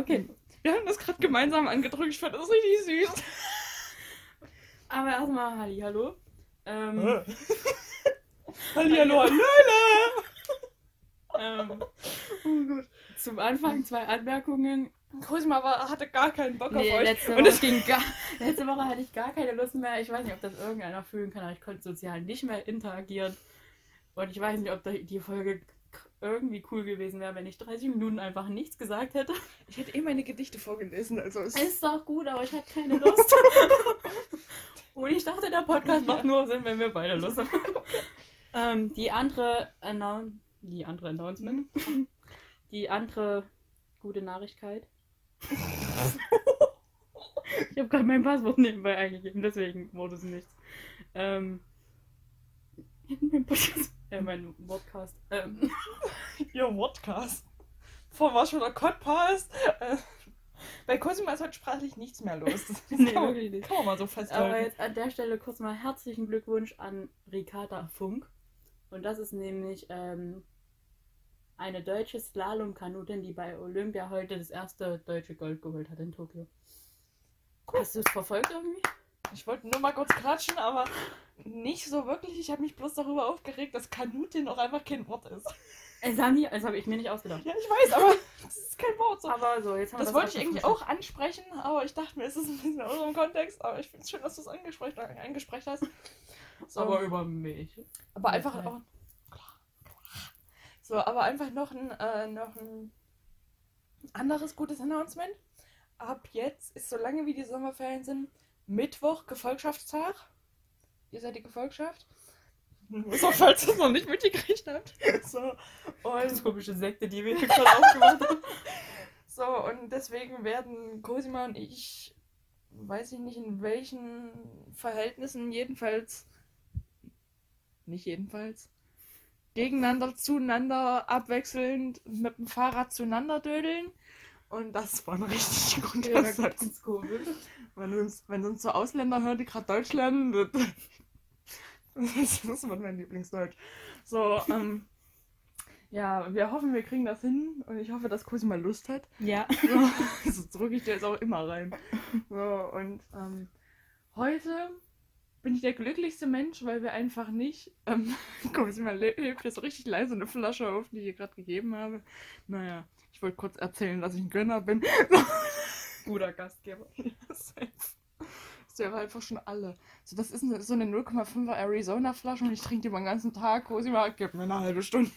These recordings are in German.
Okay. Wir haben das gerade gemeinsam angedrückt. Ich fand das richtig süß. Aber erstmal Hallihallo. Ähm, Hallihallo, hallo. ähm, Oh Gott. zum Anfang zwei Anmerkungen. Cosima war, hatte gar keinen Bock Nee, auf euch. letzte, Und Woche es ging gar, letzte Woche hatte ich gar keine Lust mehr. Ich weiß nicht, ob das irgendeiner fühlen kann, aber ich konnte sozial nicht mehr interagieren. Und ich weiß nicht, ob die Folge irgendwie cool gewesen wäre, wenn ich 30 Minuten einfach nichts gesagt hätte. ich hätte eh meine Gedichte vorgelesen. Also es Ist doch gut, aber ich hatte keine Lust. Und ich dachte, der Podcast macht nur Sinn, wenn wir beide Lust haben. ähm, die andere Announ die andere Announcement. Die andere gute Nachrichkeit. ich habe gerade mein Passwort nebenbei eingegeben, deswegen wurde es nichts. Ähm, mein Podcast, äh, mein Podcast. Ähm, Ihr Podcast. Vor war schon der Podcast. Äh, bei Cosima ist heute sprachlich nichts mehr los. Das Nee, kann, man, wirklich nicht. kann man mal so Aber festhalten. jetzt an der Stelle kurz mal herzlichen Glückwunsch an Ricarda Funk. Und das ist nämlich ähm, eine deutsche Slalomkanutin, die bei Olympia heute das erste deutsche Gold geholt hat in Tokio. Hast du es verfolgt irgendwie? Ich wollte nur mal kurz klatschen, aber nicht so wirklich. Ich habe mich bloß darüber aufgeregt, dass Kanutin auch einfach kein Wort ist. Es haben die, das habe ich mir nicht ausgedacht. Ja, ich weiß, aber das ist kein Wort. So. Aber so, jetzt haben wir Das wollte ich eigentlich auch ansprechen, aber ich dachte mir, es ist ein bisschen aus dem Kontext. Aber ich finde es schön, dass du es angesprochen, angesprochen hast. So, Aber über mich. aber einfach Okay. auch. So, aber einfach noch ein, äh, noch ein anderes gutes Announcement. Ab jetzt ist, solange wie die Sommerferien sind, Mittwoch Gefolgschaftstag. Ihr seid die Gefolgschaft. So, falls ihr es noch nicht mitgekriegt habt. So, und komische Sekte, die wir hier gerade aufgemacht haben. So, und deswegen werden Cosima und ich, weiß ich nicht in welchen Verhältnissen, jedenfalls, nicht jedenfalls, gegeneinander, zueinander, abwechselnd mit dem Fahrrad zueinander dödeln. Und das war ein richtig guter Ja, Satz. ganz komisch. Wenn uns, wenn uns so Ausländer hören, die gerade Deutsch lernen, das, das wird mein Lieblingsdeutsch. So, ähm, ja, wir hoffen, wir kriegen das hin und ich hoffe, dass Cosima Lust hat. Ja. So, so drücke ich dir jetzt auch immer rein. So, und ähm, heute bin ich der glücklichste Mensch, weil wir einfach nicht. Ähm, guck mal, hebt jetzt so richtig leise eine Flasche auf, die ich ihr gerade gegeben habe. Naja, ich wollte kurz erzählen, dass ich ein Gönner bin. Guter Gastgeber. Das wäre einfach schon alle. So, das ist eine, so eine 0,5er Arizona-Flasche und ich trinke die den ganzen Tag. Cosima, gib mir eine halbe Stunde.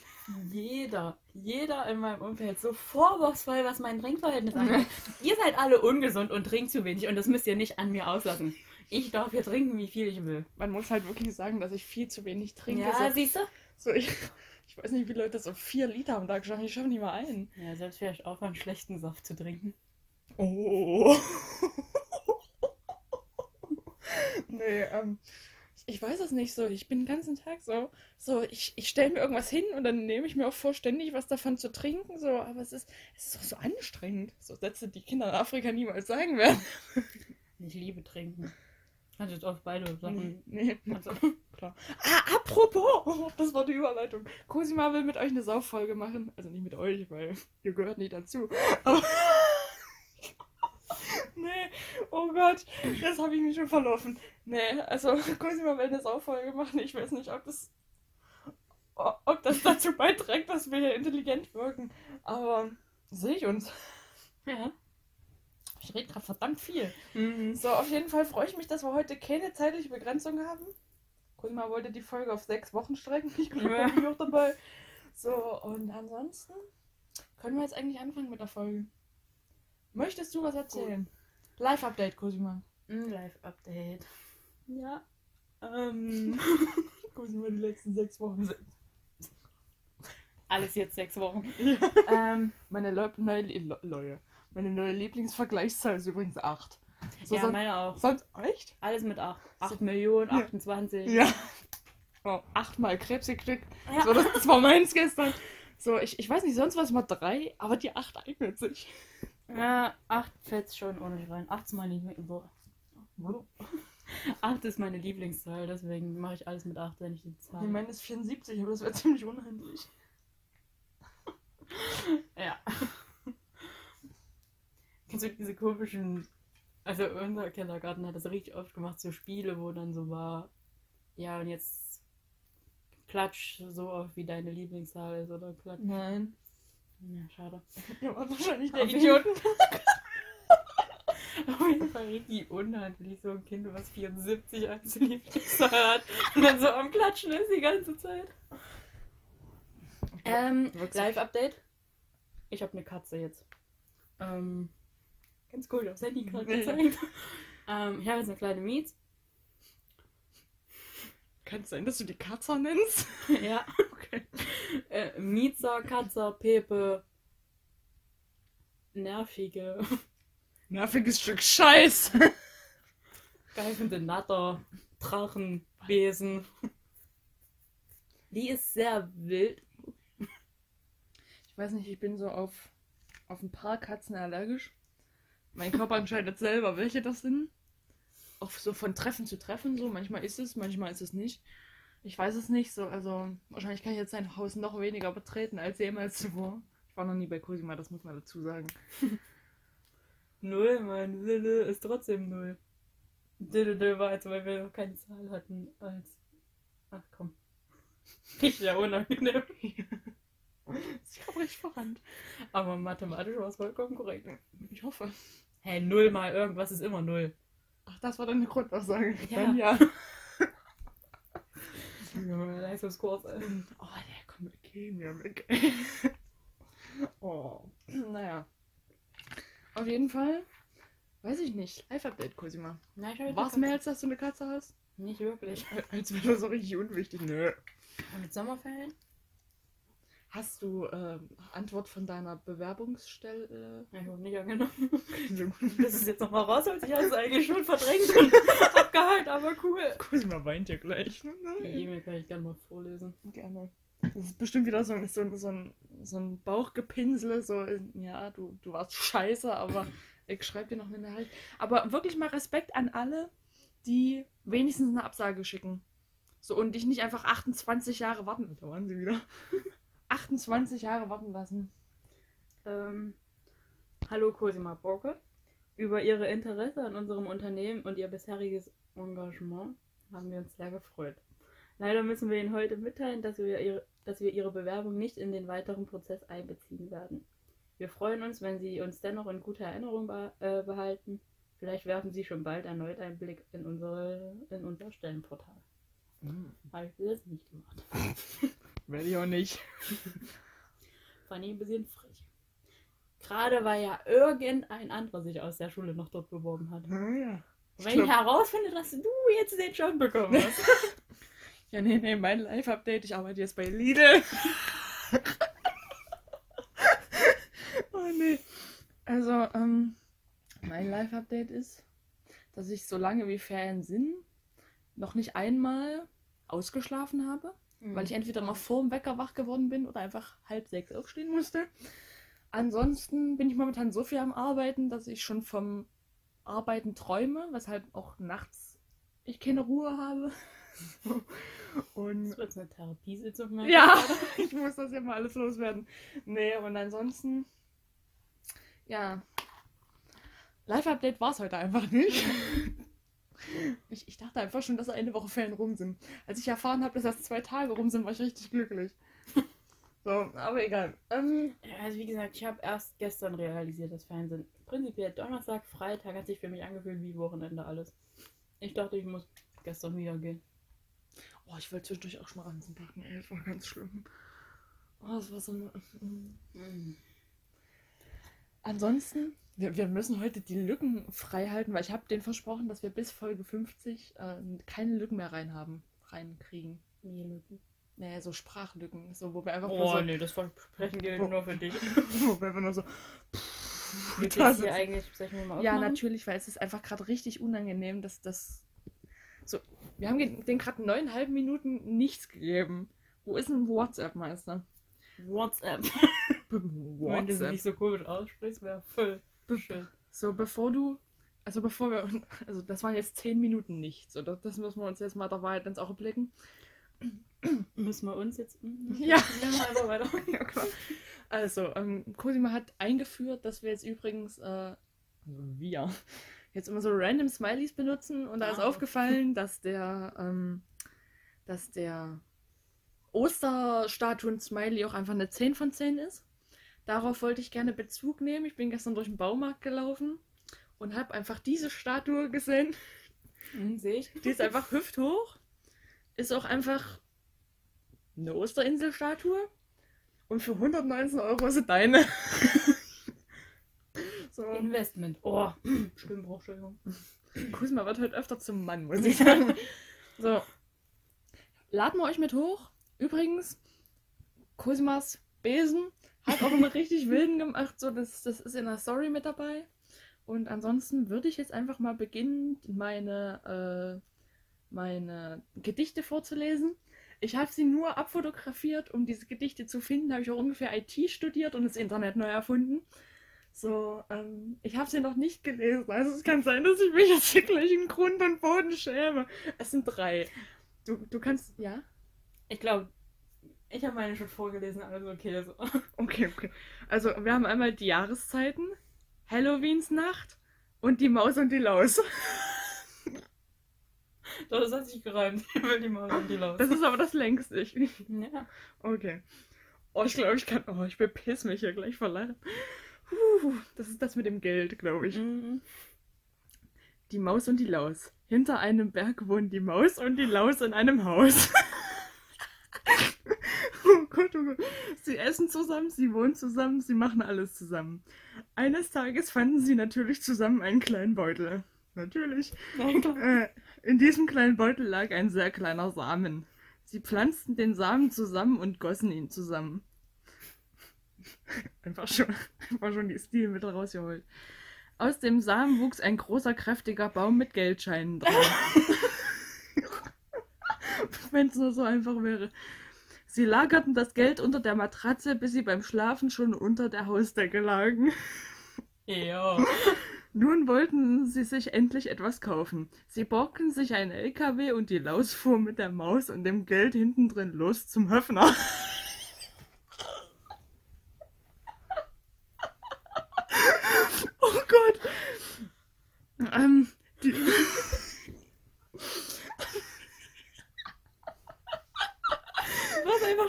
Jeder, jeder in meinem Umfeld so vorwurfsvoll, was mein Trinkverhältnis angeht. ihr seid alle ungesund und trinkt zu wenig und das müsst ihr nicht an mir auslassen. Ich darf hier trinken, wie viel ich will. Man muss halt wirklich sagen, dass ich viel zu wenig trinke. Ja, so, siehst du? so ich, ich weiß nicht, wie Leute so vier Liter am Tag schaffen. Ich schaffe nicht mal einen. Ja, selbst vielleicht auch einen schlechten Saft zu trinken. Oh. nee, ähm, ich weiß es nicht so. Ich bin den ganzen Tag so, so ich, ich stelle mir irgendwas hin und dann nehme ich mir auch vor, ständig was davon zu trinken, so, aber es ist, es ist auch so anstrengend. So Sätze, die Kinder in Afrika niemals sagen werden. Ich liebe trinken. Kannst jetzt auf beide Sachen. Nee, Also, klar. Ah, apropos, oh, das war die Überleitung. Cosima will mit euch eine Sauffolge machen. Also nicht mit euch, weil ihr gehört nicht dazu. Aber nee, oh Gott, jetzt habe ich mich schon verlaufen. Nee, also Cosima will eine Sauffolge machen. Ich weiß nicht, ob das, ob das dazu beiträgt, dass wir hier intelligent wirken. Aber sehe ich uns. ja. Ich rede gerade verdammt viel. Mhm. So, auf jeden Fall freue ich mich, dass wir heute keine zeitliche Begrenzung haben. Cosima wollte die Folge auf sechs Wochen strecken. Ich glaube, Ja. da bin ich auch dabei. So, und ansonsten können wir jetzt eigentlich anfangen mit der Folge. Möchtest du was erzählen? Live-Update, Cosima. Ein Live-Update. Ja. Ähm. Cosima, die letzten sechs Wochen sind. Alles jetzt sechs Wochen. Ja. Ähm, Meine Leu neue, Le. Meine neue Lieblingsvergleichszahl ist übrigens 8. So, ja, meine auch. sonst echt? Alles mit 8. 8 So. Millionen, Ja. 28. Ja. Oh, achtmal Krebs gekriegt. Ja. So, das, das war meins gestern. So, ich, ich weiß nicht, sonst was mal drei, aber die acht eignet sich. Ja, 8 fällt schon ordentlich rein. 8 ist meine Lieblingszahl. 8 ist meine Lieblingszahl, deswegen mache ich alles mit 8, wenn ich die Zahl. Ich meine ist 74, aber das wäre ziemlich unheimlich. ja. so diese komischen. Also unser Kindergarten hat das richtig oft gemacht, so Spiele, wo dann so war, ja und jetzt klatsch so oft wie deine Lieblingszahl ist oder klatsch. Nein. Ja, schade. Ja, wahrscheinlich der der Idioten. Idioten. Auf jeden Fall richtig unhandlich, so ein Kind, was 74 als Lieblingszahl hat und dann so am Klatschen ist die ganze Zeit. Ähm? Live-Update. Ich habe eine Katze jetzt. Ähm, ganz cool, das Handy gerade gezeigt. ähm, ich habe jetzt eine kleine Mietz. Kann es sein, dass du die Katze nennst? ja. Okay. Äh, Mietzer, Katzer, Pepe. Nervige, Nerviges Stück Scheiß. geifende Natter, Drachen, Besen. Die ist sehr wild. Ich weiß nicht, ich bin so auf, auf ein paar Katzen allergisch. Mein Körper entscheidet selber, welche das sind. Auch so von Treffen zu Treffen, so. Manchmal ist es, manchmal ist es nicht. Ich weiß es nicht, so. Also, wahrscheinlich kann ich jetzt sein Haus noch weniger betreten als jemals zuvor. Ich war noch nie bei Cosima, das muss man dazu sagen. Null, mein Wille ist trotzdem null. Diddle war jetzt, weil wir noch keine Zahl hatten als. Ach komm. Richtig ja unangenehm. Ich habe recht verrannt. Aber mathematisch war es vollkommen korrekt. Ich hoffe. Hey, null mal irgendwas ist immer null. Ach, das war deine Grundaussage. Ja. Dann ja. Leistungskurs. Oh, der kommt mit mir weg. oh. Naja. Auf jeden Fall. Weiß ich nicht. Live-Update, Cosima. Na, ich hab War es mehr, als dass du eine Katze hast? Nicht wirklich. Als wäre das so richtig unwichtig. Nö. Und mit Sommerferien? Hast du ähm, Antwort von deiner Bewerbungsstelle? Ja, ich wurde nicht angenommen. Äh, Das ist jetzt nochmal raus, als ich alles eigentlich schon verdrängt und abgehakt, aber cool. Cosima weint ja gleich. Die E-Mail kann ich gerne mal vorlesen. Gerne. Das ist bestimmt wieder so, ein- so, ein- so, ein, so ein Bauchgepinsel, so, ja, du, du warst scheiße, aber ich schreibe dir noch eine Nachricht. Aber wirklich mal Respekt an alle, die wenigstens eine Absage schicken. So, und dich nicht einfach 28 Jahre warten. Da waren sie wieder. 28 Jahre warten lassen. Ähm, hallo Cosima Borke. Über Ihre Interesse an unserem Unternehmen und Ihr bisheriges Engagement haben wir uns sehr gefreut. Leider müssen wir Ihnen heute mitteilen, dass wir, ihre, dass wir Ihre Bewerbung nicht in den weiteren Prozess einbeziehen werden. Wir freuen uns, wenn Sie uns dennoch in guter Erinnerung beh äh, behalten. Vielleicht werfen Sie schon bald erneut einen Blick in, unsere, in unser Stellenportal. Habe ich bis jetzt nicht gemacht. Werde ich auch nicht. Fand ich ein bisschen frech. Gerade weil ja irgendein anderer sich aus der Schule noch dort beworben hat. ja. Wenn ich herausfinde, dass du jetzt den Job bekommen hast. Ja, nee, nee, mein Live-Update. Ich arbeite jetzt bei Lidl. oh, nee. Also, ähm, mein Live-Update ist, dass ich so lange wie Ferien sind, noch nicht einmal ausgeschlafen habe, weil ich entweder noch vor dem Wecker wach geworden bin oder einfach halb sechs aufstehen musste. Ansonsten bin ich momentan so viel am Arbeiten, dass ich schon vom Arbeiten träume, weshalb auch nachts ich keine Ruhe habe. Und Das wird eine Therapiesitzung. merke ja, ich ich muss das ja mal alles loswerden. Nee, und ansonsten, ja, Live-Update war es heute einfach nicht. Ich, ich dachte einfach schon, dass eine Woche Ferien rum sind. Als ich erfahren habe, dass erst zwei Tage rum sind, war ich richtig glücklich. So, aber egal. Ähm. Also wie gesagt, ich habe erst gestern realisiert, dass Fernsehen prinzipiell Donnerstag, Freitag hat sich für mich angefühlt wie Wochenende alles. Ich dachte, ich muss gestern wieder gehen. oh, ich wollte zwischendurch auch Schmaranzen packen, ey, das war ganz schlimm. Oh, das war so eine... Mhm. Ansonsten, wir, wir müssen heute die Lücken frei halten, weil ich habe denen versprochen, dass wir bis Folge 50 äh, keine Lücken mehr rein haben, reinkriegen. Nee, Lücken. Naja, so Sprachlücken, so, wo wir einfach Oh, nur so, nee, das Versprechen gilt Wo- nur für dich. wo wir einfach nur so Geht's da jetzt hier eigentlich, soll ich mir mal Ja, natürlich, weil es ist einfach gerade richtig unangenehm, dass das so, wir haben den gerade neuneinhalb Minuten nichts gegeben. Wo ist ein WhatsApp-Meister? WhatsApp. Wenn du WhatsApp. nicht so komisch aussprichst, wäre voll schön. So, bevor du, also bevor wir, also das waren jetzt zehn Minuten nichts, oder? Das müssen wir uns jetzt mal der Wahrheit ins Auge blicken. Müssen wir uns jetzt. Mhm. Ja. Also, ähm, Cosima hat eingeführt, dass wir jetzt übrigens äh, also wir, jetzt immer so random Smileys benutzen und da ist Ah. aufgefallen, dass der, ähm, dass der Osterstatuen-Smiley auch einfach eine 10 von 10 ist. Darauf wollte ich gerne Bezug nehmen. Ich bin gestern durch den Baumarkt gelaufen und habe einfach diese Statue gesehen. Hm, Sehe ich. Die ist einfach hüfthoch. Ist auch einfach eine Osterinsel-Statue. Und für 119 Euro ist sie deine. so. Investment. Oh, Stimmbruch, Entschuldigung. Kusma wird heute öfter zum Mann, muss ich sagen. so. Laden wir euch mit hoch. Übrigens, Kusmas Besen hat auch einen richtig wilden gemacht. So, das, das ist in der Story mit dabei. Und ansonsten würde ich jetzt einfach mal beginnen, meine, äh, meine Gedichte vorzulesen. Ich habe sie nur abfotografiert, um diese Gedichte zu finden. Da habe ich auch ungefähr IT studiert und das Internet neu erfunden. So, ähm, ich habe sie noch nicht gelesen. Also es kann sein, dass ich mich jetzt hier gleich in Grund und Boden schäme. Es sind drei. Du, du kannst, ja? Ich glaube, ich habe meine schon vorgelesen, alles okay. So. Okay, okay. Also wir haben einmal die Jahreszeiten, Halloweensnacht und die Maus und die Laus. Doch, das hat sich gereimt. Ich will die Maus und die Laus. Das ist aber das längste. Ich, ja. okay. Oh, ich glaube, ich kann. Oh, ich bepiss mich hier gleich vor. Puh, das ist das mit dem Geld, glaube ich. Mhm. Die Maus und die Laus. Hinter einem Berg wohnen die Maus und die Laus in einem Haus. Oh Gott, oh Gott. Sie essen zusammen, sie wohnen zusammen, sie machen alles zusammen. Eines Tages fanden sie natürlich zusammen einen kleinen Beutel. Natürlich. Äh, in diesem kleinen Beutel lag ein sehr kleiner Samen. Sie pflanzten den Samen zusammen und gossen ihn zusammen. Einfach schon, einfach schon die Stilmittel rausgeholt. Aus dem Samen wuchs ein großer, kräftiger Baum mit Geldscheinen dran. Wenn es nur so einfach wäre. Sie lagerten das Geld unter der Matratze, bis sie beim Schlafen schon unter der Hausdecke lagen. Ja. Nun wollten sie sich endlich etwas kaufen. Sie borgten sich einen LKW und die Laus fuhr mit der Maus und dem Geld hinten drin los zum Höfner. oh Gott. Ähm, die,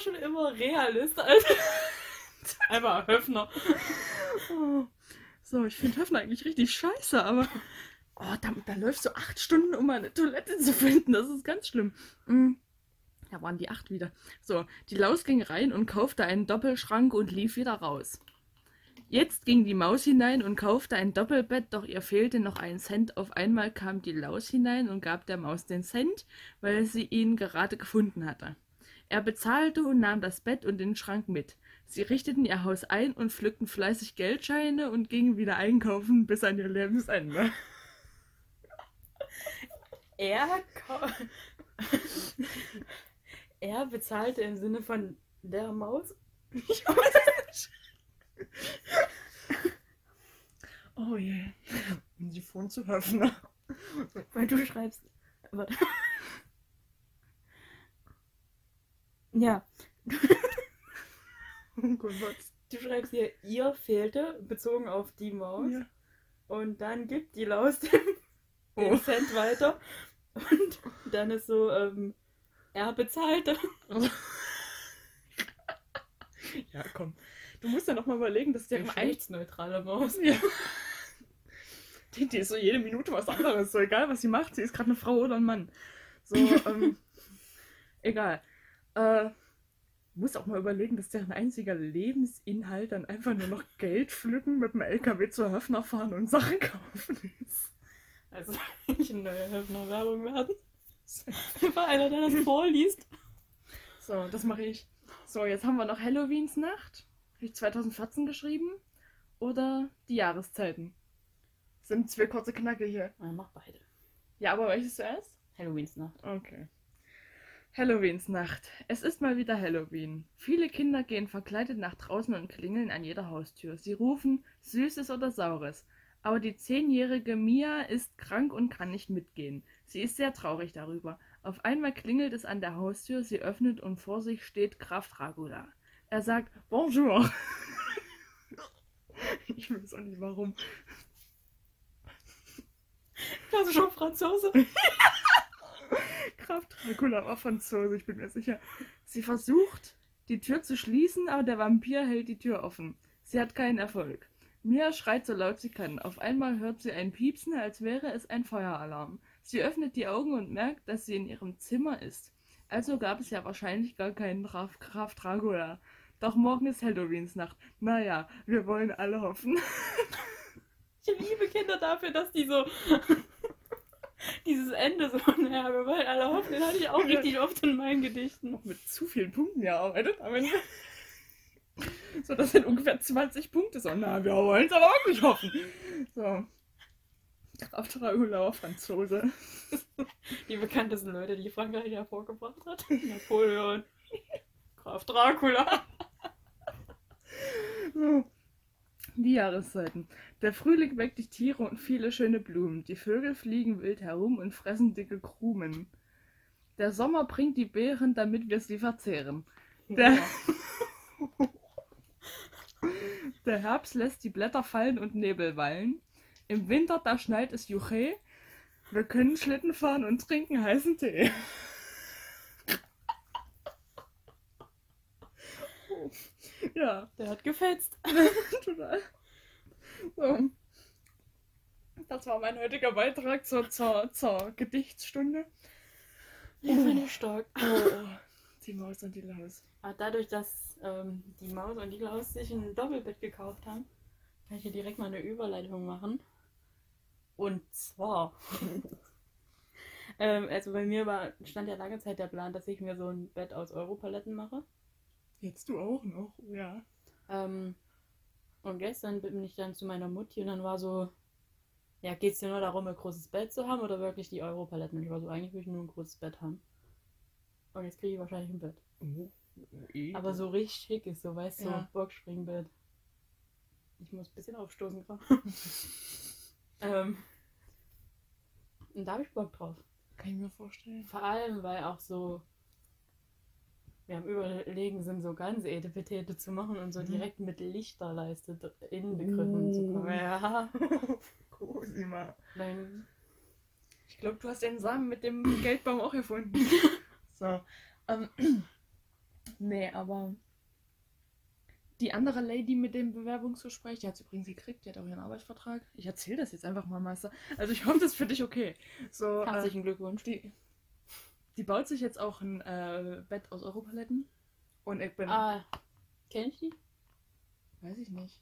Schon immer Realist, Alter. Einfach Höfner. oh. So, ich finde Höfner eigentlich richtig scheiße, aber oh, da, da läufst du acht Stunden, um eine Toilette zu finden. Das ist ganz schlimm. Mm. Da waren die acht wieder. So, die Laus ging rein und kaufte einen Doppelschrank und lief wieder raus. Jetzt ging die Maus hinein und kaufte ein Doppelbett, doch ihr fehlte noch ein Cent. Auf einmal kam die Laus hinein und gab der Maus den Cent, weil sie ihn gerade gefunden hatte. Er bezahlte und nahm das Bett und den Schrank mit. Sie richteten ihr Haus ein und pflückten fleißig Geldscheine und gingen wieder einkaufen bis an ihr Lebensende. Er, er bezahlte im Sinne von der Maus. Ich weiß nicht. Oh je. Um die Phone zu öffnen. Weil du schreibst. Warte. Ja, Oh Gott, du schreibst hier, ihr fehlte, bezogen auf die Maus. Ja. Und dann gibt die Laus den Oh. Cent weiter. Und dann ist so, ähm, er bezahlte. Ja, komm. Du musst ja noch mal überlegen, dass der geschlechtsneutrale Maus. ja. die, die ist so jede Minute was anderes. So egal, was sie macht. Sie ist gerade eine Frau oder ein Mann. So, ähm, egal. Äh, muss auch mal überlegen, dass deren einziger Lebensinhalt dann einfach nur noch Geld pflücken, mit dem LKW zur Höfner fahren und Sachen kaufen ist. Also, nicht eine neue Höfner-Werbung werden. Einfach einer, der das vorliest. So, das mache ich. So, jetzt haben wir noch Halloweens Nacht. Habe ich 2014 geschrieben. Oder die Jahreszeiten. Sind zwei kurze Knacke hier. Man macht beide. Ja, aber welches zuerst? Halloweensnacht. Okay. Halloweens Nacht. Es ist mal wieder Halloween. Viele Kinder gehen verkleidet nach draußen und klingeln an jeder Haustür. Sie rufen Süßes oder Saures. Aber die zehnjährige Mia ist krank und kann nicht mitgehen. Sie ist sehr traurig darüber. Auf einmal klingelt es an der Haustür, sie öffnet und vor sich steht Graf Dracula. Er sagt Bonjour. ich weiß auch nicht warum. Das ist schon Franzose. Graf Dracula war Franzose, ich bin mir sicher. Sie versucht, die Tür zu schließen, aber der Vampir hält die Tür offen. Sie hat keinen Erfolg. Mia schreit so laut sie kann. Auf einmal hört sie ein Piepsen, als wäre es ein Feueralarm. Sie öffnet die Augen und merkt, dass sie in ihrem Zimmer ist. Also gab es ja wahrscheinlich gar keinen Graf Dracula. Doch morgen ist Halloweensnacht. Naja, wir wollen alle hoffen. Ich liebe Kinder dafür, dass die so dieses Ende so, naja, wir wollen alle hoffen, den hatte ich auch richtig oft in meinen Gedichten. Noch mit zu vielen Punkten gearbeitet, aber so, das sind ungefähr 20 Punkte. So, na, wir wollen es aber wirklich hoffen. So. Graf Dracula, Franzose. Die bekanntesten Leute, die Frankreich hervorgebracht hat. Napoleon. Graf Dracula. So. Die Jahreszeiten. Der Frühling weckt die Tiere und viele schöne Blumen. Die Vögel fliegen wild herum und fressen dicke Krumen. Der Sommer bringt die Beeren, damit wir sie verzehren. Der, der Herbst lässt die Blätter fallen und Nebel wallen. Im Winter, da schneit es Juche. Wir können Schlitten fahren und trinken heißen Tee. ja, Der hat gefetzt. total. So. Das war mein heutiger Beitrag zur, zur, zur Gedichtsstunde. Ich finde ich stark. Oh, die Maus und die Laus. Aber dadurch, dass ähm, die Maus und die Klaus sich ein Doppelbett gekauft haben, kann ich hier direkt mal eine Überleitung machen. Und zwar, ähm, also bei mir war, stand ja lange Zeit der Plan, dass ich mir so ein Bett aus Europaletten mache. Jetzt du auch noch, ja. Ähm, und gestern bin ich dann zu meiner Mutti und dann war so, ja, geht es dir nur darum, ein großes Bett zu haben oder wirklich die Europaletten? Und ich war so, eigentlich will ich nur ein großes Bett haben. Und jetzt kriege ich wahrscheinlich ein Bett. Aber so richtig schick ist, so weißt du, so Ja. Boxspringbett. Ich muss ein bisschen aufstoßen gerade. ähm, und da habe ich Bock drauf. Kann ich mir vorstellen. Vor allem, weil auch so, wir haben überlegen, sind so ganz Etepetete zu machen und so Mhm. direkt mit Lichterleiste inbegriffen zu kommen. Uh. Ja. Cosima. Dann, Ich glaube, du hast den Samen mit dem Geldbaum auch erfunden. so. Ähm, nee, aber die andere Lady mit dem Bewerbungsgespräch, die hat es übrigens gekriegt, die hat auch ihren Arbeitsvertrag. Ich erzähle das jetzt einfach mal, Meister. Also ich hoffe, das ist für dich okay. So, äh, herzlichen Glückwunsch. die, die baut sich jetzt auch ein äh, Bett aus Europaletten. Und ich bin, Ah, kenn ich die? weiß ich nicht.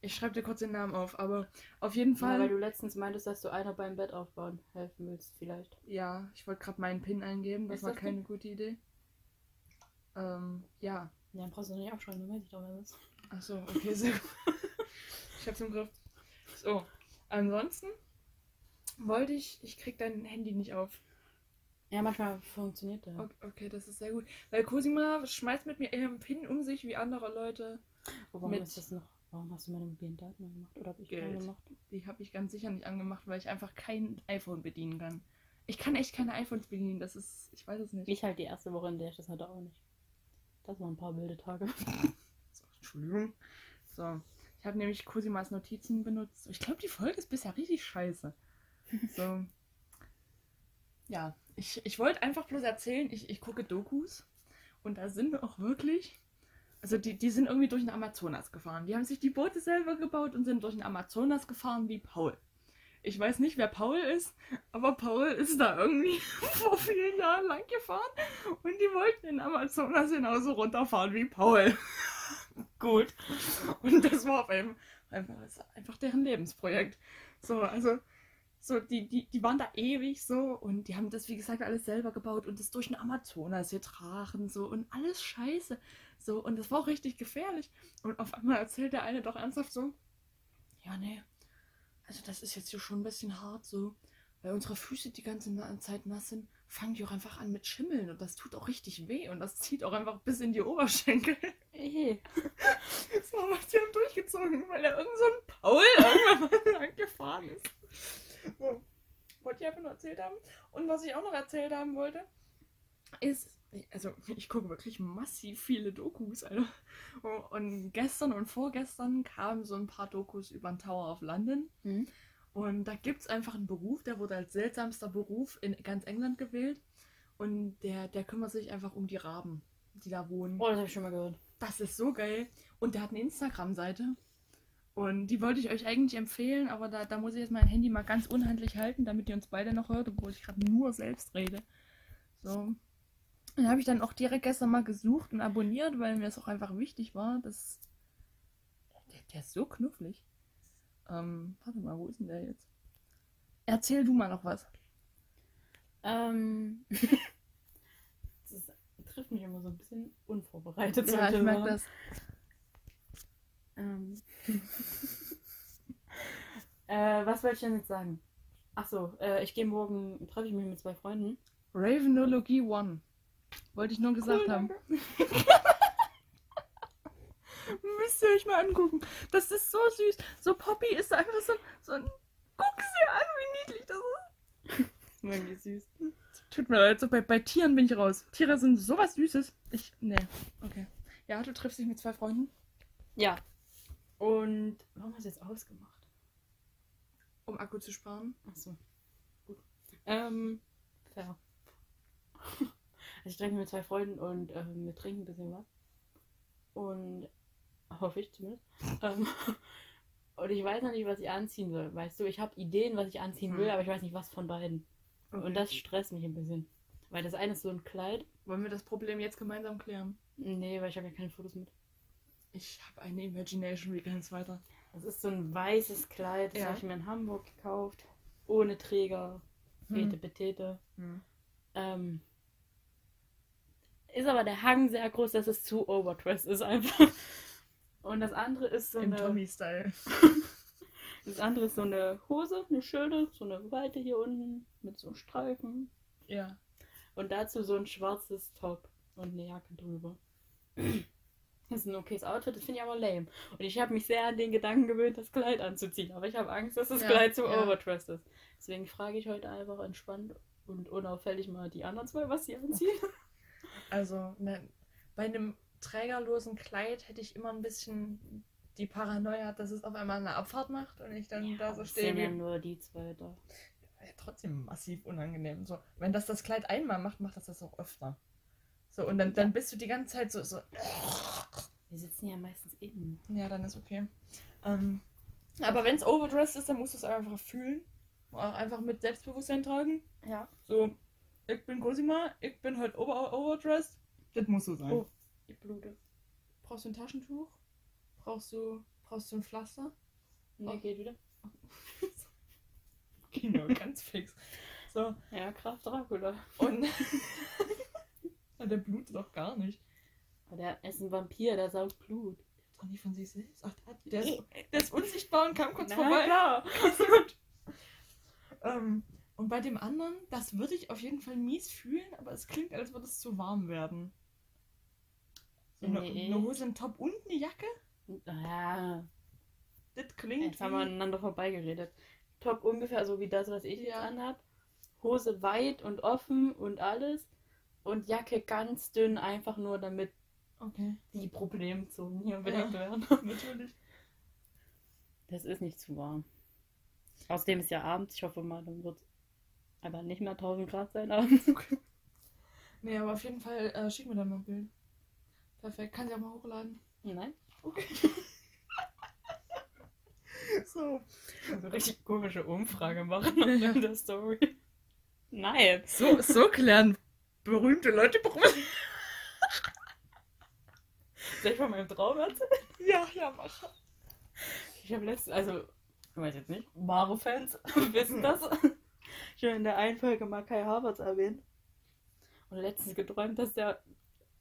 Ich schreibe dir kurz den Namen auf, aber auf jeden Ja, Fall. weil du letztens meintest, dass du einer beim Bett aufbauen helfen willst, vielleicht. Ja, ich wollte gerade meinen PIN eingeben, das Ist war das keine gute Idee. Ähm, ja. Ja, dann brauchst du nicht aufschreiben, dann weiß ich doch, wer das ist. Achso, okay, sehr gut. ich hab's im Griff. So, ansonsten wollte ich, ich krieg dein Handy nicht auf. Ja, manchmal funktioniert der. O- Okay, das ist sehr gut. Weil Cosima schmeißt mit mir ihren PIN um sich wie andere Leute. Warum mit- ist das noch? Warum hast du meine mobilen Daten angemacht? Oder hab ich Geld. keine gemacht? Die habe ich ganz sicher nicht angemacht, weil ich einfach kein iPhone bedienen kann. Ich kann echt keine iPhones bedienen, das ist, ich weiß es nicht. Ich halt die erste Woche, in der ich das hatte, auch nicht. Das waren ein paar wilde Tage. So, Entschuldigung. So, ich habe nämlich Cosimas Notizen benutzt. Ich glaube, die Folge ist bisher richtig scheiße. So. Ja, ich, ich wollte einfach bloß erzählen, ich, ich gucke Dokus und da sind auch wirklich. Also die, die sind irgendwie durch den Amazonas gefahren. Die haben sich die Boote selber gebaut und sind durch den Amazonas gefahren wie Paul. Ich weiß nicht, wer Paul ist, aber Paul ist da irgendwie vor vielen Jahren lang gefahren und die wollten den Amazonas genauso runterfahren wie Paul. Gut. Und das war auf einem, einfach, einfach deren Lebensprojekt. So, also, so, die, die, die waren da ewig so und die haben das, wie gesagt, alles selber gebaut und das durch den Amazonas getragen so und alles scheiße. So, und das war auch richtig gefährlich. Und auf einmal erzählt der eine doch ernsthaft so, ja, nee, also das ist jetzt hier schon ein bisschen hart so, weil unsere Füße die ganze Zeit nass sind, fangen die auch einfach an mit Schimmeln und das tut auch richtig weh und das zieht auch einfach bis in die Oberschenkel. Ey, Das war was, die haben durchgezogen, weil da irgend so ein Paul irgendwann mal lang gefahren ist. Wollte ich einfach nur erzählt haben. Und was ich auch noch erzählt haben wollte, ist, also ich gucke wirklich massiv viele Dokus, Alter. Und gestern und vorgestern kamen so ein paar Dokus über den Tower of London. Mhm. Und da gibt es einfach einen Beruf, der wurde als seltsamster Beruf in ganz England gewählt. Und der, der kümmert sich einfach um die Raben, die da wohnen. Oh, das habe ich schon mal gehört. Das ist so geil. Und der hat eine Instagram-Seite. Und die wollte ich euch eigentlich empfehlen, aber da, da muss ich jetzt mein Handy mal ganz unhandlich halten, damit ihr uns beide noch hört, obwohl ich gerade nur selbst rede. So. Den habe ich dann auch direkt gestern mal gesucht und abonniert, weil mir es auch einfach wichtig war. dass der, der ist so knufflig. Ähm, warte mal, wo ist denn der jetzt? Erzähl du mal noch was. Ähm. das trifft mich immer so ein bisschen unvorbereitet. Ja, ich merke das. Ähm. äh, was wollte ich denn jetzt sagen? Achso, äh, ich gehe morgen, treffe ich mich mit zwei Freunden. Ravenologie One. Wollte ich nur gesagt Cool, haben. Müsst ihr euch mal angucken. Das ist so süß. So Poppy ist einfach so, so ein. Guck sie an, wie niedlich das ist. Irgendwie süß. Tut mir leid, so bei, bei Tieren bin ich raus. Tiere sind sowas Süßes. Ich. Nee. Okay. Ja, du triffst dich mit zwei Freunden, Ja. Und warum hast du jetzt ausgemacht? um Akku zu sparen. Achso. Gut. Ähm, fair. Also ich mich mit zwei Freunden und ähm, wir trinken ein bisschen was. Und hoffe ich zumindest. ähm, und ich weiß noch nicht, was ich anziehen soll. Weißt du, ich habe Ideen, was ich anziehen will, Hm. aber ich weiß nicht, was von beiden. Und das stresst mich ein bisschen. Weil das eine ist so ein Kleid. Wollen wir das Problem jetzt gemeinsam klären? Nee, weil ich habe ja keine Fotos mit. Ich habe eine Imagination, wie geht's weiter? Das ist so ein weißes Kleid, das Ja. habe ich mir in Hamburg gekauft. Ohne Träger. Fete Hm. Petete. Hm. Ähm, ist aber der Hang sehr groß, dass es zu overdressed ist einfach. Und das andere ist so Im eine. Tommy-Style. Das andere ist so eine Hose, eine schöne, so eine weite hier unten mit so Streifen. Ja. Und dazu so ein schwarzes Top und eine Jacke drüber. Das ist ein okayes Outfit, das finde ich aber lame. Und ich habe mich sehr an den Gedanken gewöhnt, das Kleid anzuziehen. Aber ich habe Angst, dass das Ja, Kleid zu ja. overdressed ist. Deswegen frage ich heute einfach entspannt und unauffällig mal die anderen zwei, was sie anziehen. Also, ne, bei einem trägerlosen Kleid hätte ich immer ein bisschen die Paranoia, dass es auf einmal eine Abfahrt macht und ich dann da so stehe. sind ja nur die zwei da. Ja, trotzdem massiv unangenehm. So, wenn das das Kleid einmal macht, macht das das auch öfter. So, und dann, dann bist du die ganze Zeit so, so Wir sitzen ja meistens innen. Ja, dann ist okay. Ähm, aber wenn es overdressed ist, dann musst du es einfach fühlen. Auch einfach mit Selbstbewusstsein tragen. Ja. So, ich bin Cosima, ich bin halt over overdressed. Das muss so sein. Oh. Ich blute. Brauchst du ein Taschentuch? Brauchst du, brauchst du ein Pflaster? Nee, Oh. geht wieder. Genau, ganz fix. So, Ja, Kraft Dracula. und. Ja, der blutet doch gar nicht. Aber der ist ein Vampir, der saugt Blut. Doch nicht von sich selbst. Ach, der, der, ist, der ist unsichtbar und kam kurz Na vorbei. klar. Ähm, und bei dem anderen, das würde ich auf jeden Fall mies fühlen, aber es klingt, als würde es zu warm werden. So eine, Nee. eine Hose, ein Top und eine Jacke? Ja, Das klingt jetzt haben wir aneinander vorbeigeredet. Top ungefähr so wie das, was ich jetzt Ja. anhab. Hose weit und offen und alles. Und Jacke ganz dünn, einfach nur damit Okay, die Problemzonen hier bedeckt werden. natürlich. Das ist nicht zu warm. Außerdem ist ja abends, ich hoffe mal, dann wird aber nicht mehr 1000 Grad sein abends. Nee, aber auf jeden Fall äh, schick mir dann mal ein Bild. Perfekt, kann sie auch mal hochladen. Nein. Okay. so. Also richtig komische Umfrage machen Ja. in der Story. Nein. So, so klären berühmte Leute Probleme. Soll ich von meinem Traum erzählen? Ja, ja, mach. Ich habe letztens, also, ich weiß jetzt nicht, Maro-Fans wissen das. Ich habe in der einen Folge mal Kai Havertz erwähnt. Und letztens geträumt, dass der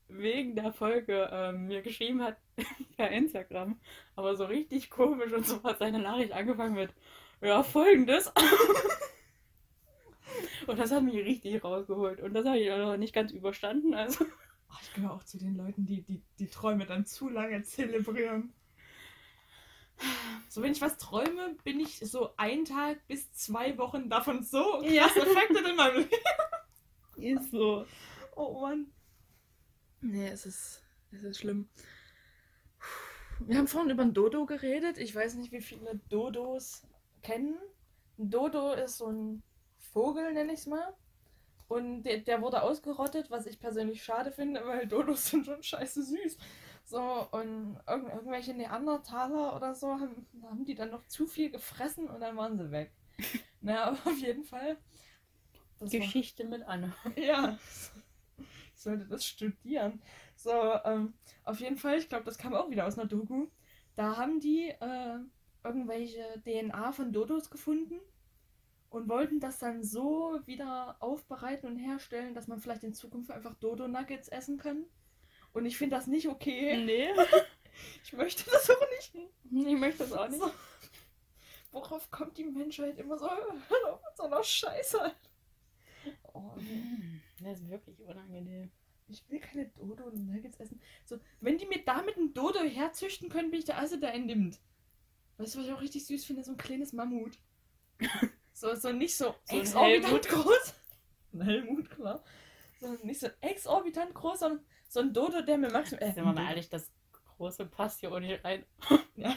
wegen der Folge ähm, mir geschrieben hat per Instagram. Aber so richtig komisch und so hat seine Nachricht angefangen mit, ja, folgendes. Und das hat mich richtig rausgeholt. Und das habe ich auch noch nicht ganz überstanden. Also, Oh, ich gehöre auch zu den Leuten, die, die die Träume dann zu lange zelebrieren. So, wenn ich was träume, bin ich so ein Tag bis zwei Wochen davon so krass Ja. affected in meinem Leben. ist so. Oh Mann. Nee, es ist, es ist schlimm. Wir haben vorhin über ein Dodo geredet. Ich weiß nicht, wie viele Dodos kennen. Ein Dodo ist so ein Vogel, nenne ich es mal. Und der, der wurde ausgerottet, was ich persönlich schade finde, weil Dodos sind schon scheiße süß. So, und irgend, irgendwelche Neandertaler oder so haben, haben die dann noch zu viel gefressen und dann waren sie weg. naja, aber auf jeden Fall. Das war- Geschichte mit Anne. ja. Ich sollte das studieren. So, ähm, auf jeden Fall, ich glaube, das kam auch wieder aus einer Doku. Da haben die äh, irgendwelche DNA von Dodos gefunden und wollten das dann so wieder aufbereiten und herstellen, dass man vielleicht in Zukunft einfach Dodo-Nuggets essen kann. Und ich finde das nicht okay. Nee. Ich möchte das auch nicht. Ich möchte das auch nicht. So. Worauf kommt die Menschheit immer so? Hör auf mit so einer Scheiße. Oh, nee. Das ist wirklich unangenehm. Ich will keine Dodo und Nuggets essen. So, wenn die mir damit ein Dodo herzüchten können, bin ich der Erste, der ihn nimmt. Weißt du, was ich auch richtig süß finde? So ein kleines Mammut. So, so nicht so, So exorbitant groß. Ein Helmut, klar. So, nicht so exorbitant groß, sondern so ein Dodo, der mir maximal. Äh, Sind wir mal ehrlich, das große passt hier nicht rein.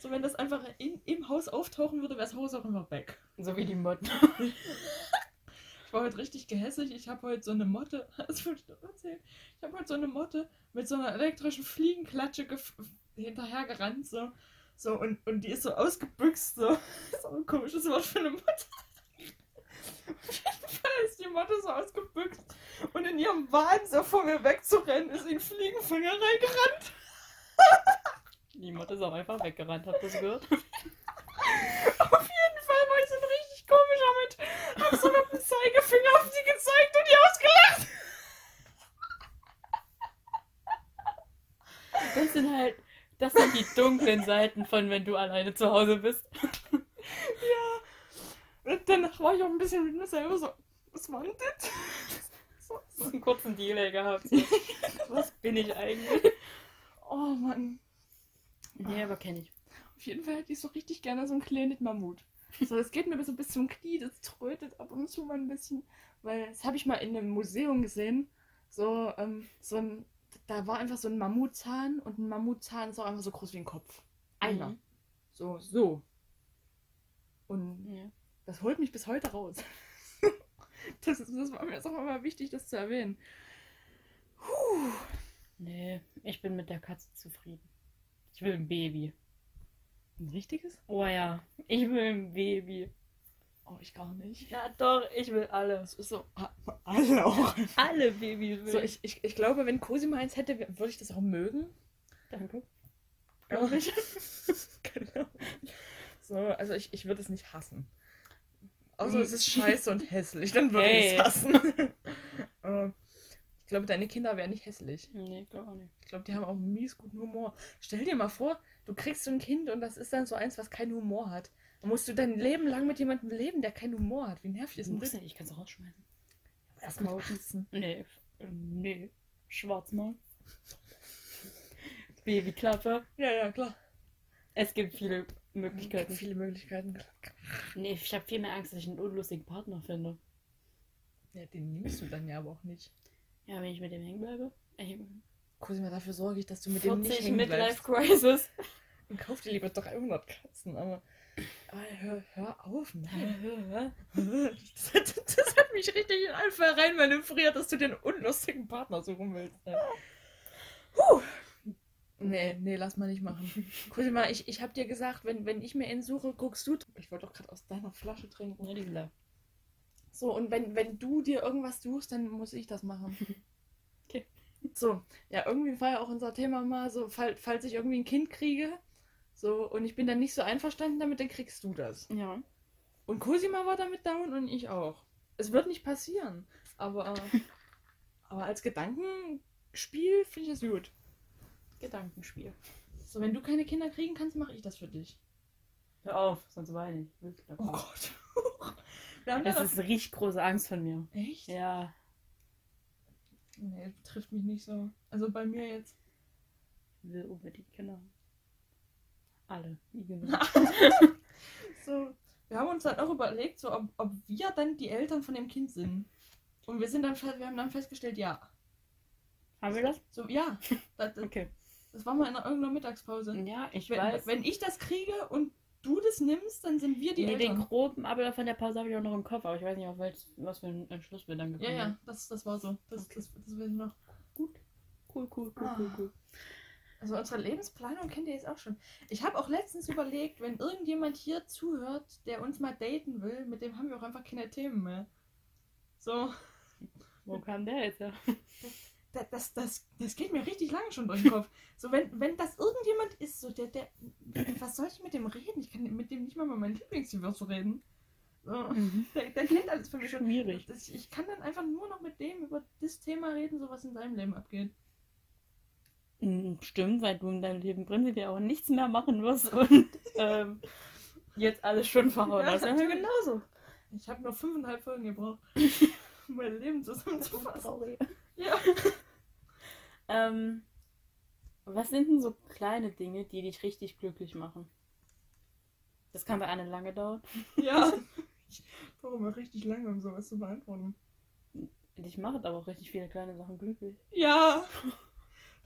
so, wenn das einfach in, im Haus auftauchen würde, wäre das Haus auch immer weg. So wie die Motten. Ich war heute richtig gehässig. Ich habe heute so eine Motte, das wollte ich doch erzählen. Ich habe heute so eine Motte mit so einer elektrischen Fliegenklatsche hinterhergerannt, so. So, und, und die ist so ausgebüxt, so. Das ist auch ein komisches Wort für eine Motte. Auf jeden Fall ist die Motte so ausgebüxt und in ihrem Wahn so vor mir wegzurennen, ist in Fliegenfänger reingerannt. Die Motte ist auch einfach weggerannt, habt ihr das gehört? Auf jeden Fall war ich so richtig komischer mit. Hab so mit dem Zeigefinger auf sie gezeigt und die ausgelacht. Das sind halt, das sind die dunklen Seiten von wenn du alleine zu Hause bist. Ja. Und danach war ich auch ein bisschen mit mir selber so, was war denn das? So, So einen kurzen Delay gehabt. So. Was bin ich eigentlich? oh Mann. Nee, aber kenne ich. Auf jeden Fall hätte ich so richtig gerne so ein kleines Mammut. So, das geht mir bis so bis zum Knie, das trötet ab und zu mal ein bisschen. Weil das habe ich mal in einem Museum gesehen. So, ähm, so ein, da war einfach so ein Mammutzahn und ein Mammutzahn ist auch einfach so groß wie ein Kopf. Einer. Mhm. So, so. Und Ja. das holt mich bis heute raus. das, ist, das war mir jetzt auch immer wichtig, das zu erwähnen. Puh. Nee, ich bin mit der Katze zufrieden. Ich will ein Baby. Ein richtiges? Oh ja, ich will ein Baby. Oh, ich gar nicht. Ja doch, ich will alle. So. ah, Alle auch. Alle Babys will So, ich, ich, ich glaube, wenn Cosima eins hätte, würde ich das auch mögen. Danke. Glaube ich. genau. So, also ich, ich würde es nicht hassen. Außer es ist scheiße und hässlich, dann würde ich Hey. es hassen. Ich glaube, deine Kinder wären nicht hässlich. Nee, glaube auch nicht. Ich glaube, die haben auch einen mies guten Humor. Stell dir mal vor, du kriegst so ein Kind und das ist dann so eins, was keinen Humor hat. Dann musst du dein Leben lang mit jemandem leben, der keinen Humor hat. Wie nervig ist denn das? nicht, ich kann es rausschmeißen. Erstmal schießen. Nee, äh, nee. Schwarzmann. Babyklappe. Ja, ja, klar. Es gibt viele Es gibt Möglichkeiten. viele Möglichkeiten. Nee, ich habe viel mehr Angst, dass ich einen unlustigen Partner finde. Ja, den nimmst du dann ja aber auch nicht. Ja, wenn ich mit dem hängen bleibe. Cosima, dafür sorge ich, dass du mit dem nicht 40 hängen Midlife bleibst. Crisis. Und kauf dir lieber 300 Katzen, aber, aber hör, hör auf, Mann. Das, hat- das hat mich richtig in Alpha rein manövriert, dass du den unlustigen Partner suchen willst. ey. Puh. Nee, nee, lass mal nicht machen. Cosima, ich, ich hab dir gesagt, wenn, wenn ich mir einen suche, guckst du. Ich wollte doch gerade aus deiner Flasche trinken. Die. So, und wenn, wenn du dir irgendwas suchst, dann muss ich das machen. Okay. So, ja, irgendwie war ja auch unser Thema mal so, fall, falls ich irgendwie ein Kind kriege, so, und ich bin dann nicht so einverstanden damit, dann kriegst du das. Ja. Und Cosima war damit down und ich auch. Es wird nicht passieren, aber, aber als Gedankenspiel finde ich das gut. Gedankenspiel. So, wenn du keine Kinder kriegen kannst, mache ich das für dich. Hör auf, sonst weine ich. Wirklich. Oh Gott. Haben Das ist richtig große Angst von mir. Echt? Ja. Nee, trifft mich nicht so. Also bei mir jetzt. Ich will unbedingt Kinder. Alle. Wie genau. So, wir haben uns dann auch überlegt, so, ob, ob wir dann die Eltern von dem Kind sind. Und wir sind dann wir haben dann festgestellt, ja. Haben wir das? So, ja. Das, das, Okay. das war mal in irgendeiner Mittagspause. Ja, ich Wenn, weiß. wenn ich das kriege und du das nimmst, dann sind wir die nee, den Eltern. groben Ablauf von der Pause habe ich auch noch im Kopf, aber ich weiß nicht, auf welch, was für ein Entschluss wir dann Ja, gekommen ja, das, das war so. Das, Okay. das, das weiß ich noch. Cool, cool, cool, cool, Ah. cool. Also unsere Lebensplanung kennt ihr jetzt auch schon. Ich habe auch letztens überlegt, wenn irgendjemand hier zuhört, der uns mal daten will, mit dem haben wir auch einfach keine Themen mehr. So, Wo kam der jetzt her? da- das, das, das geht mir richtig lange schon durch den Kopf. So, wenn, wenn das irgendjemand ist, so der, der, was soll ich mit dem reden? Ich kann mit dem nicht mal über mein Lieblingsgewürz reden. So, Mhm. der, der kennt alles für mich schon. Schwierig. Das, ich kann dann einfach nur noch mit dem über das Thema reden, so was in seinem Leben abgeht. Mm, Stimmt, weil du in deinem Leben prinzipiell auch nichts mehr machen wirst und ähm, jetzt alles schon verhauen Ja, hast. Ja, natürlich. genauso. Ich habe nur fünfeinhalb Folgen gebraucht, um mein Leben zusammenzufassen. Ja. Ähm, was sind denn so kleine Dinge, die dich richtig glücklich machen? Das kann bei Anne lange dauern. Ja. Ich brauche mal richtig lange, um sowas zu beantworten. Dich macht aber auch richtig viele kleine Sachen glücklich. Ja.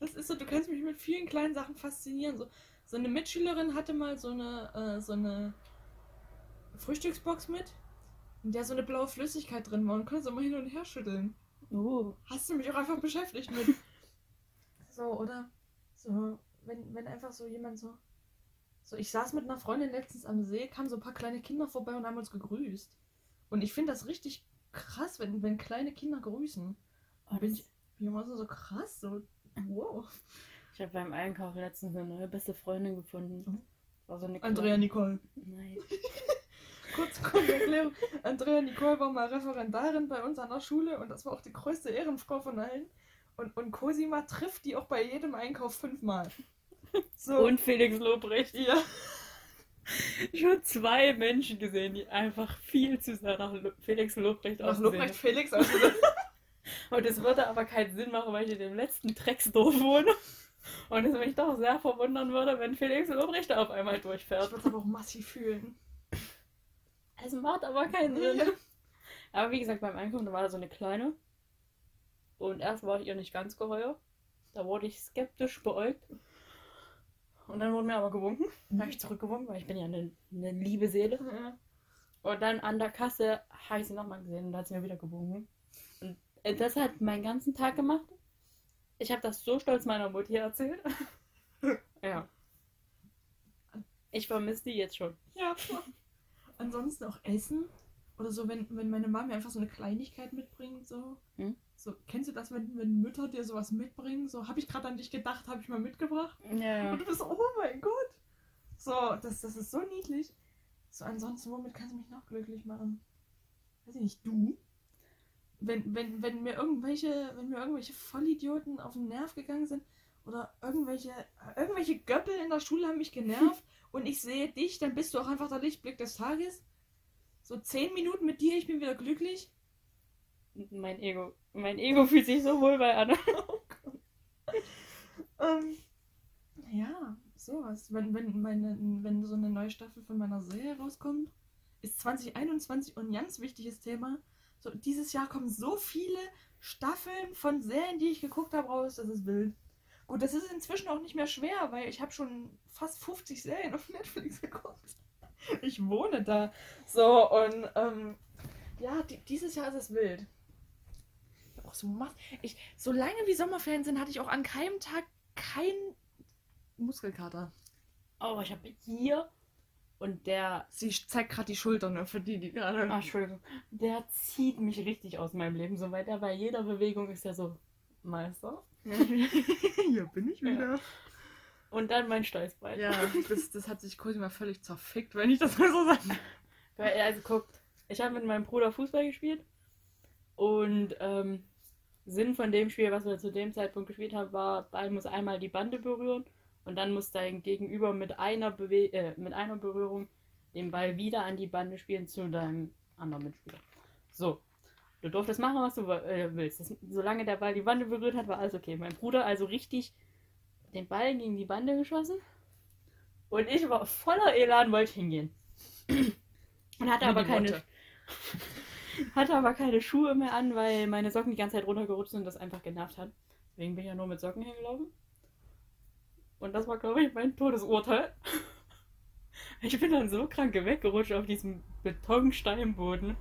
Das ist so, du kannst mich mit vielen kleinen Sachen faszinieren. So, so eine Mitschülerin hatte mal so eine, äh, so eine Frühstücksbox mit, in der so eine blaue Flüssigkeit drin war und konnte so mal hin und her schütteln. Oh, Hast du mich auch einfach beschäftigt mit. So, oder? So, wenn, wenn einfach so jemand so. So, ich saß mit einer Freundin letztens am See, kamen so ein paar kleine Kinder vorbei und haben uns gegrüßt. Und ich finde das richtig krass, wenn, wenn kleine Kinder grüßen. oh Bin ich, bin immer so, so krass, so, wow. ich habe beim Einkauf letztens eine neue beste Freundin gefunden. Mhm. War so eine Andrea kleine- Nicole. Nein. Kurz, kurze Erklärung. Andrea Nicole war mal Referendarin bei uns an der Schule und das war auch die größte Ehrenfrau von allen. Und, und Cosima trifft die auch bei jedem Einkauf fünfmal. So. Und Felix Lobrecht. ja. Schon zwei Menschen gesehen, die einfach viel zu sehr nach Lo- Felix Lobrecht Nach aussehen. Lobrecht Felix. Also, Und es würde aber keinen Sinn machen, weil ich in dem letzten Drecksdorf wohne. Und es mich doch sehr verwundern würde, wenn Felix Lobrecht auf einmal ich durchfährt. würde es aber auch massiv fühlen. Es macht aber keinen Sinn. Aber wie gesagt, beim Einkommen war da so eine kleine. Und erst war ich ihr nicht ganz geheuer. Da wurde ich skeptisch beäugt. Und dann wurde mir aber gewunken. Dann habe ich zurückgewunken, weil ich bin ja eine, eine liebe Seele. Und dann an der Kasse habe ich sie nochmal gesehen und da hat sie mir wieder gewunken. Äh, das hat meinen ganzen Tag gemacht. Ich habe das so stolz meiner Mutti erzählt. ja. Ich vermisse die jetzt schon. Ja. Ansonsten auch Essen. Oder so, wenn, wenn meine Mama mir einfach so eine Kleinigkeit mitbringt, so. Hm? So, kennst du das, wenn, wenn Mütter dir sowas mitbringen? So, habe ich gerade an dich gedacht, habe ich mal mitgebracht. Ja, Und du bist so, oh mein Gott. So, das, das ist so niedlich. So, ansonsten, womit kannst du mich noch glücklich machen? Weiß ich nicht, du? Wenn, wenn, wenn mir irgendwelche, wenn mir irgendwelche Vollidioten auf den Nerv gegangen sind oder irgendwelche, irgendwelche Göppel in der Schule haben mich genervt und ich sehe dich, dann bist du auch einfach der Lichtblick des Tages. So zehn Minuten mit dir, ich bin wieder glücklich. Mein Ego. Mein Ego fühlt sich so wohl bei Anne. Ähm, ja, sowas. Wenn, wenn, meine, wenn so eine neue Staffel von meiner Serie rauskommt, ist 2021 ein ganz wichtiges Thema. So, dieses Jahr kommen so viele Staffeln von Serien, die ich geguckt habe, raus, das ist wild. Gut, das ist inzwischen auch nicht mehr schwer, weil ich habe schon fast 50 Serien auf Netflix geguckt. Ich wohne da. So, und ähm, ja, die, dieses Jahr ist es wild. Auch so ich, so lange wie Sommerferien sind, hatte ich auch an keinem Tag keinen Muskelkater. Oh, ich habe hier. Und der. Sie zeigt gerade die Schultern ne, für die, die gerade. Ah, Entschuldigung. Der zieht mich richtig aus meinem Leben. So weit er bei jeder Bewegung ist er so. Meister. Hier bin ich wieder. Und dann mein Stolzbein. Ja, das, das hat sich Cosima völlig zerfickt, wenn ich das mal so sage. Weil er also guckt, ich habe mit meinem Bruder Fußball gespielt und ähm, Sinn von dem Spiel, was wir zu dem Zeitpunkt gespielt haben, war, Ball muss einmal die Bande berühren und dann muss dein Gegenüber mit einer, Bewe äh, mit einer Berührung den Ball wieder an die Bande spielen zu deinem anderen Mitspieler. So, du durftest machen, was du äh, willst. Das, solange der Ball die Bande berührt hat, war alles okay. Mein Bruder also richtig den Ball gegen die Bande geschossen und ich war voller Elan, wollte hingehen. Und hatte aber keine, hatte aber keine Schuhe mehr an, weil meine Socken die ganze Zeit runtergerutscht sind und das einfach genervt hat. Deswegen bin ich ja nur mit Socken hingelaufen. Und das war, glaube ich, mein Todesurteil. Ich bin dann so krank weggerutscht auf diesem Betonsteinboden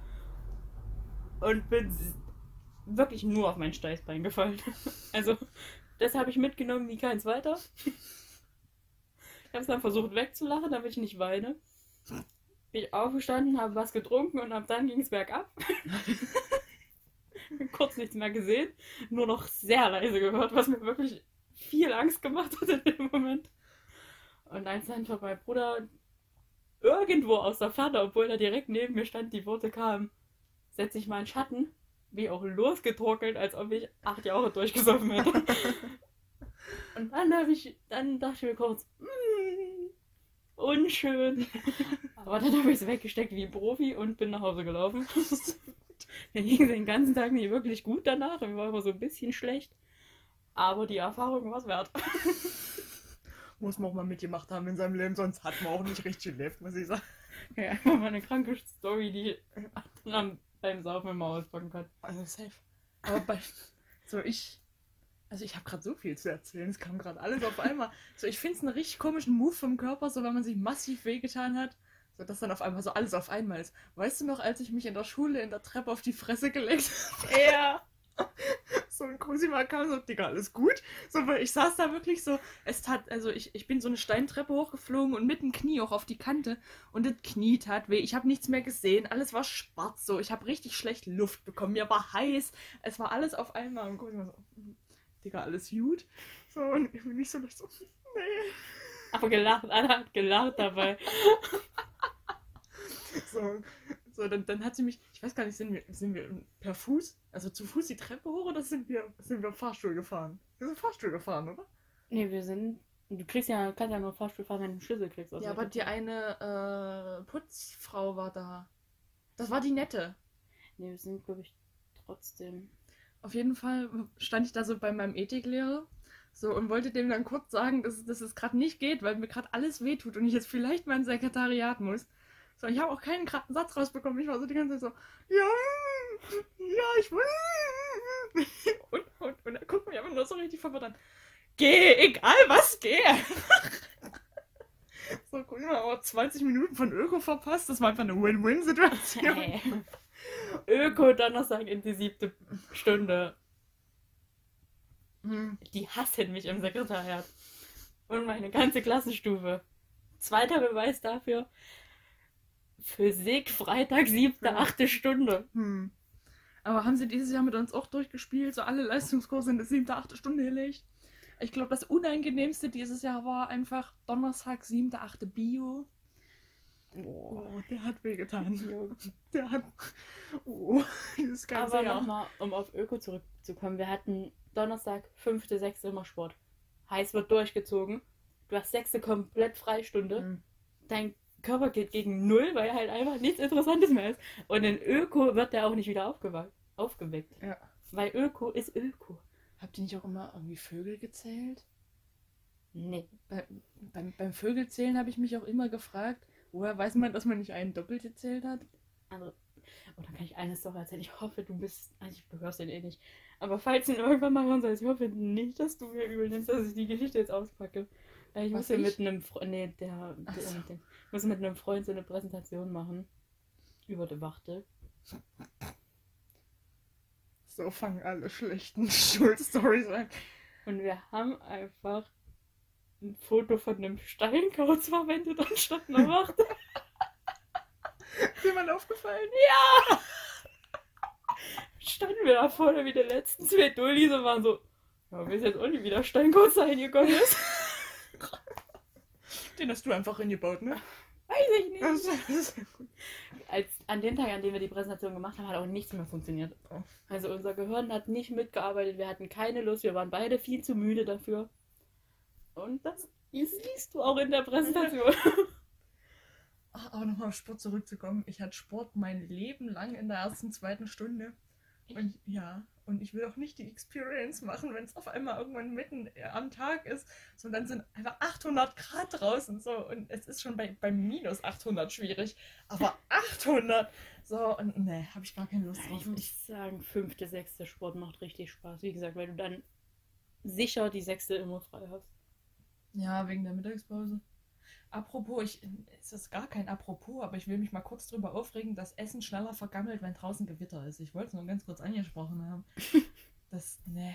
und bin wirklich nur auf mein Steißbein gefallen. Also, das habe ich mitgenommen wie keins weiter. Ich habe es dann versucht wegzulachen, damit ich nicht weine. Bin ich aufgestanden, habe was getrunken und ab dann ging es bergab. Kurz nichts mehr gesehen, nur noch sehr leise gehört, was mir wirklich viel Angst gemacht hat in dem Moment. Und als dann von meinem Bruder irgendwo aus der Ferne, obwohl er direkt neben mir stand, die Worte kamen, setze ich mal einen Schatten, wie auch losgetorkelt, als ob ich acht Jahre durchgesoffen hätte. Und dann habe ich, dann dachte ich mir kurz, mm, unschön. Aber dann habe ich es weggesteckt wie ein Profi und bin nach Hause gelaufen. Mir ging es den ganzen Tag nicht wirklich gut danach. Mir war immer so ein bisschen schlecht. Aber die Erfahrung war es wert. Muss man auch mal mitgemacht haben in seinem Leben, sonst hat man auch nicht richtig gelebt, muss ich sagen. Ja, einfach mal eine kranke Story, die dann beim Saufen immer auspacken kann. Also safe. Aber bei. So, ich. Also, ich habe gerade so viel zu erzählen. Es kam gerade alles auf einmal. So, ich finde es einen richtig komischen Move vom Körper, so wenn man sich massiv wehgetan hat. So, dass dann auf einmal so alles auf einmal ist. Weißt du noch, als ich mich in der Schule in der Treppe auf die Fresse gelegt habe? Ja. So ein Cosima kam so, Digga, alles gut? So, weil ich saß da wirklich so, es tat, also ich, ich bin so eine Steintreppe hochgeflogen und mit dem Knie auch auf die Kante und das Knie tat weh. Ich habe nichts mehr gesehen, alles war schwarz so. Ich habe richtig schlecht Luft bekommen, mir war heiß, es war alles auf einmal und Cosima so, "Mhm, Digga, alles gut? So, und ich bin nicht so, so, nee. Aber gelacht, Anna hat gelacht dabei. So, so dann, dann hat sie mich, ich weiß gar nicht, sind wir, sind wir per Fuß, also zu Fuß die Treppe hoch oder sind wir, sind wir Fahrstuhl gefahren? Wir sind Fahrstuhl gefahren, oder? Nee, wir sind. Du kriegst ja, kannst ja nur Fahrstuhl fahren, wenn du einen Schlüssel kriegst. aus Ja, aber die eine äh, Putzfrau war da. Das war die nette. Nee, wir sind, glaube ich, trotzdem. Auf jeden Fall stand ich da so bei meinem Ethiklehrer so und wollte dem dann kurz sagen, dass, dass es gerade nicht geht, weil mir gerade alles wehtut und ich jetzt vielleicht mal ins Sekretariat muss. So, ich habe auch keinen geraden Satz rausbekommen. Ich war so die ganze Zeit so, ja, ja, ich will. Und, und, und er guckt mich einfach nur so richtig verwirrt an. Geh, egal was, geh. So, guck mal, aber 20 Minuten von Öko verpasst. Das war einfach eine Win-Win-Situation. Hey. Öko Donnerstag in die siebte Stunde. Hm. Die hassen mich im Sekretariat. Und meine ganze Klassenstufe. Zweiter Beweis dafür. Physik, Freitag, siebte, achte Stunde. Hm. Aber haben sie dieses Jahr mit uns auch durchgespielt? So alle Leistungskurse in der siebte, achte Stunde gelegt? Ich glaube, das Unangenehmste dieses Jahr war einfach Donnerstag, siebte, achte Bio. Oh, der hat wehgetan. Der hat. Oh, dieses ganze Aber nochmal, um auf Öko zurückzukommen. Wir hatten Donnerstag, fünfte, sechste immer Sport. Heiß wird durchgezogen. Du hast sechste komplett Freistunde. Hm. Dein Körper geht gegen Null, weil halt einfach nichts Interessantes mehr ist. Und in Öko wird der auch nicht wieder aufgewa- aufgeweckt. Ja. Weil Öko ist Öko. Habt ihr nicht auch immer irgendwie Vögel gezählt? Nee. Bei, beim, beim Vögelzählen habe ich mich auch immer gefragt, woher weiß man, dass man nicht einen doppelt gezählt hat? Also, und dann kann ich eine Story erzählen. Ich hoffe, du bist. Also, du hörst den eh nicht. Aber falls du ihn irgendwann mal hören sollst, ich hoffe nicht, dass du mir übel nimmst, dass ich die Geschichte jetzt auspacke. Äh, Ich musste mit einem Freund. Nee, der. Der, so. der musste mit einem Freund so eine Präsentation machen. Über die Wachtel. So fangen alle schlechten Schulstories an. Und wir haben einfach ein Foto von einem Steinkauz verwendet anstatt einer Wachtel. Ist jemand aufgefallen? Standen wir da vorne wie die letzten zwei Dullis und waren so. Ja, wir wissen jetzt auch nicht, wie der Steinkauz da hingekommen ist. Den hast du einfach hingebaut, ne? Weiß ich nicht. Das ist- Als, an dem Tag, an dem wir die Präsentation gemacht haben, hat auch nichts mehr funktioniert. Oh. Also unser Gehirn hat nicht mitgearbeitet, wir hatten keine Lust, wir waren beide viel zu müde dafür. Und das siehst du auch in der Präsentation. Ach, aber nochmal auf Sport zurückzukommen. Ich hatte Sport mein Leben lang in der ersten, zweiten Stunde. Und ja, und ich will auch nicht die Experience machen, wenn es auf einmal irgendwann mitten äh, am Tag ist. So, und dann sind einfach 800 Grad draußen. So, und es ist schon bei, bei minus 800 schwierig. Aber 800! So, und ne, habe ich gar keine Lust drauf. Ich muss sagen, fünfte, sechste Sport macht richtig Spaß. Wie gesagt, weil du dann sicher die sechste immer frei hast. Ja, wegen der Mittagspause. Apropos, ich, es ist gar kein Apropos, aber ich will mich mal kurz drüber aufregen, dass Essen schneller vergammelt, wenn draußen Gewitter ist. Ich wollte es nur ganz kurz angesprochen haben. Das, ne.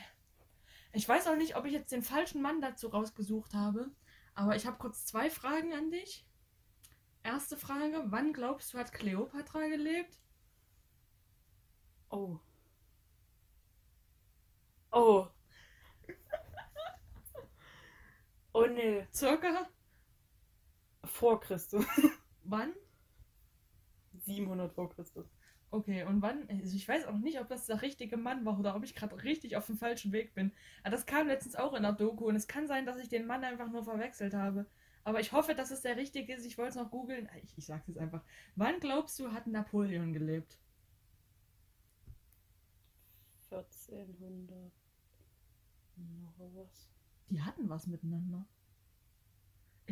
Ich weiß auch nicht, ob ich jetzt den falschen Mann dazu rausgesucht habe, aber ich habe kurz zwei Fragen an dich. Erste Frage, wann glaubst du, hat Kleopatra gelebt? Oh. Oh. Oh nee. Circa Vor Christus. wann? 700 vor Christus. Okay, und wann? Also ich weiß auch nicht, ob das der richtige Mann war oder ob ich gerade richtig auf dem falschen Weg bin. Aber das kam letztens auch in der Doku und es kann sein, dass ich den Mann einfach nur verwechselt habe. Aber ich hoffe, dass es der richtige ist. Ich wollte es noch googeln. Ich, ich sag's jetzt einfach. Wann glaubst du, hat Napoleon gelebt? 1400. Noch was. Die hatten was miteinander.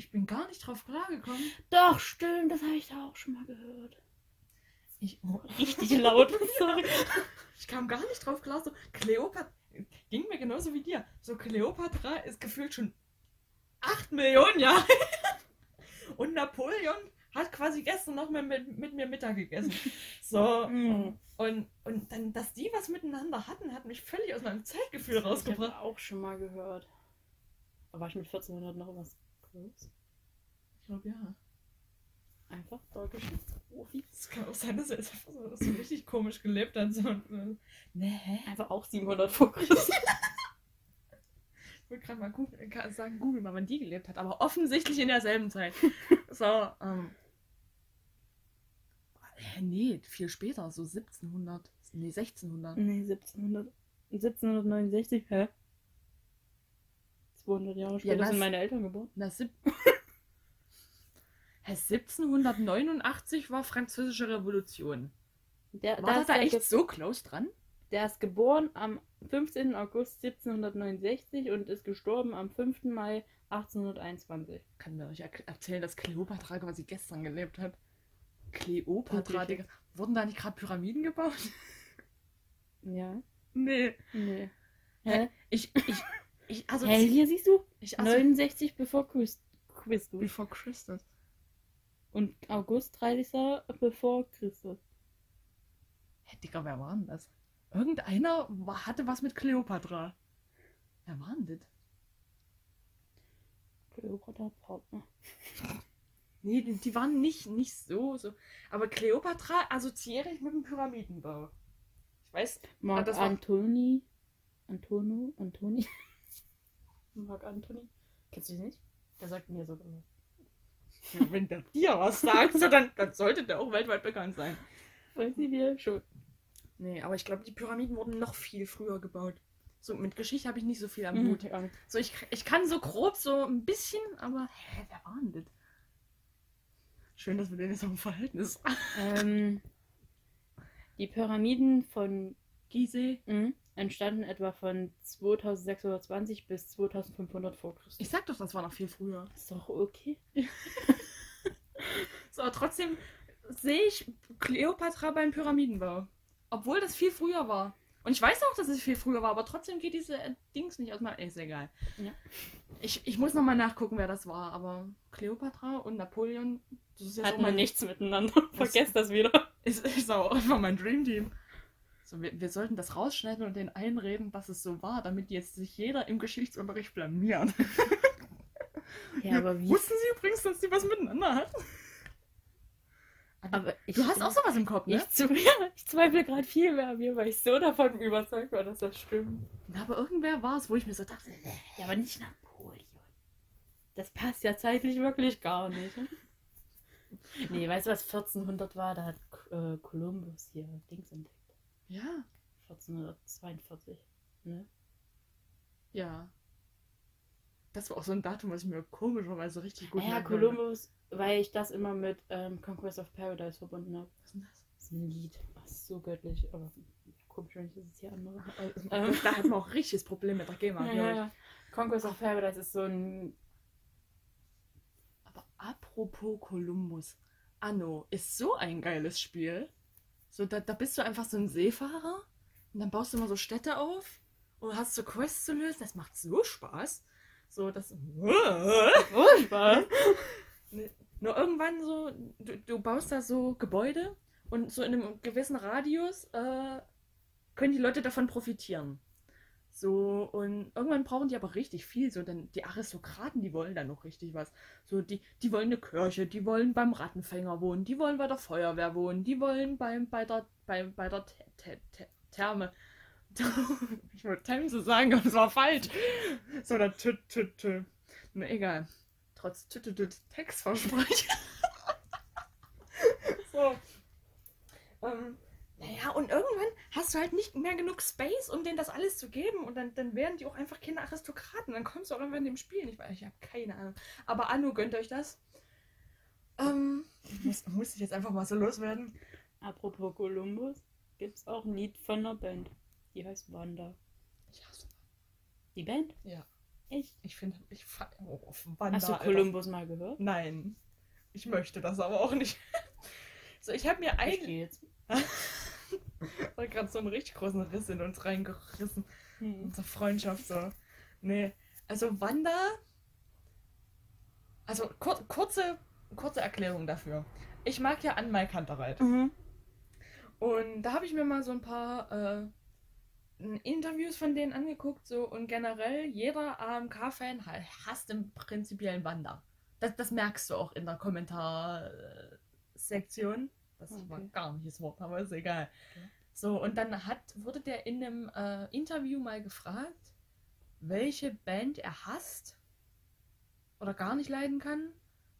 Ich bin gar nicht drauf klargekommen. Doch, stimmt, das habe ich da auch schon mal gehört. Ich, oh, Richtig laut. Sorry. ich kam gar nicht drauf klar. So, Kleopatra. Ging mir genauso wie dir. So, Kleopatra ist gefühlt schon 8 Millionen Jahre. Und Napoleon hat quasi gestern noch mal mit, mit mir Mittag gegessen. So. Hm. Und, und dann, dass die was miteinander hatten, hat mich völlig aus meinem Zeitgefühl Ich rausgebracht. habe auch schon mal gehört. Aber war ich mit 1400 noch was groß? Ich glaube, ja. Einfach Geschichtsprofi. Es kann auch sein, dass er jetzt einfach so, so richtig komisch gelebt hat. So, äh, ne? Einfach auch 700 vor Christus. Ich wollte gerade mal Google, kann sagen, Google mal, wann die gelebt hat, aber offensichtlich in derselben Zeit. So, ähm. Hä, nee, viel später, so 1700. Nee, 1600. nee, 1700. 1769, hä? 200 Jahre später das- sind meine Eltern geboren. Na, sieb Hä, 1789 war Französische Revolution. Der, War das ist da echt so close dran? der ist geboren am 15. August 1769 und ist gestorben am 5. Mai 1821. Kann mir euch er- erzählen, dass Kleopatra quasi gestern gelebt hat. Kleopatra? Digga. Wurden da nicht gerade Pyramiden gebaut? Ja? nee. Nee. Hä? Ich, ich, ich, also, Hä, hier siehst du? ich, also, 69 bevor Christ Christus. before Christus. Und August 30. bevor Christus. Hä, Digga, wer war denn das? Irgendeiner hatte was mit Kleopatra. Wer war denn das? Kleopatra Partner. Nee, die, die waren nicht, nicht so, so. Aber Kleopatra assoziiere ich mit dem Pyramidenbau. Ich weiß, Mark das war- Antoni. Antonio? Antoni? Mark Antoni? Kennst du den nicht? Der sagt mir sogar was. wenn der dir was sagt, so, dann, dann sollte der auch weltweit bekannt sein. Weiß nicht wie schon. Nee, aber ich glaube, die Pyramiden wurden noch viel früher gebaut. So, mit Geschichte habe ich nicht so viel am Mhm. Hut. So, ich, ich kann so grob so ein bisschen, aber hä, wer war denn das? Schön, dass wir den jetzt im Verhältnis. Ähm, die Pyramiden von Gizeh. mhm, entstanden etwa von 2620 bis 2500 vor Christus. Ich sag doch, das war noch viel früher. Ist doch okay. So, trotzdem sehe ich Kleopatra beim Pyramidenbau. Obwohl das viel früher war. Und ich weiß auch, dass es viel früher war, aber trotzdem geht diese äh, Dings nicht aus meinem. Ist egal. Ja. Ich, ich muss nochmal nachgucken, wer das war, aber Kleopatra und Napoleon, das ist jetzt Hat man nichts miteinander. Vergesst das wieder. ist, ist auch einfach mein Dreamteam. So, wir, wir sollten das rausschneiden und denen einreden, dass es so war, damit jetzt sich jeder im Geschichtsunterricht blamiert. Ja, aber wie? Wussten Sie übrigens, dass die was miteinander hat? Aber ich, Du hast auch sowas im Kopf, ne? Ich, zwe ja, ich zweifle gerade viel mehr an mir, weil ich so davon überzeugt war, dass das stimmt. Na, aber irgendwer war es, wo ich mir so dachte, Ja, aber nicht Napoleon. Das passt ja zeitlich wirklich gar nicht. Nee, weißt du, was 1400 war? Da hat äh, Kolumbus hier Dings entdeckt. Ja, 1442. Ne? ja. Das war auch so ein Datum, was ich mir komischerweise richtig gut ja, merken Kolumbus, weil ich das immer mit ähm, Conquest of Paradise verbunden habe. Was ist denn das? Das ist ein Lied. Ist so göttlich. Aber komisch, wenn ich das jetzt hier anmache. Ähm, da hat man auch richtiges Problem mit der GEMA. Ja, ja, ja. Conquest of Paradise ist so ein. Aber apropos Kolumbus. Anno ist so ein geiles Spiel. So, da, da bist du einfach so ein Seefahrer und dann baust du immer so Städte auf und hast so Quests zu lösen. Das macht so Spaß. So, das. Oh, Spaß. Nur irgendwann so, du, du baust da so Gebäude und so in einem gewissen Radius äh, können die Leute davon profitieren. So, und irgendwann brauchen die aber richtig viel. So, denn die Aristokraten, die wollen dann noch richtig was. So, die, die wollen eine Kirche, die wollen beim Rattenfänger wohnen, die wollen bei der Feuerwehr wohnen, die wollen beim, bei der, bei, bei der Th Th Th Therme. Ich wollte Themse sagen, aber es war falsch. So, oder tü, tü, tü. Na egal. Trotz tü, tü, tü, Textversprechen. so. Ähm, naja, und irgendwann hast du halt nicht mehr genug Space, um denen das alles zu geben. Und dann, dann werden die auch einfach keine Aristokraten. Dann kommst du auch irgendwann in dem Spiel nicht weiter. Ich habe keine Ahnung. Aber Anu, gönnt euch das. Ähm, muss, muss ich jetzt einfach mal so loswerden. Apropos Columbus, gibt's auch ein Lied von einer Band. Die heißt Wanda. Ich hasse. Die Band? Ja. Echt? Ich finde, ich oh, auf Wanda, Hast du Alter. Columbus mal gehört? Nein. Ich möchte das aber auch nicht. so, ich habe mir Ich ein. gehe jetzt. hat gerade so einen richtig großen Riss in uns reingerissen. Hm. Unsere Freundschaft so. Nee. Also Wanda. Also kur kurze, kurze Erklärung dafür. Ich mag ja Anne Kantereit. Mhm. Und da habe ich mir mal so ein paar äh, Interviews von denen angeguckt. So, und generell, jeder AMK-Fan ha- hasst im prinzipiellen Wanda. Das, das merkst du auch in der Kommentarsektion. Das war Okay. gar nicht das Wort, aber ist egal. So, und dann hat, wurde der in einem äh, Interview mal gefragt, welche Band er hasst oder gar nicht leiden kann.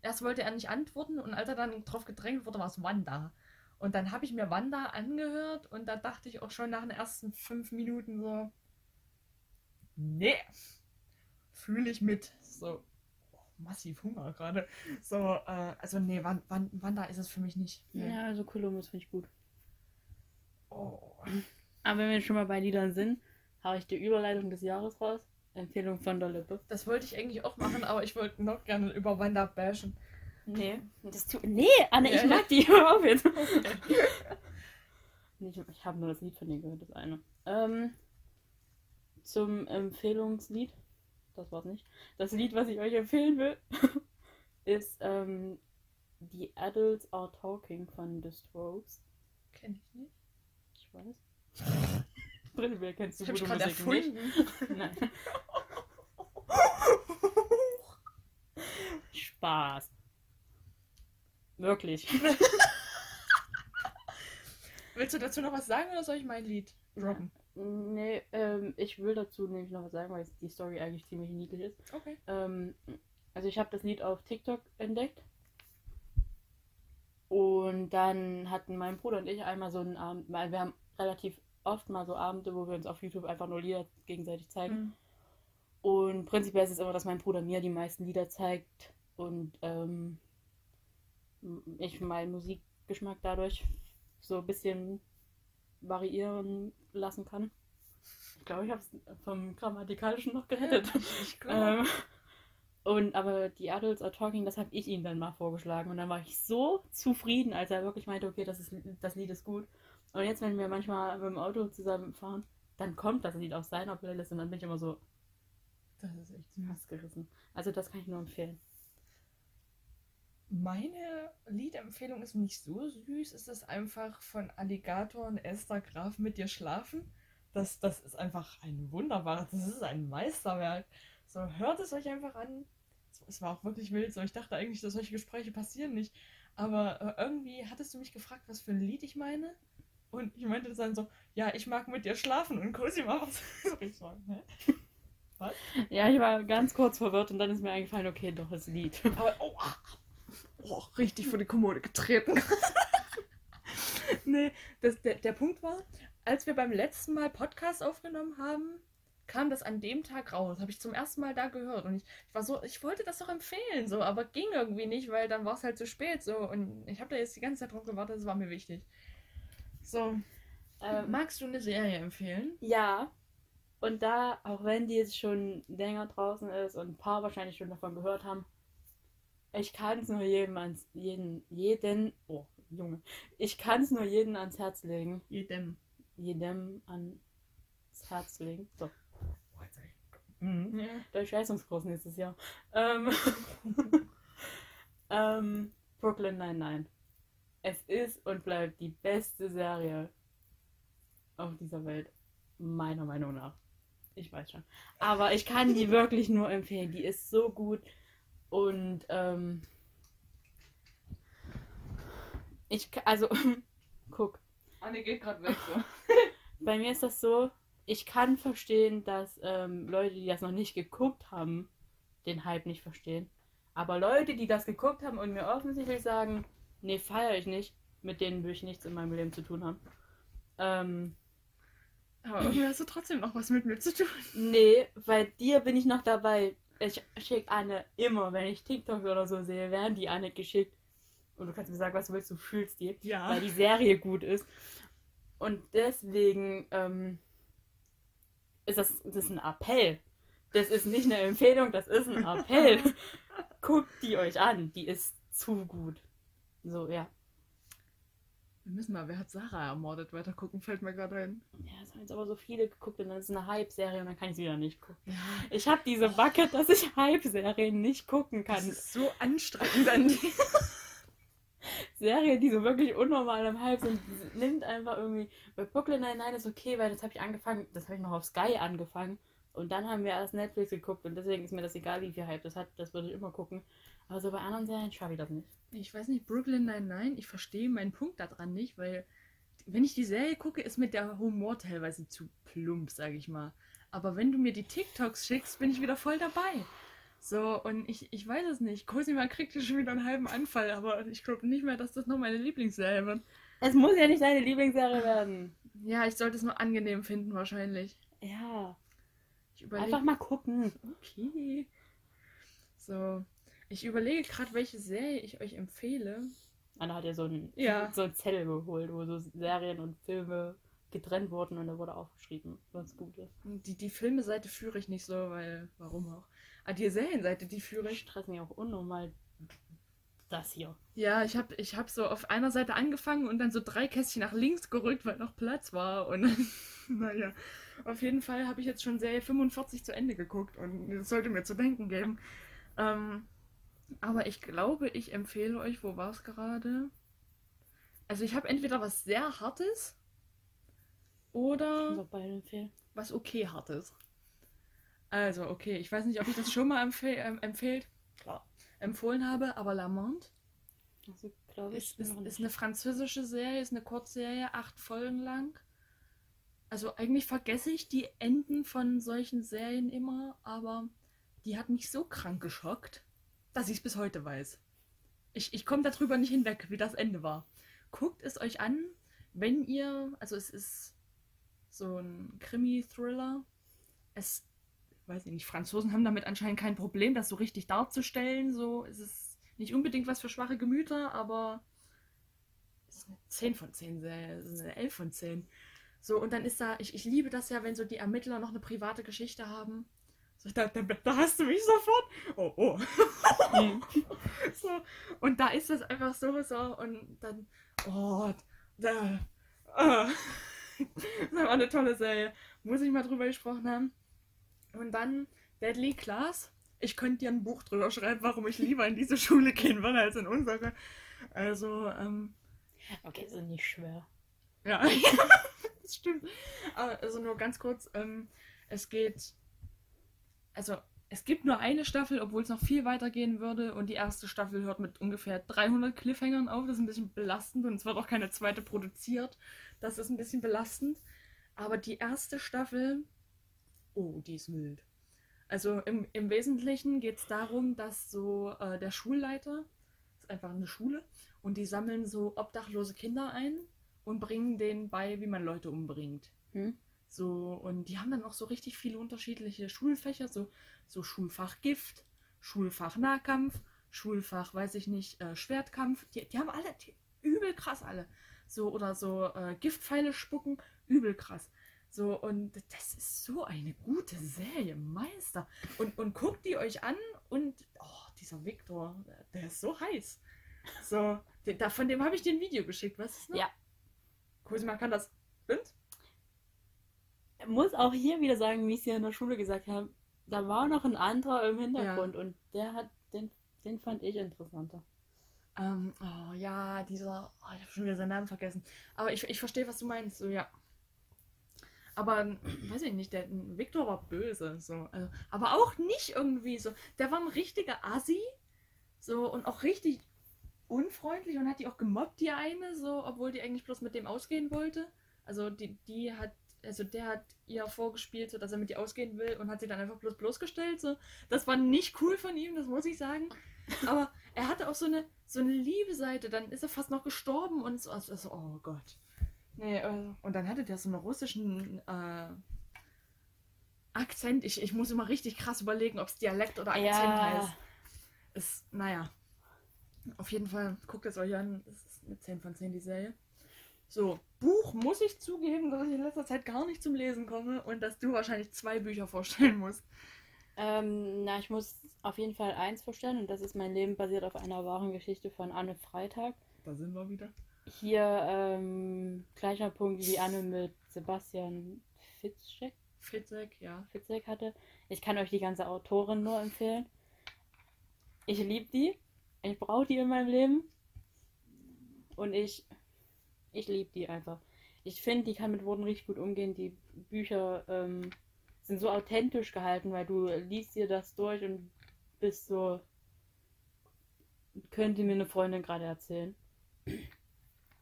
Erst wollte er nicht antworten und als er dann drauf gedrängt wurde, war es Wanda. Und dann habe ich mir Wanda angehört und da dachte ich auch schon nach den ersten fünf Minuten so, nee, fühle ich mit. So, massiv Hunger gerade. So, äh, also nee, Wan Wan Wanda ist es für mich nicht. Nee. Ja, also Columbus finde ich gut. Oh. Aber wenn wir schon mal bei Liedern sind, habe ich die Überleitung des Jahres raus. Empfehlung von der Lippe. Das wollte ich eigentlich auch machen, aber ich wollte noch gerne über Wanda bashen. Nee, das tu nee, Anne, Ja, ich mag die. Hör auf jetzt. Ich ich habe nur das Lied von dir gehört, das eine. Ähm, zum Empfehlungslied, das war's nicht. Das Lied, was ich euch empfehlen will, ist ähm, The Adults Are Talking von The Strokes. Kenn ich nicht. Ich weiß. Prinzipiell kennst du gute Musik nicht. erfunden. Nein. Spaß. Wirklich. Willst du dazu noch was sagen oder soll ich mein Lied droppen? Nee, ähm, ich will dazu nämlich noch was sagen, weil die Story eigentlich ziemlich niedlich ist. Okay. Ähm, also ich habe das Lied auf TikTok entdeckt. Und dann hatten mein Bruder und ich einmal so einen Abend, weil wir haben relativ oft mal so Abende, wo wir uns auf YouTube einfach nur Lieder gegenseitig zeigen. Mhm. Und prinzipiell ist es immer, dass mein Bruder mir die meisten Lieder zeigt und ähm, ich meinen Musikgeschmack dadurch so ein bisschen variieren lassen kann. Ich glaube, ich habe es vom Grammatikalischen noch gerettet. Ähm, und aber die Adults are talking, das habe ich ihm dann mal vorgeschlagen. Und dann war ich so zufrieden, als er wirklich meinte, okay, das, ist, das Lied ist gut. Und jetzt, wenn wir manchmal mit dem Auto zusammenfahren, dann kommt das Lied auf seiner Playlist und dann bin ich immer so das ist echt. Hass gerissen. Also das kann ich nur empfehlen. Meine Liedempfehlung ist nicht so süß. Es ist einfach von Alligator und Esther Graf mit dir schlafen. Das, das ist einfach ein wunderbares, das ist ein Meisterwerk. So, hört es euch einfach an. Es- Es war auch wirklich wild. So, ich dachte eigentlich, dass solche Gespräche passieren nicht. Aber äh, irgendwie hattest du mich gefragt, was für ein Lied ich meine. Und ich meinte dann so, ja, ich mag mit dir schlafen. Und Cosima was soll ich sagen? Hä? Ja, ich war ganz kurz verwirrt und dann ist mir eingefallen, okay, doch, das Lied. Aber, oh, ah, oh, richtig vor die Kommode getreten. nee, das, der, der Punkt war, als wir beim letzten Mal Podcast aufgenommen haben, kam das an dem Tag raus. Habe ich zum ersten Mal da gehört. Und ich, ich war so, ich wollte das doch empfehlen, so, aber ging irgendwie nicht, weil dann war es halt zu spät. So, und ich habe da jetzt die ganze Zeit drauf gewartet, das war mir wichtig. So, Ähm, magst du eine Serie empfehlen? ja. Und da, auch wenn die jetzt schon länger draußen ist und ein paar wahrscheinlich schon davon gehört haben, ich kann es nur jedem ans, jeden, jeden, oh, Junge, ich kann es nur jedem ans Herz legen. Jedem. Jedem ans Herz legen. So, Mhm. der Scheißungskurs nächstes Jahr. Ähm, Ähm, Brooklyn 99. Es ist und bleibt die beste Serie auf dieser Welt. Meiner Meinung nach. Ich weiß schon. Aber ich kann die wirklich nur empfehlen. Die ist so gut. Und ähm, ich, also, guck, Anne geht gerade weg. So. bei mir ist das so, ich kann verstehen, dass ähm, Leute, die das noch nicht geguckt haben, den Hype nicht verstehen. Aber Leute, die das geguckt haben und mir offensichtlich sagen, nee, feiere ich nicht, mit denen will ich nichts in meinem Leben zu tun haben. Ähm, Aber irgendwie hast du trotzdem noch was mit mir zu tun. nee, bei dir bin ich noch dabei. Ich schicke Anne immer, wenn ich TikToks oder so sehe, werden die Anne geschickt. Und du kannst mir sagen, was du willst, du fühlst die. Ja. weil die Serie gut ist. Und deswegen ähm, ist das, das ist ein Appell. Das ist nicht eine Empfehlung, das ist ein Appell. Guckt die euch an, die ist zu gut. So, ja. Wir müssen mal, wer hat Sarah ermordet, weiter gucken, fällt mir gerade ein. Ja, es haben jetzt aber so viele geguckt und dann ist es eine Hype-Serie und dann kann ich sie wieder nicht gucken. Ja. Ich habe diese Backe, dass ich Hype-Serien nicht gucken Das kann. ist so anstrengend an die. Serien, die so wirklich unnormal im Hype sind, nimmt einfach irgendwie. Bei Brooklyn Nine-Nine ist okay, weil das habe ich angefangen, das habe ich noch auf Sky angefangen. Und dann haben wir erst Netflix geguckt und deswegen ist mir das egal, wie viel Hype das hat, das würde ich immer gucken. Aber so bei anderen Serien schaffe ich das nicht. Ich weiß nicht, Brooklyn Nine-Nine, ich verstehe meinen Punkt daran nicht, weil wenn ich die Serie gucke, ist mir der Humor teilweise zu plump, sage ich mal. Aber wenn du mir die TikToks schickst, bin ich wieder voll dabei. So, und ich, ich weiß es nicht. Cosima kriegt hier schon wieder einen halben Anfall, aber ich glaube nicht mehr, dass das noch meine Lieblingsserie wird. Es muss ja nicht deine Lieblingsserie werden. Ja, ich sollte es nur angenehm finden, wahrscheinlich. Ja. Ich überlege. Einfach mal gucken. Okay. So. Ich überlege gerade, welche Serie ich euch empfehle. Anna hat ja so einen, Ja. so einen Zettel geholt, wo so Serien und Filme getrennt wurden und da wurde aufgeschrieben, was gut ist. Die, die Filmeseite führe ich nicht so, weil. Warum auch? Ah, die Serienseite, die führe Ich ich. stress mich auch unnormal das hier. Ja, ich habe ich hab so auf einer Seite angefangen und dann so drei Kästchen nach links gerückt, weil noch Platz war. Und dann, naja, auf jeden Fall habe ich jetzt schon Serie 45 zu Ende geguckt und das sollte mir zu denken geben. Ähm, aber ich glaube, ich empfehle euch, wo war es gerade? Also ich habe entweder was sehr Hartes oder was okay Hartes. Also, okay, ich weiß nicht, ob ich das schon mal empfehl ähm, empfehlt, klar, empfohlen habe, aber Lamont Also, ist, ist, ist eine französische Serie, ist eine Kurzserie, acht Folgen lang. Also eigentlich vergesse ich die Enden von solchen Serien immer, aber die hat mich so krank geschockt, dass ich es bis heute weiß. Ich, ich komme darüber nicht hinweg, wie das Ende war. Guckt es euch an, wenn ihr, also es ist so ein Krimi-Thriller. Es, weiß ich nicht, Franzosen haben damit anscheinend kein Problem, das so richtig darzustellen. So, es ist nicht unbedingt was für schwache Gemüter, aber es ist eine 10 von 10 Serie, es ist eine 11 von 10. So, und dann ist da, ich, ich liebe das ja, wenn so die Ermittler noch eine private Geschichte haben. So, da, da, da hast du mich sofort. Oh, oh. Hm. so, und da ist das einfach so, so, und dann, oh, da, ah. das war eine tolle Serie. Muss ich mal drüber gesprochen haben. Und dann Deadly Class. Ich könnte dir ein Buch drüber schreiben, warum ich lieber in diese Schule gehen würde als in unsere. Also, ähm, Okay, ist nicht schwer. ja, das stimmt. Also nur ganz kurz, ähm, es geht, also es gibt nur eine Staffel, obwohl es noch viel weiter gehen würde und die erste Staffel hört mit ungefähr 300 Cliffhangern auf. Das ist ein bisschen belastend und es wird auch keine zweite produziert. Das ist ein bisschen belastend. Aber die erste Staffel, oh, die ist wild. Also im, im Wesentlichen geht es darum, dass so äh, der Schulleiter, das ist einfach eine Schule, und die sammeln so obdachlose Kinder ein und bringen denen bei, wie man Leute umbringt. Hm? So, und die haben dann auch so richtig viele unterschiedliche Schulfächer, so, so Schulfach Gift, Schulfach Nahkampf, Schulfach, weiß ich nicht, äh, Schwertkampf. Die, die haben alle, die, übel krass alle. So, oder so äh, Giftpfeile spucken, übel krass. So, und das ist so eine gute Serie, Meister. Und, und guckt die euch an und, oh, dieser Viktor, der ist so heiß. So, den, da, von dem habe ich dir ein Video geschickt, was ist das? Ja. Cosima kann das. Und? muss auch hier wieder sagen, wie ich es ja in der Schule gesagt habe, da war noch ein anderer im Hintergrund und der hat, den, den fand ich interessanter. Ähm, oh ja, dieser, oh, ich habe schon wieder seinen Namen vergessen. Aber ich, ich verstehe, was du meinst, so ja. Aber, weiß ich nicht, der Victor war böse, so. Also, aber auch nicht irgendwie so. Der war ein richtiger Assi, so, und auch richtig unfreundlich und hat die auch gemobbt, die eine, so, obwohl die eigentlich bloß mit dem ausgehen wollte. Also, die, die hat, also der hat ihr vorgespielt, so, dass er mit ihr ausgehen will und hat sie dann einfach bloß bloßgestellt, so. Das war nicht cool von ihm, das muss ich sagen. Aber er hatte auch so eine, so eine liebe Seite, dann ist er fast noch gestorben und so, also, also oh Gott. Nee, äh, und dann hatte der so einen russischen äh, Akzent. Ich, ich muss immer richtig krass überlegen, ob es Dialekt oder Akzent Ja. heißt. Ist, naja. Auf jeden Fall, guckt es euch an. Es ist eine 10 von 10, die Serie. So, Buch muss ich zugeben, dass ich in letzter Zeit gar nicht zum Lesen komme und dass du wahrscheinlich zwei Bücher vorstellen musst. Ähm, na, ich muss auf jeden Fall eins vorstellen und das ist mein Leben basiert auf einer wahren Geschichte von Anne Freitag. Da sind wir wieder. Hier ähm, gleicher Punkt wie Anne mit Sebastian Fitzek, Fitzek, ja. Fitzek hatte. Ich kann euch die ganze Autorin nur empfehlen. Ich liebe die. Ich brauche die in meinem Leben. Und ich, ich liebe die einfach. Ich finde, die kann mit Worten richtig gut umgehen. Die Bücher ähm, sind so authentisch gehalten, weil du liest dir das durch und bist so, könnte mir eine Freundin gerade erzählen.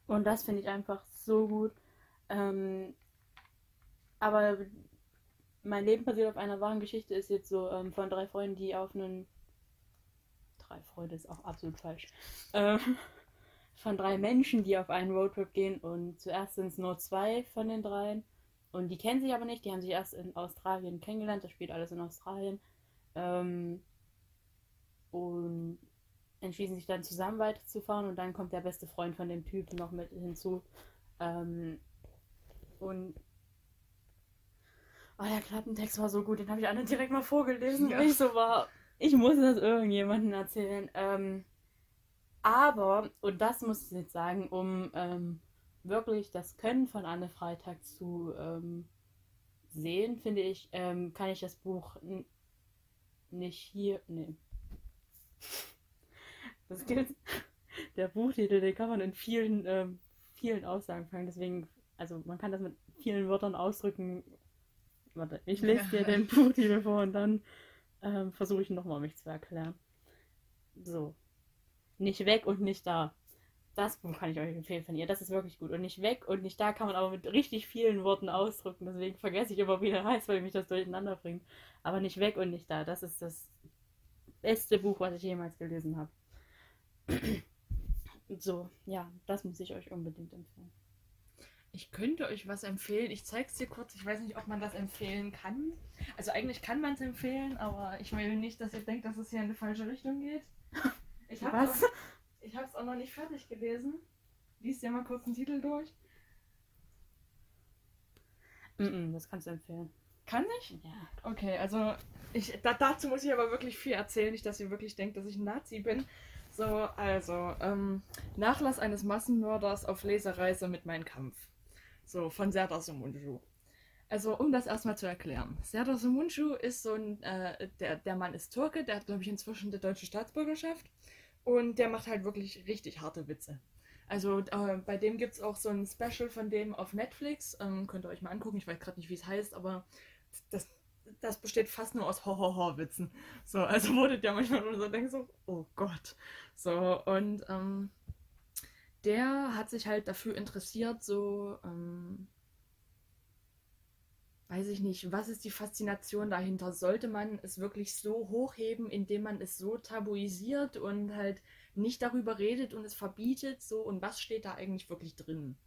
Und das finde ich einfach so gut. Ähm, aber mein Leben basiert auf einer wahren Geschichte ist jetzt so ähm, von drei Freunden, die auf einen. Drei Freunde ist auch absolut falsch. Ähm, von drei Menschen, die auf einen Roadtrip gehen und zuerst sind es nur zwei von den dreien. Und die kennen sich aber nicht, die haben sich erst in Australien kennengelernt, das spielt alles in Australien. Ähm, und entschließen sich dann zusammen weiterzufahren und dann kommt der beste Freund von dem Typen noch mit hinzu. Ähm, und oh, der Klappentext war so gut, den habe ich alle direkt mal vorgelesen, Ja. weil ich so war, ich muss das irgendjemandem erzählen. Ähm, aber, und das muss ich jetzt sagen, um ähm, wirklich das Können von Anne Freitag zu ähm, sehen, finde ich, ähm, kann ich das Buch nicht hier. Nee. Das gilt. Der Buchtitel, den kann man in vielen, ähm, vielen Aussagen fangen. Deswegen, also man kann das mit vielen Wörtern ausdrücken. Warte, ich lese dir den Buchtitel vor und dann ähm, versuche ich nochmal mich zu erklären. So. Nicht weg und nicht da. Das Buch kann ich euch empfehlen von ihr. Das ist wirklich gut. Und nicht weg und nicht da kann man aber mit richtig vielen Worten ausdrücken. Deswegen vergesse ich immer, wie der heißt, weil mich das durcheinander bringt. Aber nicht weg und nicht da. Das ist das beste Buch, was ich jemals gelesen habe. So, ja, das muss ich euch unbedingt empfehlen. Ich könnte euch was empfehlen. Ich zeig's dir kurz. Ich weiß nicht, ob man das empfehlen kann. Also eigentlich kann man es empfehlen, aber ich will nicht, dass ihr denkt, dass es hier in eine falsche Richtung geht. Ich habe Was? es ich hab's auch noch nicht fertig gelesen. Lies dir mal kurz den Titel durch. Mm-mm, das kannst du empfehlen. Kann ich? Ja. Okay, also ich, da, dazu muss ich aber wirklich viel erzählen, nicht, dass ihr wirklich denkt, dass ich ein Nazi bin. So, also, ähm, Nachlass eines Massenmörders auf Lesereise mit Mein Kampf. So, von Serdar Somuncu. Also, um das erstmal zu erklären. Serdar Somuncu ist so ein, äh, der, der Mann ist Türke, der hat, glaube ich, inzwischen die deutsche Staatsbürgerschaft. Und der macht halt wirklich richtig harte Witze. Also, äh, bei dem gibt es auch so ein Special von dem auf Netflix. Ähm, könnt ihr euch mal angucken. Ich weiß gerade nicht, wie es heißt, aber das, das besteht fast nur aus Ho-Ho-Ho-Witzen. So, also wurde der manchmal nur so denkt so, oh Gott. So, und ähm, der hat sich halt dafür interessiert, so, ähm, weiß ich nicht, was ist die Faszination dahinter? Sollte man es wirklich so hochheben, indem man es so tabuisiert und halt nicht darüber redet und es verbietet, so, und was steht da eigentlich wirklich drin?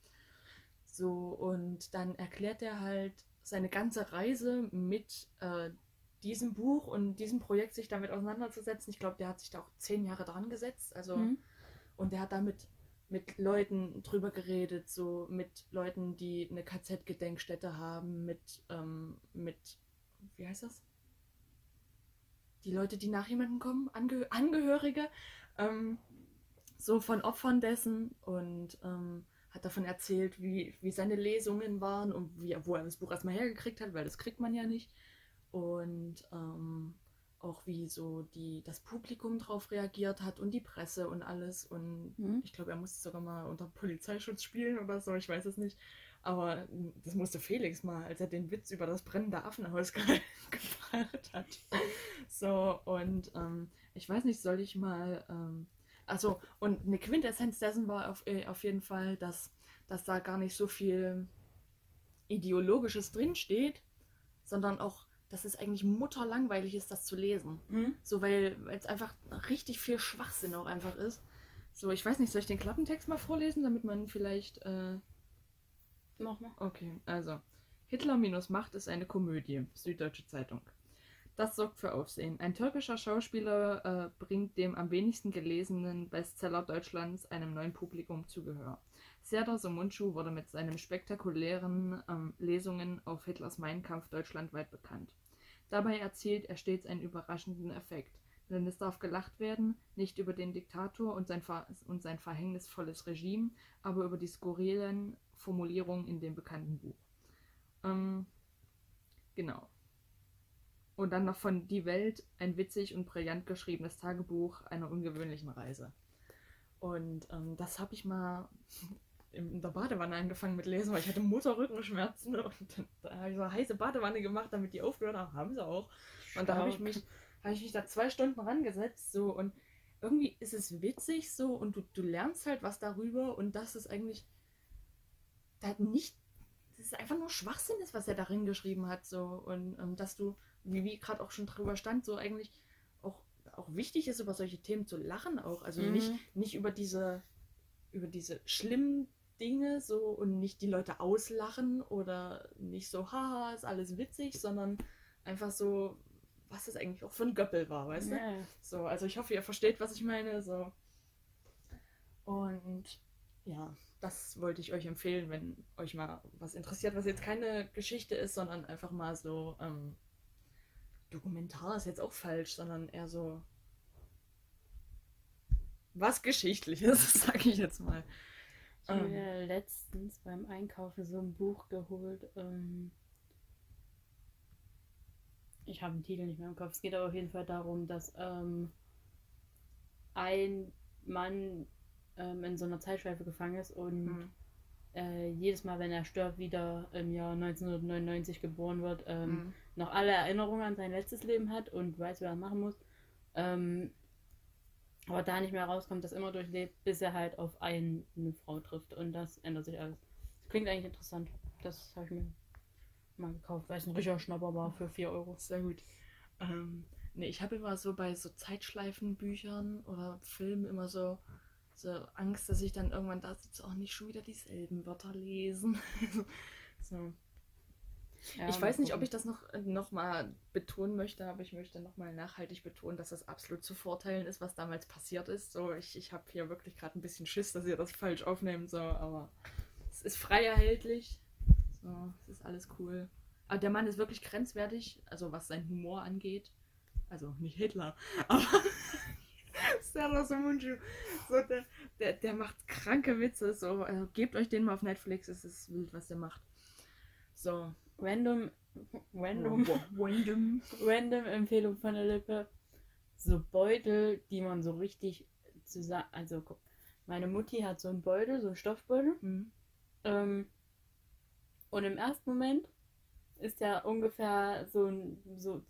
So, und dann erklärt er halt seine ganze Reise mit äh, diesem Buch und diesem Projekt sich damit auseinanderzusetzen. Ich glaube, der hat sich da auch zehn Jahre dran gesetzt. Also, Mhm. und der hat damit mit Leuten drüber geredet, so mit Leuten, die eine KZ-Gedenkstätte haben, mit, ähm, mit, wie heißt das? Die Leute, die nach jemandem kommen, Ange Angehörige, ähm, so von Opfern dessen und ähm, hat davon erzählt, wie, wie seine Lesungen waren und wie, wo er das Buch erstmal hergekriegt hat, weil das kriegt man ja nicht. Und ähm, auch wie so die, das Publikum drauf reagiert hat und die Presse und alles. Und Mhm. ich glaube, er musste sogar mal unter Polizeischutz spielen oder so, ich weiß es nicht. Aber das musste Felix mal, als er den Witz über das brennende Affenhaus ge gebracht hat. So, und ähm, ich weiß nicht, soll ich mal. Ähm, also, und eine Quintessenz dessen war auf, äh, auf jeden Fall, dass, dass da gar nicht so viel Ideologisches drinsteht, sondern auch, dass es eigentlich mutterlangweilig ist, das zu lesen. Mhm. So, weil es einfach richtig viel Schwachsinn auch einfach ist. So, ich weiß nicht, soll ich den Klappentext mal vorlesen, damit man vielleicht. Äh... Mach mal. Okay, also. Hitler minus Macht ist eine Komödie. Süddeutsche Zeitung. Das sorgt für Aufsehen. Ein türkischer Schauspieler äh, bringt dem am wenigsten gelesenen Bestseller Deutschlands einem neuen Publikum Zugehör. Serdar Somuncu wurde mit seinen spektakulären ähm, Lesungen auf Hitlers Mein Kampf deutschlandweit bekannt. Dabei erzielt er stets einen überraschenden Effekt, denn es darf gelacht werden, nicht über den Diktator und sein, und sein verhängnisvolles Regime, aber über die skurrilen Formulierungen in dem bekannten Buch. Ähm, genau. Und dann noch von Die Welt, ein witzig und brillant geschriebenes Tagebuch einer ungewöhnlichen Reise. Und ähm, das habe ich mal in der Badewanne angefangen mit Lesen, weil ich hatte Motorrückenschmerzen und dann da habe ich so eine heiße Badewanne gemacht, damit die aufgehört haben. Haben sie auch. Und da habe ich mich, habe ich mich da zwei Stunden rangesetzt so und irgendwie ist es witzig so und du, du lernst halt was darüber und das ist eigentlich da nicht, das ist einfach nur Schwachsinn ist, was er darin geschrieben hat so und ähm, dass du, wie, wie gerade auch schon drüber stand, so eigentlich auch, auch wichtig ist, über solche Themen zu lachen auch. Also Mhm. nicht, nicht über diese, über diese schlimmen Dinge so und nicht die Leute auslachen oder nicht so, haha, ist alles witzig, sondern einfach so, was das eigentlich auch für ein Göppel war, weißt du? Ja. So, also ich hoffe, ihr versteht, was ich meine. So. Und ja, das wollte ich euch empfehlen, wenn euch mal was interessiert, was jetzt keine Geschichte ist, sondern einfach mal so ähm, Dokumentar ist jetzt auch falsch, sondern eher so was Geschichtliches, sage ich jetzt mal. Ich habe Ähm, mir letztens beim Einkaufen so ein Buch geholt. Ähm ich habe den Titel nicht mehr im Kopf. Es geht aber auf jeden Fall darum, dass ähm, ein Mann ähm, in so einer Zeitschleife gefangen ist und hm, äh, jedes Mal, wenn er stirbt, wieder im Jahr 1999 geboren wird, ähm, hm, noch alle Erinnerungen an sein letztes Leben hat und weiß, wer er machen muss. Ähm, aber da nicht mehr rauskommt, das immer durchlebt, bis er halt auf ein, eine Frau trifft. Und das ändert sich alles. Das klingt eigentlich interessant. Das habe ich mir mal gekauft, weil es ein richtiger Schnapper war für 4 Euro. Sehr gut. Ähm, nee, ich habe immer so bei so Zeitschleifenbüchern oder Filmen immer so, so Angst, dass ich dann irgendwann da sitze, auch nicht schon wieder dieselben Wörter lesen. so. Ja, ich weiß nicht, ob ich das noch, noch mal betonen möchte, aber ich möchte noch mal nachhaltig betonen, dass das absolut zu Vorteilen ist, was damals passiert ist. So, ich, ich habe hier wirklich gerade ein bisschen Schiss, dass ihr das falsch aufnehmt, so, aber es ist frei erhältlich. So, es ist alles cool. Aber der Mann ist wirklich grenzwertig, also was sein Humor angeht. Also nicht Hitler, aber. So, der, der, der macht kranke Witze. So, also, gebt euch den mal auf Netflix, es ist wild, was der macht. So. Random, random, Random. random Empfehlung von der Lippe. So Beutel, die man so richtig zusammen. Also, guck. Meine Mutti hat so einen Beutel, so einen Stoffbeutel. Hm. Ähm, und im ersten Moment ist ja ungefähr so ein so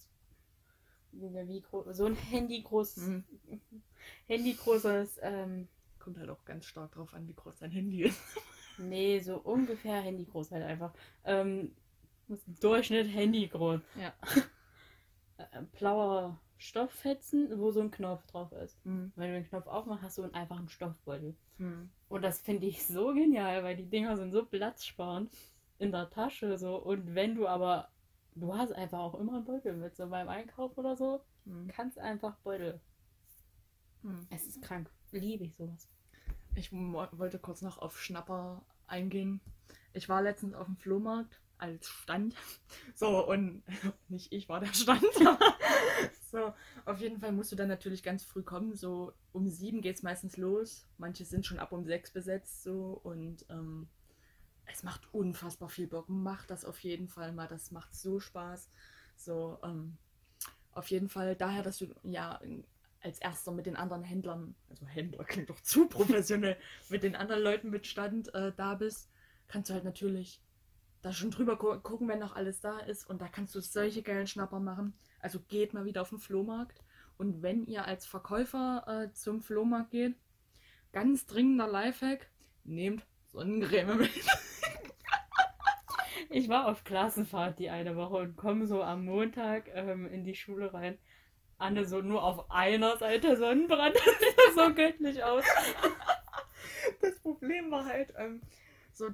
wie, so ein Handy großes Hm. Handy großes ähm, Kommt halt auch ganz stark drauf an, wie groß dein Handy ist. nee so ungefähr Handy groß halt einfach ähm, Durchschnitt Handy groß Ja. äh, blauer Stofffetzen wo so ein Knopf drauf ist Hm. wenn du den Knopf aufmachst hast du einen einfachen Stoffbeutel Hm. Und das finde ich so genial, weil die Dinger sind so platzsparend in der Tasche so. Und wenn du aber, du hast einfach auch immer einen Beutel mit, so beim Einkauf oder so, Hm. kannst einfach Beutel. Hm. Es ist krank. Liebe ich sowas. Ich wollte kurz noch auf Schnapper eingehen. Ich war letztens auf dem Flohmarkt als Stand. So, und nicht ich war der Stand. so, auf jeden Fall musst du dann natürlich ganz früh kommen. So um sieben geht es meistens los. Manche sind schon ab um sechs besetzt so und ähm, es macht unfassbar viel Bock. Macht das auf jeden Fall mal. Das macht so Spaß. So, ähm, auf jeden Fall daher, dass du ja als erster mit den anderen Händlern, also Händler klingt doch zu professionell, mit den anderen Leuten mit Stand äh, da bist, kannst du halt natürlich da schon drüber gu gucken, wenn noch alles da ist. Und da kannst du solche geilen Schnapper machen. Also geht mal wieder auf den Flohmarkt. Und wenn ihr als Verkäufer äh, zum Flohmarkt geht, ganz dringender Lifehack, nehmt Sonnencreme mit. Ich war auf Klassenfahrt die eine Woche und komme so am Montag ähm, in die Schule rein. Anne so nur auf einer Seite Sonnenbrand. Das sah so göttlich aus. Das Problem war halt, ähm, so,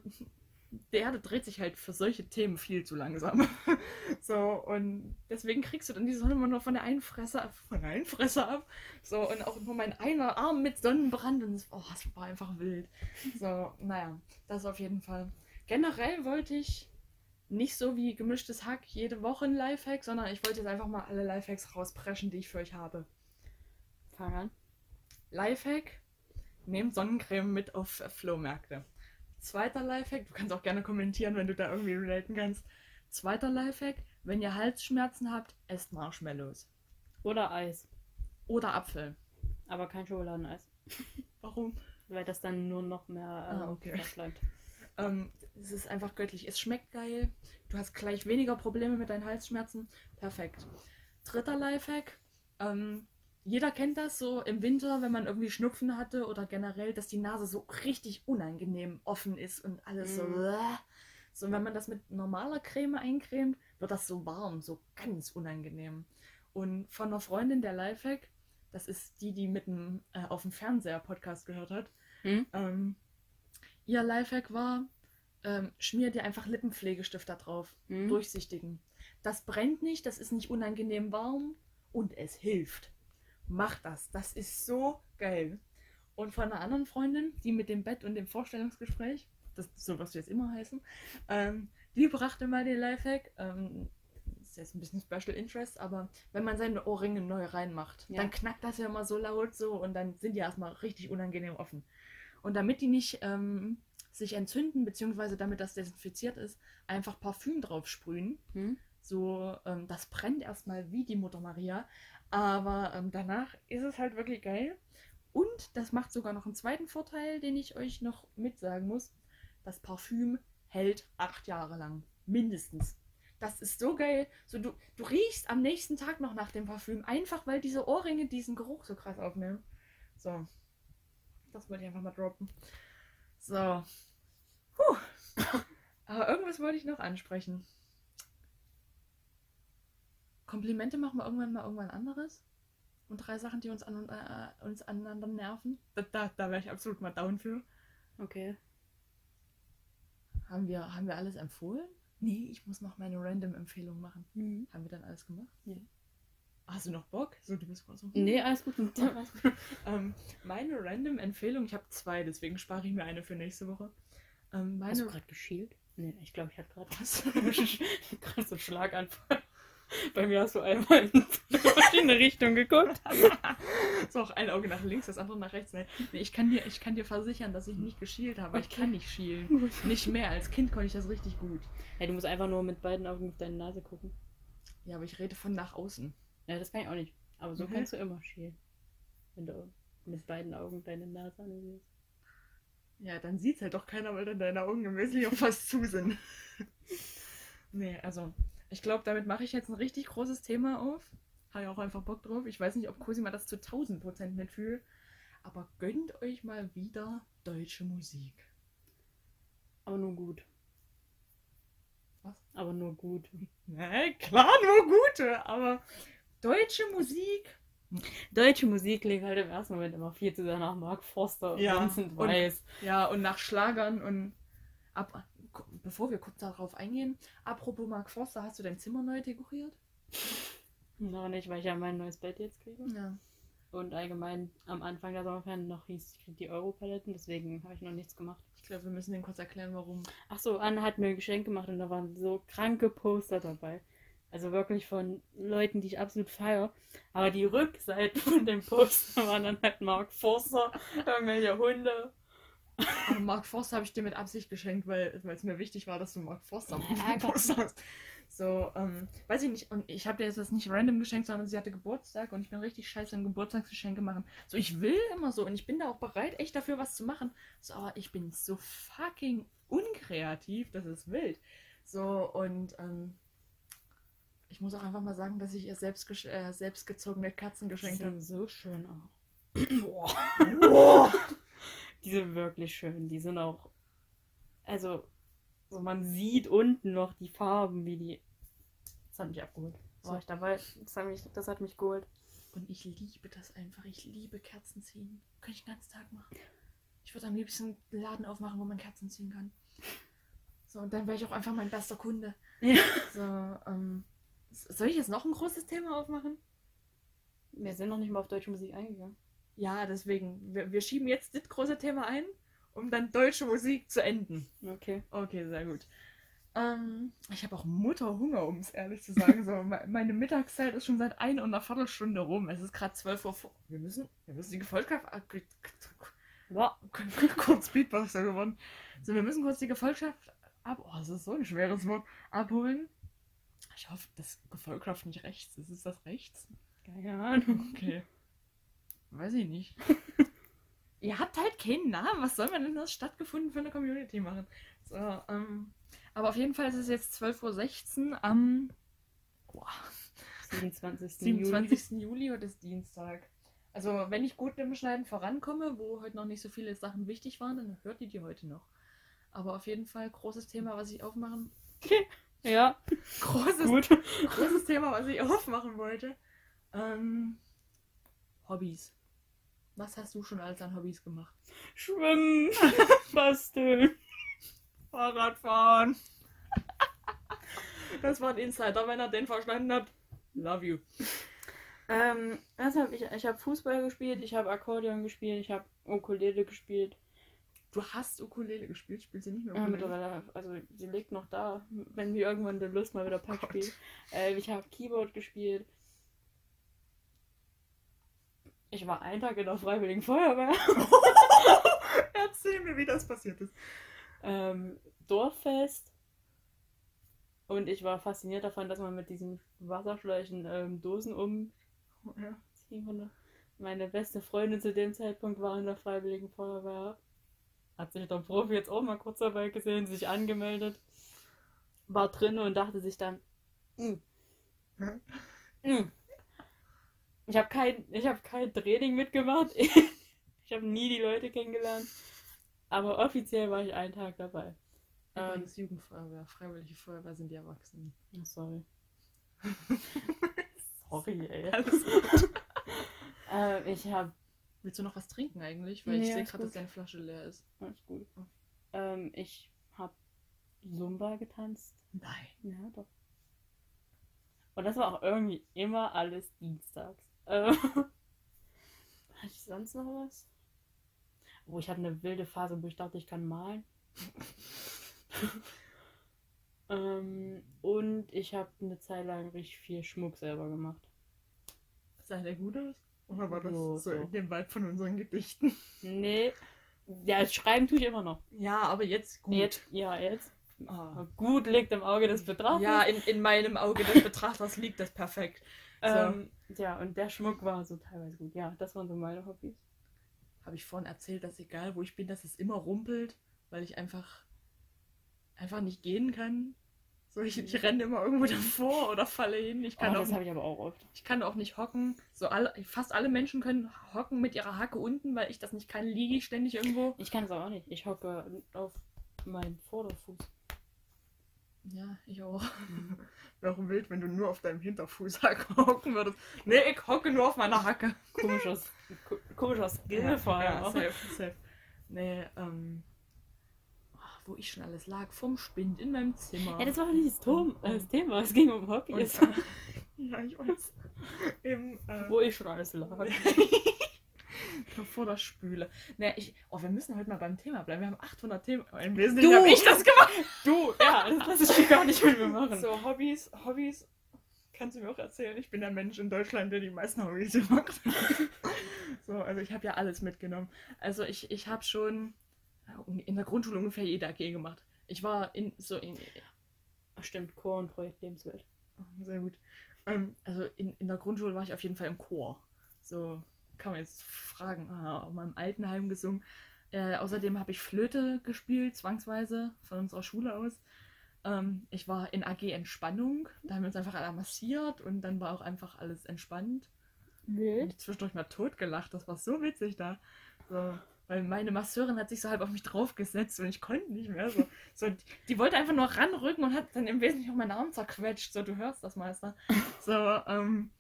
der Erde dreht sich halt für solche Themen viel zu langsam. So, und deswegen kriegst du dann die Sonne immer nur von der einen Fresse ab, von der einen Fresse ab. So, und auch nur mein einer Arm mit Sonnenbrand. Und das, oh, das war einfach wild. So, naja, das auf jeden Fall. Generell wollte ich nicht so wie gemischtes Hack jede Woche ein Lifehack, sondern ich wollte jetzt einfach mal alle Lifehacks rauspreschen, die ich für euch habe. Fang an. Lifehack, nehmt Sonnencreme mit auf Flohmärkte. Zweiter Lifehack, du kannst auch gerne kommentieren, wenn du da irgendwie relaten kannst. Zweiter Lifehack, wenn ihr Halsschmerzen habt, esst Marshmallows. Oder Eis. Oder Apfel. Aber kein Schokoladeneis. Warum? Weil das dann nur noch mehr äh, Ah, okay. bleibt. Ähm, es ist einfach göttlich. Es schmeckt geil. Du hast gleich weniger Probleme mit deinen Halsschmerzen. Perfekt. Dritter Lifehack. Ähm, jeder kennt das so im Winter, wenn man irgendwie Schnupfen hatte oder generell, dass die Nase so richtig unangenehm offen ist und alles so. Mhm. So, und wenn man das mit normaler Creme eincremt, wird das so warm, so ganz unangenehm. Und von einer Freundin der Lifehack, das ist die, die mit dem, äh, auf dem Fernseher Podcast gehört hat, Hm? ähm, ihr Lifehack war, ähm, schmier dir einfach Lippenpflegestift da drauf. Hm? Durchsichtigen. Das brennt nicht, das ist nicht unangenehm warm und es hilft. Mach das. Das ist so geil. Und von einer anderen Freundin, die mit dem Bett und dem Vorstellungsgespräch, das so was wir jetzt immer heißen, ähm, die brachte mal den Lifehack. Ähm, ist jetzt ein bisschen Special Interest, aber wenn man seine Ohrringe neu reinmacht, Ja. dann knackt das ja immer so laut so und dann sind die erstmal richtig unangenehm offen. Und damit die nicht ähm, sich entzünden, beziehungsweise damit das desinfiziert ist, einfach Parfüm drauf sprühen. Hm? So, ähm, das brennt erstmal wie die Mutter Maria, aber ähm, danach ist es halt wirklich geil. Und das macht sogar noch einen zweiten Vorteil, den ich euch noch mitsagen muss. Das Parfüm hält acht Jahre lang. Mindestens. Das ist so geil. So, du, du riechst am nächsten Tag noch nach dem Parfüm, einfach weil diese Ohrringe diesen Geruch so krass aufnehmen. So. Das wollte ich einfach mal droppen. So. Puh. Aber irgendwas wollte ich noch ansprechen. Komplimente machen wir irgendwann mal irgendwann anderes. Und drei Sachen, die uns, an, äh, uns aneinander nerven. Da, da, da wäre ich absolut mal down für. Okay. Haben wir, haben wir alles empfohlen? Nee, ich muss noch meine Random-Empfehlung machen. Mhm. Haben wir dann alles gemacht? Ja. Hast du noch Bock? So, du bist so. Nee, alles gut. Alles gut. Ähm, meine Random-Empfehlung, ich habe zwei, deswegen spare ich mir eine für nächste Woche. Ähm, Hast du meine gerade geschielt? Nee, ich glaube, ich hatte gerade Was? gerade so einen Schlaganfall. Bei mir hast du einmal in verschiedene Richtungen geguckt. so auch ein Auge nach links, das andere nach rechts. Nee, ich, kann dir, ich kann dir versichern, dass ich nicht geschielt habe. weil Ich Okay. kann nicht schielen. Nicht mehr. Als Kind konnte ich das richtig gut. Hey, du musst einfach nur mit beiden Augen auf deine Nase gucken. Ja, aber ich rede von nach außen. Ja, das kann ich auch nicht. Aber so Mhm. kannst du immer schielen. Wenn du mit beiden Augen deine Nase ansiehst. Ja, dann sieht's halt doch keiner, weil dann deine Augen im Wesentlichen auch fast zu sind. nee, also, ich glaube, damit mache ich jetzt ein richtig großes Thema auf. Habe ich auch einfach Bock drauf. Ich weiß nicht, ob Cosima das zu 1000 Prozent mitfühlt. Aber gönnt euch mal wieder deutsche Musik. Aber nur gut. Was? Aber nur gut. Ne, klar, nur gute, aber deutsche Musik. Deutsche Musik klingt halt im ersten Moment immer viel zu sehr nach Mark Forster und Ja, Vincent und- Weiss. Ja, und nach Schlagern und ab, bevor wir kurz darauf eingehen, apropos Mark Forster, hast du dein Zimmer neu dekoriert? Noch nicht, weil ich ja mein neues Bett jetzt kriege. Ja. Und allgemein am Anfang der Sommerferien noch hieß ich krieg die Europaletten, deswegen habe ich noch nichts gemacht. Ich glaube, wir müssen den kurz erklären, warum. Ach so, Anne hat mir ein Geschenk gemacht und da waren so kranke Poster dabei. Also wirklich von Leuten, die ich absolut feiere. Aber die Rückseiten von dem Poster waren dann halt Mark Forster, irgendwelche Hunde Aber Mark Forster habe ich dir mit Absicht geschenkt, weil es mir wichtig war, dass du Mark Forster Geburtstag hast. So, ähm, weiß ich nicht. Und ich habe dir jetzt das nicht random geschenkt, sondern sie hatte Geburtstag und ich bin richtig scheiße im Geburtstagsgeschenke machen. So, ich will immer so und ich bin da auch bereit, echt dafür was zu machen. So, aber ich bin so fucking unkreativ, das ist wild. So, und ähm, ich muss auch einfach mal sagen, dass ich ihr selbst, äh, selbstgezogene Katzen geschenkt habe. so schön auch. Boah. Die sind wirklich schön. Die sind auch. Also, so man sieht unten noch die Farben, wie die. Das hat mich abgeholt. War So. ich dabei? Das hat mich, das hat mich geholt. Und ich liebe das einfach. Ich liebe Kerzen ziehen. Könnte ich den ganzen Tag machen. Ich würde am liebsten einen Laden aufmachen, wo man Kerzen ziehen kann. So, und dann wäre ich auch einfach mein bester Kunde. Ja. So, ähm, soll ich jetzt noch ein großes Thema aufmachen? Wir sind noch nicht mal auf deutsche Musik eingegangen. Ja, deswegen. Wir, wir schieben jetzt das große Thema ein, um dann deutsche Musik zu enden. Okay. Okay, sehr gut. Ähm, ich habe auch Mutterhunger, um es ehrlich zu sagen. So, me- meine Mittagszeit ist schon seit einer und einer Viertelstunde rum. Es ist gerade 12 Uhr vor. Wir müssen, wir müssen die Gefolgschaft. ab- Ja. kurz Beatboxer geworden. So, wir müssen kurz die Gefolgschaft ab. Oh, das ist so ein schweres Wort. Abholen. Ich hoffe, das Gefolgschaft nicht rechts ist. Ist das rechts? Keine Ahnung. Okay. Weiß ich nicht. Ihr habt halt keinen Namen. Was soll man denn das stattgefunden für eine Community machen? So, ähm, aber auf jeden Fall ist es jetzt 12.16 Uhr am boah, 27. 27. Juli. heute ist Dienstag. Also, wenn ich gut im Schneiden vorankomme, wo heute noch nicht so viele Sachen wichtig waren, dann hört ihr die heute noch. Aber auf jeden Fall großes Thema, was ich aufmachen. Ja, Großes gut. großes Thema, was ich aufmachen wollte. Ähm, Hobbys. Was hast du schon alles an Hobbys gemacht? Schwimmen, basteln. Fahrradfahren. Das war ein Insider, wenn er den verstanden hat. Love you. Ähm, was hab ich? Ich habe Fußball gespielt, ich habe Akkordeon gespielt, ich habe Ukulele gespielt. Du hast Ukulele gespielt, spielst du nicht mehr Ja, Ukulele? mittlerweile, also sie liegt noch da, wenn wir irgendwann die Lust mal wieder Pack Gott. spielen. Äh, ich habe Keyboard gespielt. Ich war einen Tag in der Freiwilligen Feuerwehr. Erzähl mir, wie das passiert ist. ähm, Dorffest. Und ich war fasziniert davon, dass man mit diesen Wasserschläuchen ähm, Dosen umziehen Ja. konnte. Meine beste Freundin zu dem Zeitpunkt war in der Freiwilligen Feuerwehr. Hat sich der Profi jetzt auch mal kurz dabei gesehen, sich angemeldet. War drin und dachte sich dann, "Mm, mm." Ich habe kein, ich hab kein Training mitgemacht. ich habe nie die Leute kennengelernt. Aber offiziell war ich einen Tag dabei. Ähm, Übrigens Jugendfeuerwehr, Freiwillige Feuerwehr sind die Erwachsenen. oh, sorry. sorry, ey. Ähm, ich habe Willst du noch was trinken eigentlich? Weil ich Nee, sehe ist gerade, dass deine Flasche leer ist. Alles gut. Ähm, ich habe Zumba getanzt. Nein. Ja, doch. Und das war auch irgendwie immer alles dienstags. Ähm, hatte ich sonst noch was? Oh, ich hatte eine wilde Phase, wo ich dachte, ich kann malen. ähm, und ich habe eine Zeit lang richtig viel Schmuck selber gemacht. Sah der gut aus? Oder war das So, so, so. in dem Wald von unseren Gedichten? Nee. Ja, schreiben tue ich immer noch. Ja, aber jetzt gut. Jetzt, ja, jetzt. Ah. Gut liegt im Auge des Betrachters. Ja, in, in meinem Auge des Betrachters liegt das perfekt. Ähm, ja, und der Schmuck war so teilweise gut. Ja, das waren so meine Hobbys. Habe ich vorhin erzählt, dass egal wo ich bin, dass es immer rumpelt, weil ich einfach einfach nicht gehen kann. So, ich, ich renne immer irgendwo davor oder falle hin. Ich kann, oh, auch, das habe ich aber auch oft. ich kann auch nicht hocken. So alle, fast alle Menschen können hocken mit ihrer Hacke unten, weil ich das nicht kann, liege ich ständig irgendwo. Ich kann es auch nicht. Ich hocke auf meinen Vorderfuß. Ja, ich auch. Wäre auch wild, wenn du nur auf deinem Hinterfuß hocken würdest. Nee, ich hocke nur auf meiner Hacke. Komisches, ko- komischer Skill vor allem. Ja, safe, safe. Nee, ähm. ach, Wo ich schon alles lag, vom Spind in meinem Zimmer. Ja, das war doch nicht das, Tom, äh, das Thema. Es ging um Hobbys. Und, ja, ich weiß. Im, äh, Wo ich schon alles lag. Bevor das Spüle. Nee, ich. Oh, wir müssen heute mal beim Thema bleiben. Wir haben 800 Themen. Im Wesentlichen Du! habe ich das gemacht. Du, ja, das lasse ich dir gar nicht mit mir machen. So, Hobbys, Hobbys. Kannst du mir auch erzählen? Ich bin der Mensch in Deutschland, der die meisten Hobbys macht. so, also ich habe ja alles mitgenommen. Also ich, ich habe schon ja, in der Grundschule ungefähr jede AG gemacht. Ich war in so in. Ach, stimmt, Chor und Projekt Lebenswelt. Oh, Sehr gut. Ähm, also in, in der Grundschule war ich auf jeden Fall im Chor. So kann man jetzt fragen. Ah, auf meinem Altenheim gesungen. Äh, außerdem habe ich Flöte gespielt, zwangsweise von unserer Schule aus. Ähm, ich war in AG Entspannung. Da haben wir uns einfach alle massiert und dann war auch einfach alles entspannt. Wild. Zwischendurch mal totgelacht. Das war so witzig da. So, weil meine Masseurin hat sich so halb auf mich draufgesetzt und ich konnte nicht mehr. So, so, die, die wollte einfach nur ranrücken und hat dann im Wesentlichen auch meinen Arm zerquetscht. So, du hörst das, Meister. So, ähm.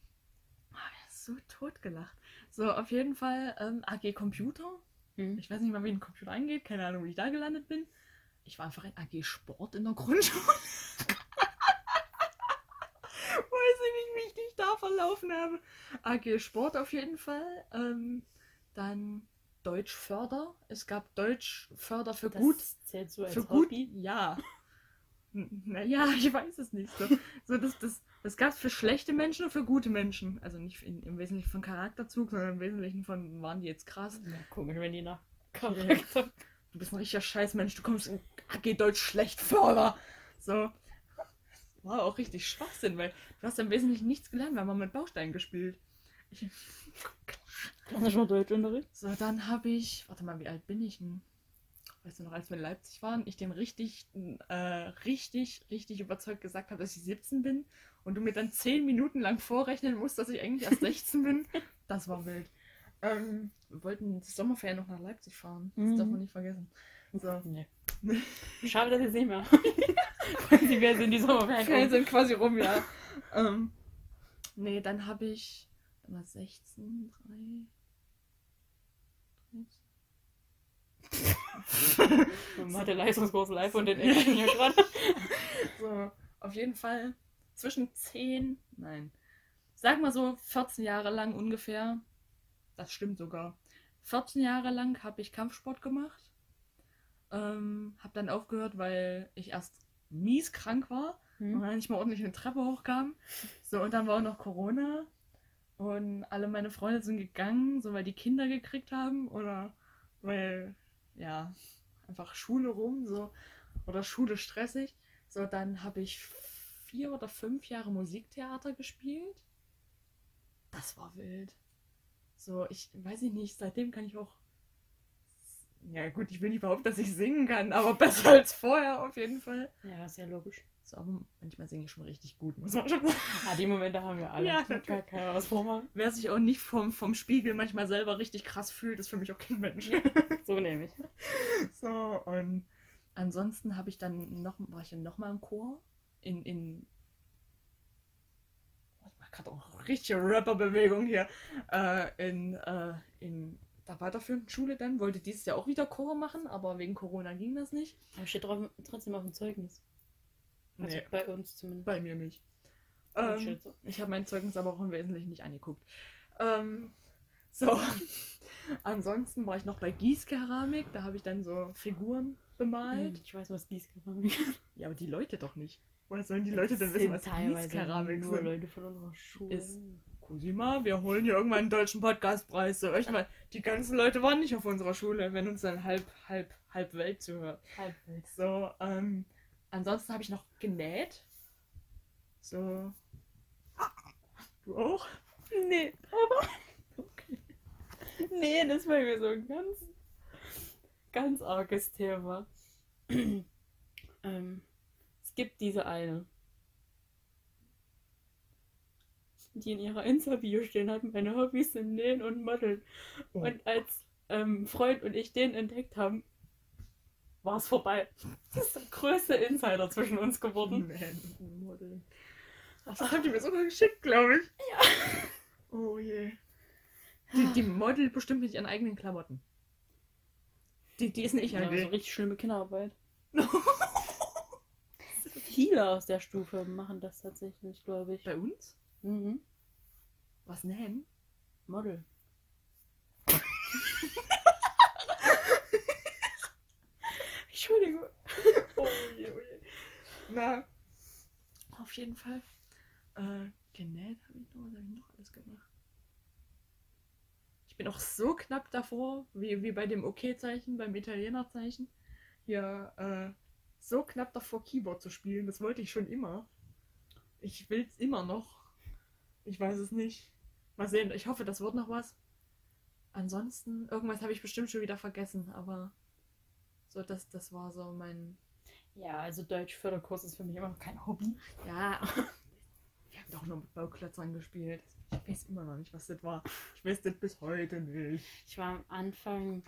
so totgelacht. So, auf jeden Fall ähm, AG Computer. Hm. Ich weiß nicht mal, wie ein Computer eingeht. Keine Ahnung, wie ich da gelandet bin. Ich war einfach in AG Sport in der Grundschule. weiß ich nicht, wie ich dich da verlaufen habe. AG Sport auf jeden Fall. Ähm, dann Deutschförder. Es gab Deutschförder für Das gut. zählt so als Für gut, Hobby. ja. N- Naja, ich weiß es nicht. So, so das, das, das gab es für schlechte Menschen und für gute Menschen. Also nicht in, im Wesentlichen von Charakterzug, sondern im Wesentlichen von, waren die jetzt krass. Ja, komisch, wenn die nach Charakter. Du bist ein richtiger Scheißmensch, du kommst in AG Deutsch schlecht Förder. So. War auch richtig Schwachsinn, weil du hast im Wesentlichen nichts gelernt, wir haben mit Bausteinen gespielt. Ich, Hast du schon Deutschunterricht? so, dann habe ich, warte mal, wie alt bin ich denn? Weißt du noch, als wir in Leipzig waren, ich dem richtig, äh, richtig, richtig überzeugt gesagt habe, dass ich 17 bin und du mir dann 10 Minuten lang vorrechnen musst, dass ich eigentlich erst 16 bin. Das war wild. Ähm, wir wollten das Sommerferien noch nach Leipzig fahren. Das Mhm. darf man nicht vergessen. So. Nee. Schade, dass jetzt nicht mehr. Wäre in die Sommerferien. Ferien sind quasi rum, ja. ähm, nee, dann habe ich dann war 16, 3. Mathe Leistungskurs live und den Action hier gerade. So, auf jeden Fall zwischen 10, nein, sag mal so 14 Jahre lang ungefähr. Das stimmt sogar. 14 Jahre lang habe ich Kampfsport gemacht. Ähm, habe dann aufgehört, weil ich erst mies krank war und Hm? dann nicht mal ordentlich eine Treppe hochkam. So, und dann war auch noch Corona. Und alle meine Freunde sind gegangen, so weil die Kinder gekriegt haben oder weil, ja, einfach Schule rum, so. Oder Schule stressig. So, dann habe ich vier oder fünf Jahre Musiktheater gespielt. Das war wild. So, ich weiß ich nicht, seitdem kann ich auch. Ja, gut, ich will nicht behaupten, dass ich singen kann, aber besser als vorher auf jeden Fall. Ja, sehr logisch. So, aber manchmal singe ich schon richtig gut, muss man schon sagen. Ah, die Momente haben wir alle. Ja, kann keiner was vormachen. Wer sich auch nicht vom, vom Spiegel manchmal selber richtig krass fühlt, ist für mich auch kein Mensch. So nämlich. so, und ansonsten habe ich dann noch, war ich dann nochmal im Chor. In, in oh, ich mache gerade auch eine richtige Rapper-Bewegung hier. Äh, in, äh, in der weiterführenden Schule dann. Wollte dieses Jahr auch wieder Chor machen, aber wegen Corona ging das nicht. Aber steht trotzdem auf dem Zeugnis. Also Nee, bei uns zumindest. bei mir nicht. Ähm, Ähm, Ich habe mein Zeugnis aber auch im Wesentlichen nicht angeguckt. Ähm, so. Ansonsten war ich noch bei Gießkeramik. Da habe ich dann so Figuren bemalt. Ich weiß, was Gießkeramik ist. Ja, aber die Leute doch nicht. Woher sollen die Leute denn wissen, was Gießkeramik nur sind? Leute von unserer Schule. Ist- Cosima, wir holen hier irgendwann einen deutschen Podcastpreis. So, mal, die ganzen Leute waren nicht auf unserer Schule, wenn uns dann halb, halb, halb Welt zuhört. halbwegs. So, ähm, ansonsten habe ich noch genäht. So. Du auch? Nee, aber. Okay. Nee, das war mir so ein ganz, ganz arges Thema. ähm, es gibt diese eine, die in ihrer Insta-Bio stehen hat, meine Hobbys sind Nähen und Modeln. Oh. Und als ähm, Freund und ich den entdeckt haben, war es vorbei. Das ist der größte Insider zwischen uns geworden. Man, Model. Ach, das habt ihr mir sogar geschickt, glaube ich. Ja. Oh je. Die, die Model bestimmt mit ihren eigenen Klamotten. Die, die ist nicht Ja, so AG. richtig schlimme Kinderarbeit. Viele aus der Stufe machen das tatsächlich, glaube ich. Bei uns? Mhm. Was nennen? Model. Entschuldigung. Oh je, oh je. Na, auf jeden Fall. Äh, genäht habe ich noch, was habe ich noch alles gemacht? Ich bin auch so knapp davor, wie, wie bei dem OK-Zeichen, beim Italiener-Zeichen. Hier, äh, so knapp davor, Keyboard zu spielen. Das wollte ich schon immer. Ich will es immer noch. Ich weiß es nicht. Mal sehen, ich hoffe, das wird noch was. Ansonsten, irgendwas habe ich bestimmt schon wieder vergessen, aber so, das, das war so mein. Ja, also Deutsch-Förderkurs ist für mich immer noch kein Hobby. Ja, wir haben doch nur mit Bauklötzern gespielt. Ich weiß immer noch nicht, was das war. Ich weiß das bis heute nicht. Ich war am Anfang,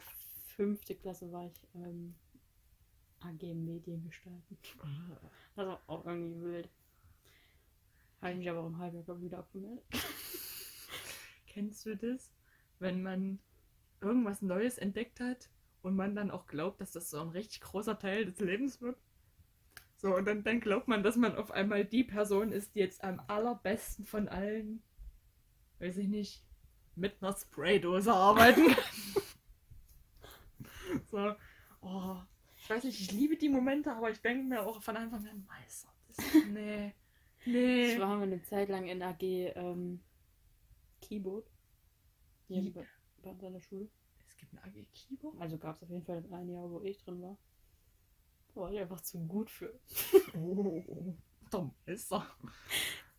fünfte Klasse, war ich ähm, AG Medien gestalten. Das war auch irgendwie wild. Habe ich mich aber im Halbjahr wieder abgemeldet. Kennst du das? Wenn man irgendwas Neues entdeckt hat und man dann auch glaubt, dass das so ein richtig großer Teil des Lebens wird? So, und dann, dann glaubt man, dass man auf einmal die Person ist, die jetzt am allerbesten von allen, weiß ich nicht, mit einer Spraydose arbeiten kann. so, oh, ich weiß nicht, ich liebe die Momente, aber ich denke mir auch von Anfang an, Meister, das, nee, nee. Ich war mal eine Zeit lang in AG ähm, Keyboard. Hier Wie- bei, bei der Schule. Es gibt ein Keyboard? Also gab es auf jeden Fall ein Jahr, wo ich drin war. Da war ich einfach zu gut für. Oh, der Meister.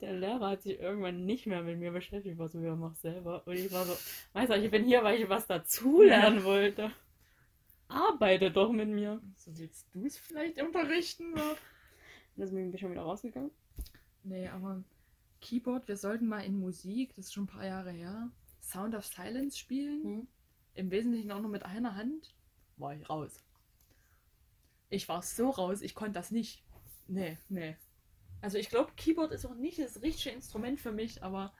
Der Lehrer hat sich irgendwann nicht mehr mit mir beschäftigt, was wir mach selber. Und ich war so, weißt du, ich bin hier, weil ich was dazulernen wollte. Arbeite doch mit mir. So willst du es vielleicht unterrichten? So? Deswegen bin ich schon wieder rausgegangen. Nee, aber Keyboard, wir sollten mal in Musik, das ist schon ein paar Jahre her, Sound of Silence spielen. Hm? Im Wesentlichen auch nur mit einer Hand. War ich raus. Ich war so raus, ich konnte das nicht. Nee, nee. Also ich glaube, Keyboard ist auch nicht das richtige Instrument für mich, aber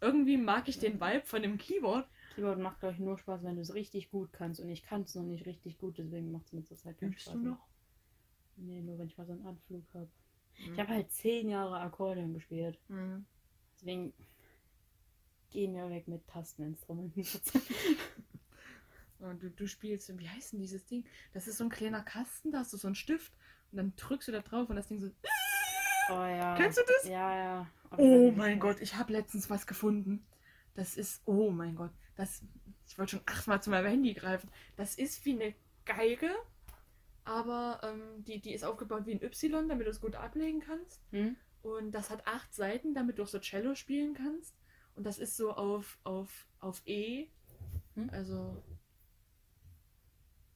irgendwie mag ich den Vibe von dem Keyboard. Keyboard macht, glaube ich, nur Spaß, wenn du es richtig gut kannst. Und ich kann es noch nicht richtig gut, deswegen macht es mir zurzeit keinen Übst Spaß. du noch? Nee, nur wenn ich mal so einen Anflug habe. Mhm. Ich habe halt zehn Jahre Akkordeon gespielt. Mhm. Deswegen geh mir weg mit Tasteninstrumenten. Und du, du spielst, wie heißt denn dieses Ding? Das ist so ein kleiner Kasten, da hast du so einen Stift und dann drückst du da drauf und das Ding so. oh ja. Kennst du das? Ja, ja. Aber Oh mein wie- Gott, ich habe letztens was gefunden. Das ist, oh mein Gott, das, ich wollte schon achtmal zu meinem Handy greifen. Das ist wie eine Geige, aber ähm, die, die ist aufgebaut wie ein Y, damit du es gut ablegen kannst. Hm? Und das hat acht Seiten, damit du auch so Cello spielen kannst. Und das ist so auf, auf, auf E, Hm? also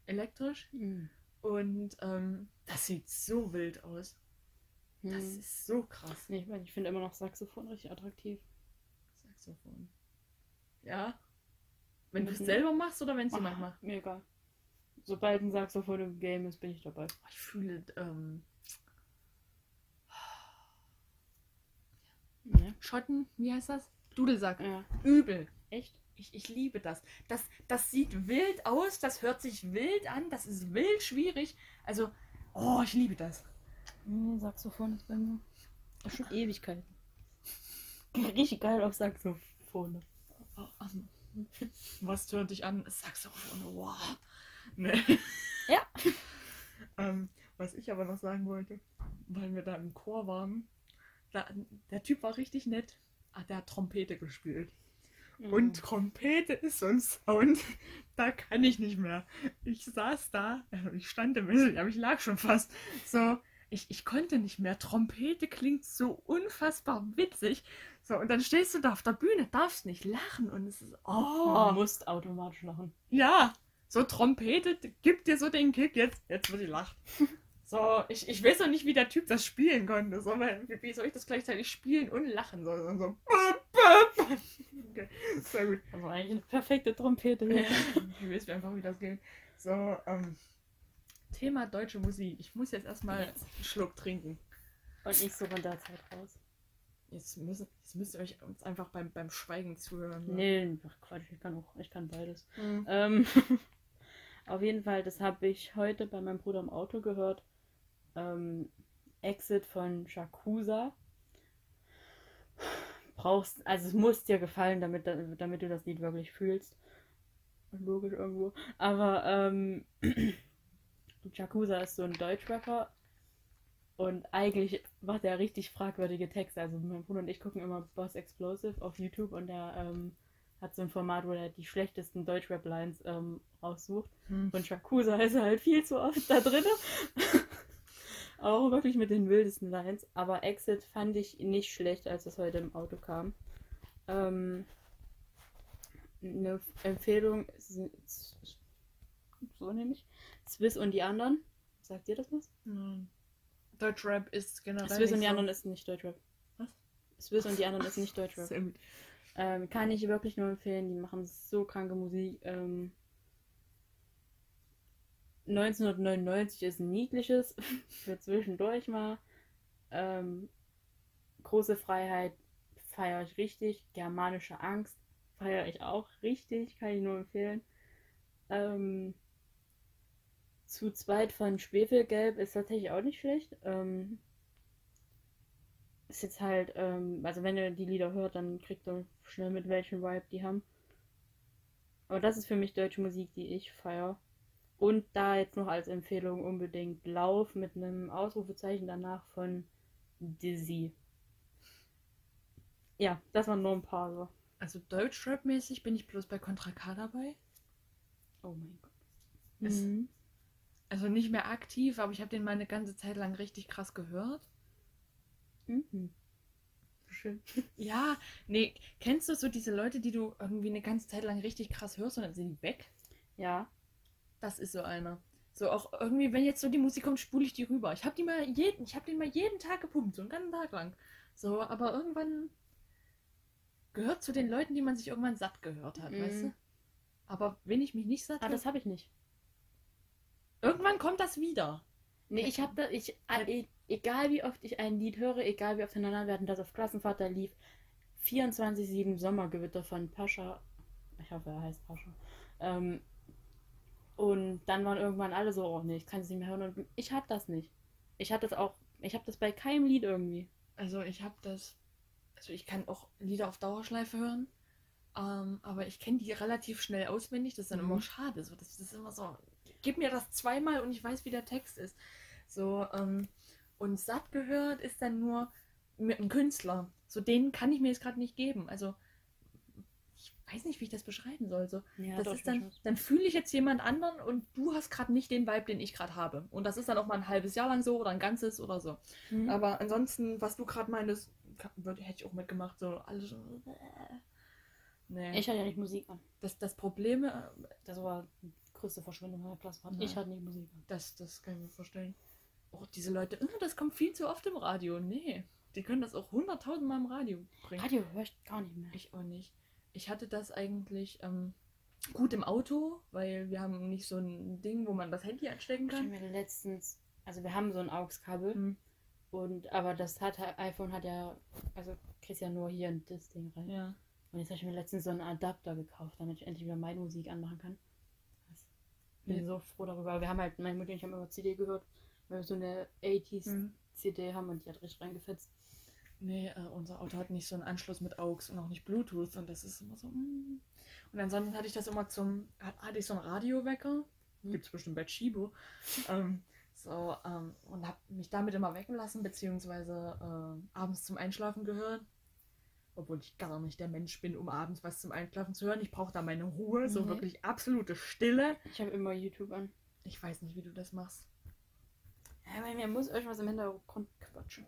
elektrisch. Hm. Und ähm, das sieht so wild aus. Das Hm. ist so krass. Nee, ich, mein, ich finde immer noch Saxophon richtig attraktiv. Saxophon. Ja. Wenn du es Mhm. selber machst oder wenn es jemand macht. Mir egal. Sobald ein Saxophon im Game ist, bin ich dabei. Oh, Ich fühle ähm, Ja. Schotten, wie heißt das? Dudelsack. ja. Übel. Echt? Ich, ich liebe das. das. Das sieht wild aus, das hört sich wild an, das ist wild schwierig. Also, oh, ich liebe das. Nee, Saxophon ist bei mir. Ist schon Ewigkeit. Richtig geil auf Saxophone. Was hört dich an? Saxophon, wow. Nee. Ja. ähm, was ich aber noch sagen wollte, weil wir da im Chor waren, da, der Typ war richtig nett. Ah, der hat Trompete gespielt. Mhm. Und Trompete ist so ein Sound, da kann ich nicht mehr. Ich saß da, äh, ich stand im Wessel, aber ich lag schon fast. So, ich, ich konnte nicht mehr. Trompete klingt so unfassbar witzig. So, und dann stehst du da auf der Bühne, darfst nicht lachen und es ist, oh, Man muss automatisch lachen. ja, so Trompete gibt dir so den Kick, jetzt, jetzt wird die lacht. So, ich, ich weiß noch nicht, wie der Typ das spielen konnte. So, weil, wie soll ich das gleichzeitig spielen und lachen? So, so, so. Okay, sehr gut. Das war eigentlich eine perfekte Trompete. Ja, ich weiß einfach, wie das geht. So, ähm, Thema deutsche Musik. Ich muss jetzt erstmal einen Schluck trinken. Und ich suche in der Zeit raus. Jetzt, müssen, jetzt müsst ihr euch uns einfach beim, beim Schweigen zuhören. ne? Nee, ach Quatsch, ich kann auch, ich kann beides. Mhm. Ähm, auf jeden Fall, das habe ich heute bei meinem Bruder im Auto gehört. Ähm, Exit von Shakusa. Brauchst, also es muss dir gefallen, damit, damit du das Lied wirklich fühlst. Logisch irgendwo. Aber ähm, Shakusa ist so ein Deutschrapper und eigentlich macht er richtig fragwürdige Texte. Also mein Bruder und ich gucken immer Boss Explosive auf YouTube und der ähm, hat so ein Format, wo er die schlechtesten Deutschrap-Lines ähm, raussucht. Hm. Und Shakusa ist halt viel zu oft da drin. Auch wirklich mit den wildesten Lines. Aber Exit fand ich nicht schlecht, als es heute im Auto kam. Ähm, eine Empfehlung, so nämlich, Swiss und die anderen. Sagt ihr das was? Hm. Deutschrap ist generell. Swiss und die so- anderen ist nicht Deutschrap. Was? Swiss und die anderen ist nicht Deutschrap. Ähm, kann ich wirklich nur empfehlen. Die machen so kranke Musik. Ähm, 1999 ist ein niedliches für zwischendurch mal. Ähm, große Freiheit feiere ich richtig. Germanische Angst feiere ich auch richtig. Kann ich nur empfehlen. Ähm, zu zweit von Schwefelgelb ist tatsächlich auch nicht schlecht. Ähm, ist jetzt halt, ähm, also wenn ihr die Lieder hört, dann kriegt ihr schnell mit welchen Vibe die haben. Aber das ist für mich deutsche Musik, die ich feiere. Und da jetzt noch als Empfehlung unbedingt Lauf mit einem Ausrufezeichen danach von Dizzy. Ja, das waren nur ein paar so. Also Deutschrap-mäßig bin ich bloß bei Contra K dabei. Oh mein Gott. Mhm. Also nicht mehr aktiv, aber ich habe den mal eine ganze Zeit lang richtig krass gehört. Mhm. Schön. Ja, nee, kennst du so diese Leute, die du irgendwie eine ganze Zeit lang richtig krass hörst und dann sind die weg? Ja. Das ist so einer. So auch irgendwie, wenn jetzt so die Musik kommt, spule ich die rüber. Ich habe die mal jeden, ich habe den mal jeden Tag gepumpt, so einen ganzen Tag lang. So, aber irgendwann gehört zu den Leuten, die man sich irgendwann satt gehört hat, Mhm. weißt du? Aber wenn ich mich nicht satt Ah, das habe ich nicht. irgendwann kommt das wieder. Nee, ich habe da, ich, e- egal wie oft ich ein Lied höre, egal wie oft hintereinander werden, das auf Klassenvater lief, 24-7 Sommergewitter von Pascha, ich hoffe, er heißt Pascha, ähm, und dann waren irgendwann alle so, oh nee, ich kann es nicht mehr hören und ich hatte das nicht. Ich hatte das auch, ich habe das bei keinem Lied irgendwie. Also ich habe das, also ich kann auch Lieder auf Dauerschleife hören, ähm, aber ich kenne die relativ schnell auswendig. Das ist dann Mhm. immer schade. So, das, das ist immer so, gib mir das zweimal und ich weiß, wie der Text ist. So, ähm, und satt gehört ist dann nur mit einem Künstler. So, den kann ich mir jetzt gerade nicht geben. Also, weiß nicht, wie ich das beschreiben soll. So, Ja, das ist dann, schon. dann fühle ich jetzt jemand anderen und du hast gerade nicht den Vibe, den ich gerade habe. Und das ist dann auch mal ein halbes Jahr lang so oder ein ganzes oder so. Mhm. Aber ansonsten, was du gerade meintest, hätte ich auch mitgemacht. So alles. so, äh. Nee. ich hatte ja nicht Musik an. das, das Problem, äh, Das war die größte Verschwendung meiner. Ja. Ich hatte nicht Musik an. das, das kann ich mir vorstellen. Auch diese Leute, "Ah, das kommt viel zu oft im Radio. Nee. Die können das auch hunderttausendmal im Radio bringen. Radio höre ich gar nicht mehr. Ich auch nicht. Ich hatte das eigentlich ähm, gut im Auto, weil wir haben nicht so ein Ding, wo man das Handy anstecken Ich habe kann. mir letztens, also wir haben so ein AUX-Kabel. Hm. Und, aber das hat iPhone hat ja, also kriegst ja nur hier in das Ding rein. Ja. Und jetzt habe ich mir letztens so einen Adapter gekauft, damit ich endlich wieder meine Musik anmachen kann. Das- Bin Ja. so froh darüber. Wir haben halt, meine Mutter und ich haben immer CD gehört, weil wir so eine 80s Hm. CD haben und die hat richtig reingefetzt. Nee, äh, unser Auto hat nicht so einen Anschluss mit AUX und auch nicht Bluetooth und das ist immer so. Mm. Und ansonsten hatte ich das immer zum. hat- Hatte ich so einen Radiowecker. Hm. Gibt's bestimmt bei Chibo. ähm, so, ähm, und hab mich damit immer wecken lassen, beziehungsweise ähm, abends zum Einschlafen gehört. Obwohl ich gar nicht der Mensch bin, um abends was zum Einschlafen zu hören. Ich brauche da meine Ruhe, so Nee. wirklich absolute Stille. Ich habe immer YouTube an. Ich weiß nicht, wie du das machst. Ja, weil mir muss irgendwas im Hintergrund quatschen.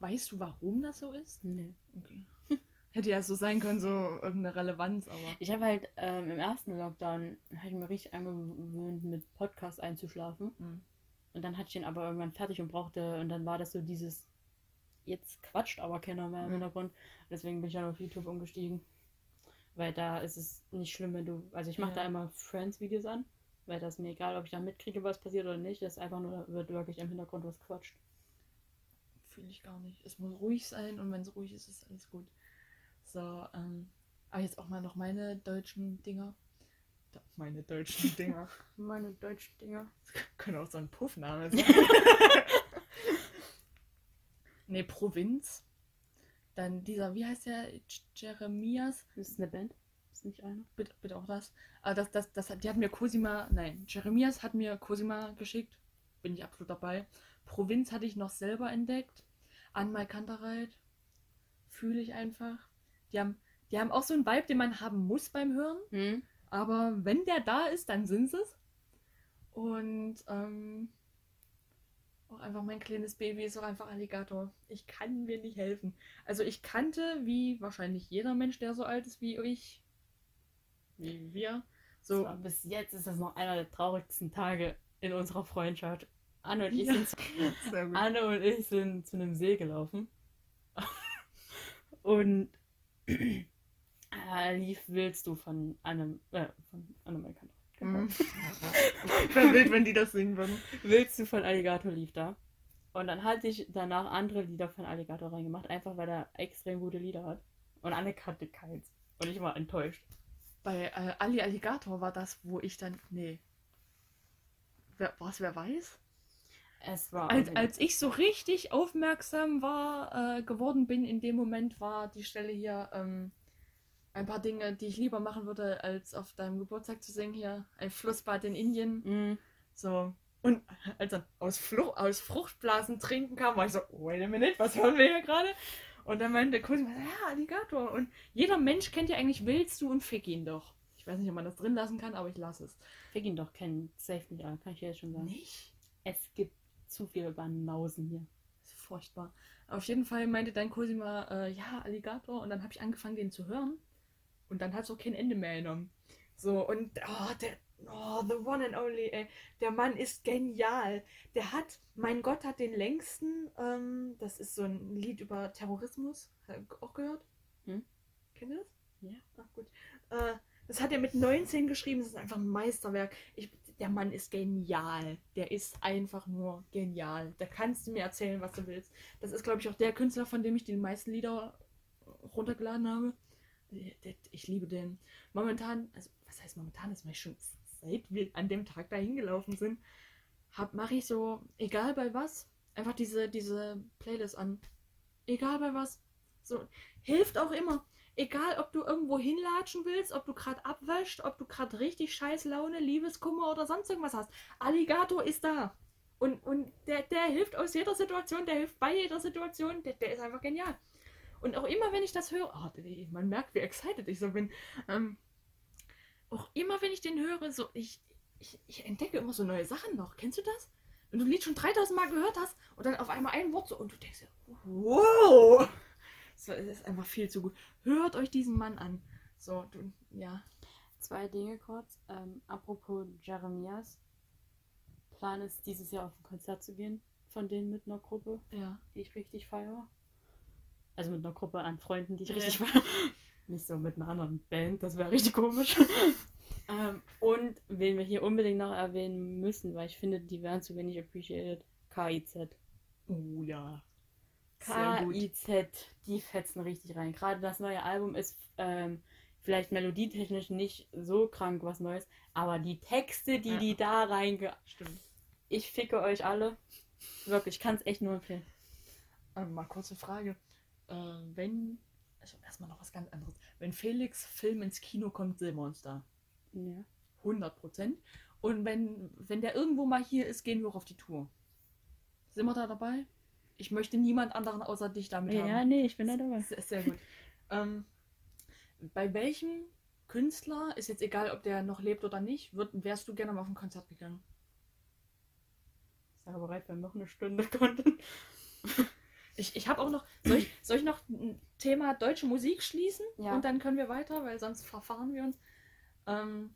Weißt du, warum das so ist? Nee. Okay. Hätte ja so sein können, so irgendeine Relevanz, aber. Ich habe halt ähm, im ersten Lockdown, habe ich mir richtig angewöhnt, mit Podcast einzuschlafen. Hm. Und dann hatte ich den aber irgendwann fertig und brauchte, und dann war das so dieses, jetzt quatscht aber keiner mehr im Mhm. Hintergrund. Deswegen bin ich dann auf YouTube umgestiegen. Weil da ist es nicht schlimm, wenn du, also ich mache Ja. da immer Friends-Videos an, weil das mir egal, ob ich da mitkriege, was passiert oder nicht, das ist einfach nur, wird wirklich im Hintergrund was quatscht. Fühle ich gar nicht. Es muss ruhig sein und wenn es ruhig ist, ist alles gut. So, ähm, aber jetzt auch mal noch meine deutschen Dinger. Da- Meine deutschen Dinger. Meine deutschen Dinger. Können auch so ein Puffname sein. nee, Provinz. Dann dieser, wie heißt der? Jeremias. Das ist eine Band. Ist nicht einer. Bitte, bitte auch das. Aber das, das, das, hat- die hat mir Cosima, nein, Jeremias hat mir Cosima geschickt. Bin ich absolut dabei. Provinz hatte ich noch selber entdeckt. Anmal Kantereit. Fühle ich einfach. Die haben Die haben auch so einen Vibe, den man haben muss beim Hören. Hm? Aber wenn der da ist, dann sind es. Und ähm, auch einfach mein kleines Baby ist auch einfach Alligator. Ich kann mir nicht helfen. Also ich kannte, wie wahrscheinlich jeder Mensch, der so alt ist wie ich, wie wir, so bis jetzt ist das noch einer der traurigsten Tage in unserer Freundschaft. Anne und ich, Ja. sind, zu. Anne und ich sind zu einem See gelaufen. und äh, lief Willst du von Anne, äh, von Anne Melkander. Mhm. Wäre wild, wenn die das singen würden. Willst du von Alligator lief da. Und dann hatte ich danach andere Lieder von Alligator reingemacht, einfach weil er extrem gute Lieder hat. Und Anne kannte keins. Und ich war enttäuscht. Bei äh, Ali Alligator war das, wo ich dann. Nee. Wer, was, wer weiß? Es war. Als, als ich so richtig aufmerksam war, äh, geworden bin, in dem Moment war die Stelle hier ähm, ein paar Dinge, die ich lieber machen würde, als auf deinem Geburtstag zu singen hier. Ein Flussbad in Indien. Mm, So. Und als dann aus, Flu aus Fruchtblasen trinken kam, war ich so, wait a minute, was hören wir hier gerade? Und dann meinte Cousin, ja, Alligator. Und jeder Mensch kennt ja eigentlich Willst du und Fick ihn doch. Ich weiß nicht, ob man das drin lassen kann, aber ich lasse es. wir gehen doch kennen safe nicht alle, kann ich dir jetzt schon sagen. Nicht? Es gibt zu viele Banausen hier. Das ist furchtbar. Auf jeden Fall meinte dein Cosima, äh, ja, Alligator. Und dann habe ich angefangen, den zu hören. Und dann hat es auch kein Ende mehr genommen. So, und oh, der, oh, the one and only, ey. Der Mann ist genial. Der hat, mein Gott, hat den längsten, ähm, das ist so ein Lied über Terrorismus. Er auch gehört? Hm? Kennt ihr das? Ja. Ach gut. Äh, das hat er mit 19 geschrieben. Das ist einfach ein Meisterwerk. Ich, der Mann ist genial. Der ist einfach nur genial. Da kannst du mir erzählen, was du willst. Das ist, glaube ich, auch der Künstler, von dem ich die meisten Lieder runtergeladen habe. Ich liebe den. Momentan, also was heißt momentan, das mache ich schon seit wir an dem Tag dahin gelaufen sind, mache ich so, egal bei was, einfach diese, diese Playlist an. Egal bei was. So, hilft auch immer. Egal, ob du irgendwo hinlatschen willst, ob du gerade abwäscht, ob du gerade richtig scheiß Laune, Liebeskummer oder sonst irgendwas hast. Alligator ist da. Und, und der, der hilft aus jeder Situation, der hilft bei jeder Situation, der, der ist einfach genial. Und auch immer, wenn ich das höre, oh, man merkt, wie excited ich so bin. Ähm, auch immer, wenn ich den höre, so, ich, ich, ich entdecke immer so neue Sachen noch. Kennst du das? Wenn du ein Lied schon 3000 Mal gehört hast und dann auf einmal ein Wort so und du denkst wow! So, es ist einfach viel zu gut. Hört euch diesen Mann an. So, du, ja. Zwei Dinge kurz. Ähm, apropos Jeremias. Plan ist, dieses Jahr auf ein Konzert zu gehen. Von denen mit einer Gruppe, Ja. die ich richtig feiere. Also mit einer Gruppe an Freunden, die ich Ja. richtig feiere. Nicht so mit einer anderen Band, das wäre richtig komisch. ähm, und wen wir hier unbedingt noch erwähnen müssen, weil ich finde, die werden zu wenig appreciated. KIZ. Oh ja. KIZ, die fetzen richtig rein. Gerade das neue Album ist ähm, vielleicht melodietechnisch nicht so krank was Neues, aber die Texte, die Ja. die da reinge... Stimmt. Ich ficke euch alle. Wirklich, ich kann es echt nur empfehlen. Ähm, mal kurze Frage. Äh, wenn, also erstmal noch was ganz anderes. Wenn Felix Film ins Kino kommt, sehen wir uns da. Ja. 100 Prozent. Und wenn, wenn der irgendwo mal hier ist, gehen wir auch auf die Tour. Sind wir da dabei? Ich möchte niemand anderen außer dich damit Ja, haben. nee, ich bin da dabei. Sehr, sehr gut. ähm, bei welchem Künstler, ist jetzt egal, ob der noch lebt oder nicht, würd, wärst du gerne mal auf ein Konzert gegangen? Ich sage bereit, wenn wir noch eine Stunde konnten. Ich, ich habe auch noch. Soll ich, soll ich noch ein Thema deutsche Musik schließen? Ja. Und dann können wir weiter, weil sonst verfahren wir uns. Ähm,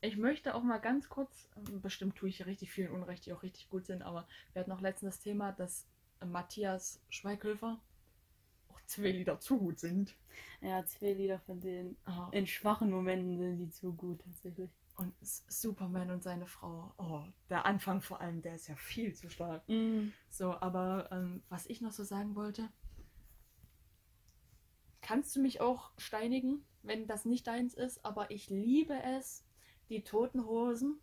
ich möchte auch mal ganz kurz, ähm, bestimmt tue ich hier richtig vielen Unrecht, die auch richtig gut sind, aber wir hatten noch letztens das Thema, dass Matthias Schweighöfer auch zwei Lieder zu gut sind. Ja, zwei Lieder von denen. Ah, In schwachen Momenten sind die zu gut, tatsächlich. Und Superman und seine Frau, oh, der Anfang vor allem, der ist ja viel zu stark. Mm. So, aber ähm, was ich noch so sagen wollte, kannst du mich auch steinigen, wenn das nicht deins ist, aber ich liebe es, die Toten Hosen,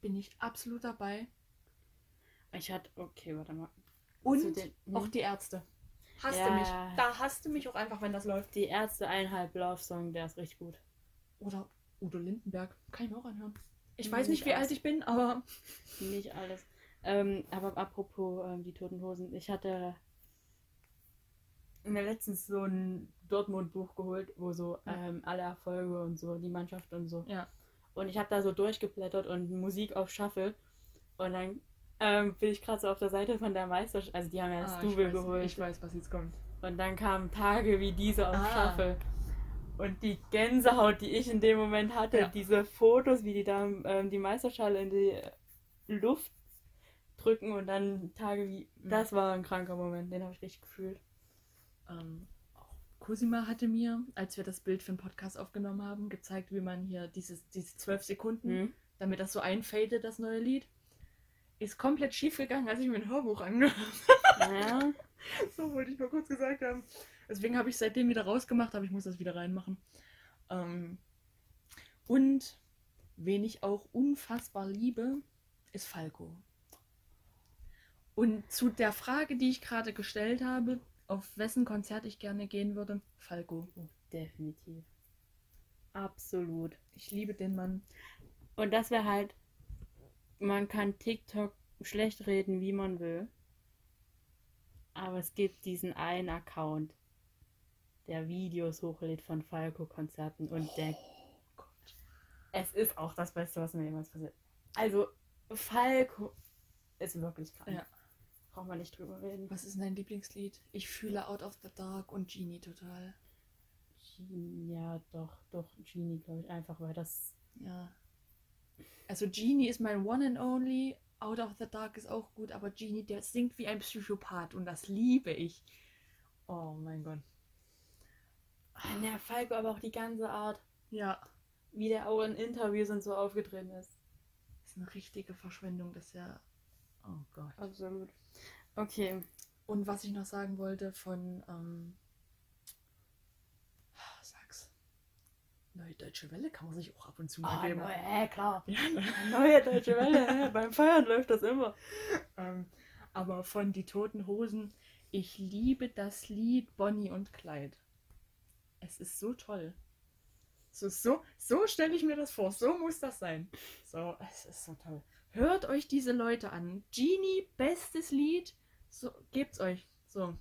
bin ich absolut dabei. Ich hatte, okay, warte mal. Und den- hm? auch die Ärzte. Hasst Ja. du mich. Da hasst du mich auch einfach, wenn das läuft. Die erste eineinhalb Love Song, der ist richtig gut. Oder Udo Lindenberg, kann ich mir auch anhören. Ich Hm, weiß nicht, wie alles. alt ich bin, aber Nicht alles. Ähm, aber apropos ähm, die Toten Hosen, ich hatte mir letztens so ein Dortmund-Buch geholt, wo so ähm, alle Erfolge und so, die Mannschaft und so. Ja. Und ich habe da so durchgeblättert und Musik auf Shuffle. Und dann ähm, bin ich gerade so auf der Seite von der Meisterschaft. Also die haben ja das Ah, Double geholt. ich weiß, was jetzt kommt. Und dann kamen Tage wie diese auf Ah. Shuffle. Und die Gänsehaut, die ich in dem Moment hatte, Ja. diese Fotos, wie die da ähm, die Meisterschale in die Luft drücken und dann Tage wie. Mhm. Das war ein kranker Moment, den habe ich richtig gefühlt. Ähm, Cosima hatte mir, als wir das Bild für den Podcast aufgenommen haben, gezeigt, wie man hier dieses, diese zwölf Sekunden, Mhm. damit das so einfadet, das neue Lied. Ist komplett schief gegangen, als ich mir ein Hörbuch angehört Ja. So wollte ich nur kurz gesagt haben. Deswegen habe ich seitdem wieder rausgemacht, aber ich muss das wieder reinmachen. Ähm, und wen ich auch unfassbar liebe, ist Falco. Und zu der Frage, die ich gerade gestellt habe, auf wessen Konzert ich gerne gehen würde, Falco. Definitiv. Absolut. Ich liebe den Mann. Und das wäre halt, man kann TikTok schlecht reden, wie man will. Aber es gibt diesen einen Account, der Videos hochlädt von Falco-Konzerten und der. Es ist auch das Beste, was mir jemals passiert. Also, Falco ist wirklich krank. Ja. Braucht man nicht drüber reden. Was ist dein Lieblingslied? Ich fühle Out of the Dark und Genie total. Genie, ja, doch, doch, Genie, glaube ich. Einfach, weil das. Ja. Also Genie ist mein One and Only. Out of the Dark ist auch gut, aber Genie, der singt wie ein Psychopath und das liebe ich. Oh mein Gott. Ah, Der Falco, aber auch die ganze Art, Ja. wie der auch in Interviews und so aufgetreten ist. Ist eine richtige Verschwendung, das ist ja. Oh Gott. Absolut. Okay. Und was ich noch sagen wollte von. Ähm... Sag's. Neue Deutsche Welle kann man sich auch ab und zu mal Ah, geben. neu, äh, klar. Ja, ne? Neue Deutsche Welle, hä? beim Feiern läuft das immer. Ähm, aber von Die Toten Hosen, ich liebe das Lied Bonnie und Clyde. Es ist so toll. So, so, so stelle ich mir das vor. So muss das sein. So, es ist so toll. Hört euch diese Leute an. Genie, bestes Lied. So, gebt's euch. So,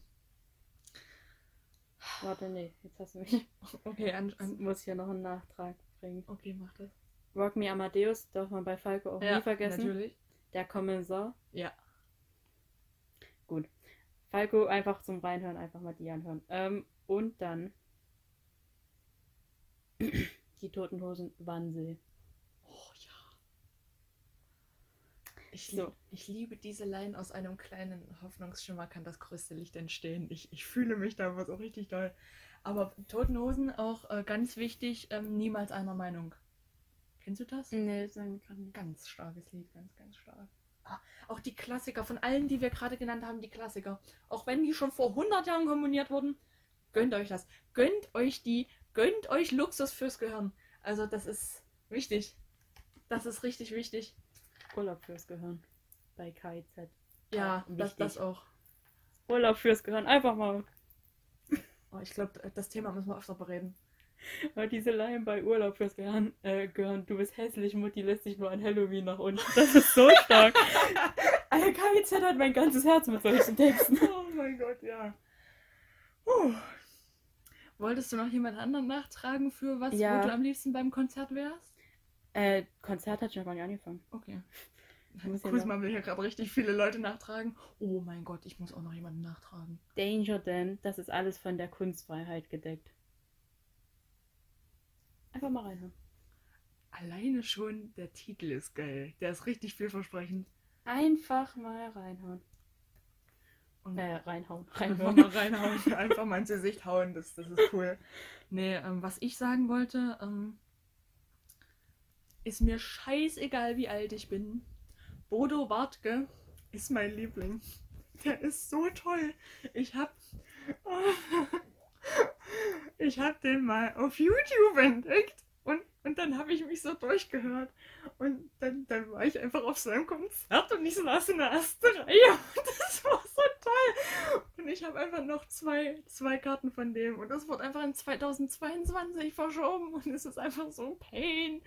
Warte, nee, jetzt hast du mich. okay, an, Ich an, muss hier noch einen Nachtrag bringen. okay, mach das. Rock Me Amadeus darf man bei Falco auch nie vergessen. natürlich. Der Kommissar. Ja. Gut. Falco einfach zum Reinhören, einfach mal die anhören. Ähm, und dann die Toten Hosen Wannsee. Oh ja. Ich, So. lieb, ich liebe diese Line aus einem kleinen Hoffnungsschimmer kann das größte Licht entstehen. Ich, ich fühle mich da so richtig doll. Aber Toten Hosen auch äh, ganz wichtig, ähm, niemals einer Meinung. Kennst du das? Nee, das gerade nicht. Ganz starkes Lied, ganz, ganz stark. Ah, auch die Klassiker, von allen, die wir gerade genannt haben, die Klassiker. Auch wenn die schon vor 100 Jahren komponiert wurden, gönnt euch das. Gönnt euch die, gönnt euch Luxus fürs Gehirn. Also das ist wichtig. Das ist richtig wichtig. Urlaub fürs Gehirn. Bei KIZ. Ja, Auch das, das auch. Urlaub fürs Gehirn, einfach mal. Oh, ich glaube, das Thema müssen wir öfter bereden. Aber diese Line bei Urlaub fürs Gehirn, äh, Gehirn, du bist hässlich, Mutti lässt dich nur an Halloween nach unten. Das ist so stark. Alter, KIZ hat mein ganzes Herz mit solchen Texten. Oh mein Gott, ja. Puh. Wolltest du noch jemand anderen nachtragen für was, Ja. wo du am liebsten beim Konzert wärst? Äh, Konzert hat schon gar nicht angefangen. Okay. Hier Kusma will hier gerade richtig viele Leute nachtragen. Oh mein Gott, ich muss auch noch jemanden nachtragen. Danger Dan, das ist alles von der Kunstfreiheit gedeckt. Einfach mal reinhören. Alleine schon der Titel ist geil. Der ist richtig vielversprechend. Einfach mal reinhauen. Und Äh, reinhauen. einfach Reinhauen. mal reinhauen, einfach mal ins Gesicht hauen, das, das ist cool. Nee, ähm, was ich sagen wollte, ähm, ist mir scheißegal, wie alt ich bin. Bodo Wartke ist mein Liebling. Der ist so toll. Ich hab. Ich hab den mal auf YouTube entdeckt. Und, und dann habe ich mich so durchgehört. Und dann, dann war ich einfach auf seinem Konzert und ich saß in der ersten Reihe. Und das war so toll. Und ich habe einfach noch zwei, zwei Karten von dem. Und das wird einfach in 2022 verschoben. Und es ist einfach so ein Pain.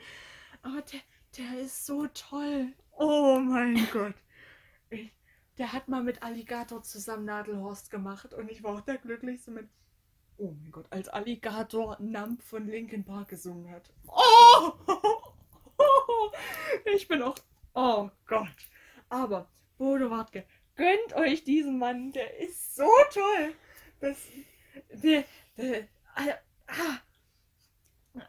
Aber der, der ist so toll. Oh mein Gott. Ich, der hat mal mit Alligator zusammen Nadelhorst gemacht und ich war auch der Glücklichste mit. Oh mein Gott, als Alligator Nump von Linkin Park gesungen hat. Oh! Ich bin auch. Oh Gott. Aber, Bodo Wartke, gönnt euch diesen Mann, der ist so toll. Das. Der. der ah, ah.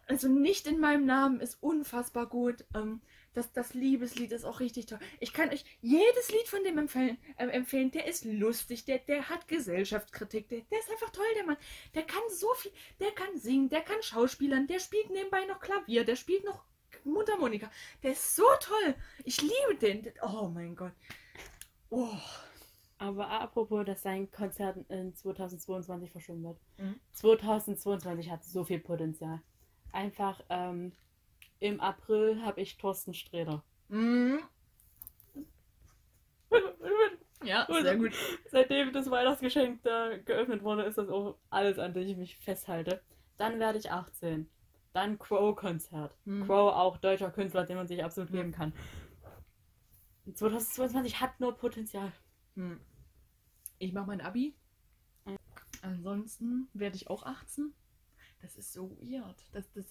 Also nicht in meinem Namen ist unfassbar gut. Ähm, das, das Liebeslied ist auch richtig toll. Ich kann euch jedes Lied von dem empfehlen. Äh, empfehlen. Der ist lustig, der, der hat Gesellschaftskritik, der, der ist einfach toll, der Mann. Der kann so viel, der kann singen, der kann schauspielern, der spielt nebenbei noch Klavier, der spielt noch Mundharmonika. Der ist so toll. Ich liebe den. Oh mein Gott. Oh. Aber apropos, dass sein Konzert in 2022 verschoben wird. Mhm. 2022 hat so viel Potenzial. Einfach ähm, im April habe ich Thorsten Sträder. Mhm. Ja, sehr gut. Seitdem das Weihnachtsgeschenk da geöffnet wurde, ist das auch alles, an dem ich mich festhalte. Dann werde ich 18. Dann Crow-Konzert. Mhm. Crow auch deutscher Künstler, den man sich absolut Ja. geben kann. 2022 hat nur Potenzial. Hm. Ich mache mein Abi. Mhm. Ansonsten werde ich auch 18. Das ist so weird. Das, das,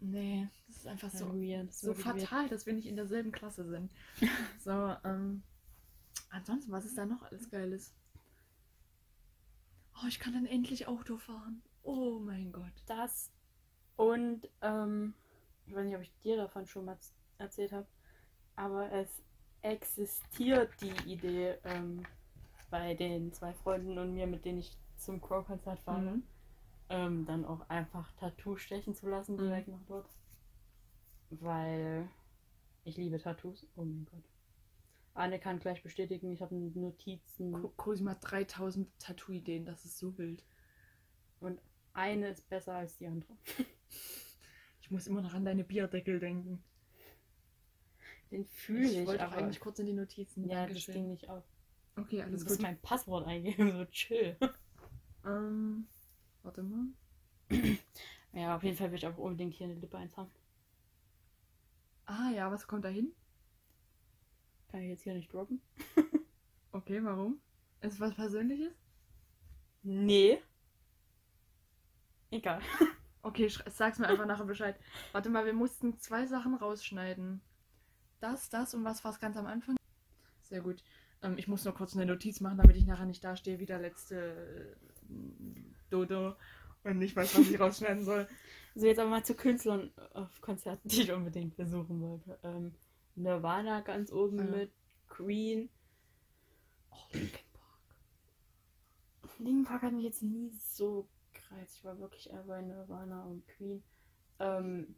nee, das ist einfach so, weird. das ist so wirklich weird. fatal, dass wir nicht in derselben Klasse sind. so, ähm, ansonsten, was ist da noch alles Geiles? Oh, ich kann dann endlich Auto fahren. Oh mein Gott. Das und ähm, ich weiß nicht, ob ich dir davon schon mal erzählt habe, aber es existiert die Idee ähm, bei den zwei Freunden und mir, mit denen ich zum Crow-Konzert fahre, Mhm. Ähm, dann auch einfach Tattoo stechen zu lassen Mhm. direkt nach dort. Weil ich liebe Tattoos. Oh mein Gott. Anne kann gleich bestätigen, ich habe Notizen. Co- Cosima hat 3000 Tattoo-Ideen, das ist so wild. Eine ist besser als die andere. Ich muss immer noch an deine Bierdeckel denken. Den fühle ich, wollte auch aber eigentlich kurz in die Notizen. ja, das Dankeschön. ging nicht auf. Okay, Du alles musst gut. mein Passwort eingeben, so chill. Ähm, warte mal. Ja, auf jeden Fall will ich auch unbedingt hier eine Lippe eins haben. Ah ja, was kommt da hin? Kann ich jetzt hier nicht droppen? Okay, warum? Ist was Persönliches? Nee. Egal. Okay, sag's mir einfach nachher Bescheid. Warte mal, wir mussten zwei Sachen rausschneiden. Das, das und was war's ganz am Anfang? Sehr gut. Ähm, ich muss nur kurz eine Notiz machen, damit ich nachher nicht dastehe wie der letzte äh, Dodo und nicht weiß, was ich rausschneiden soll. So, jetzt aber mal zu Künstlern auf Konzerten, die ich unbedingt besuchen wollte. Ähm, Nirvana ganz oben Ja. mit, Queen. Oh, Linkin Park. Linkin Park hat mich jetzt nie so gereizt. Ich war wirklich eher bei Nirvana und Queen. Ähm,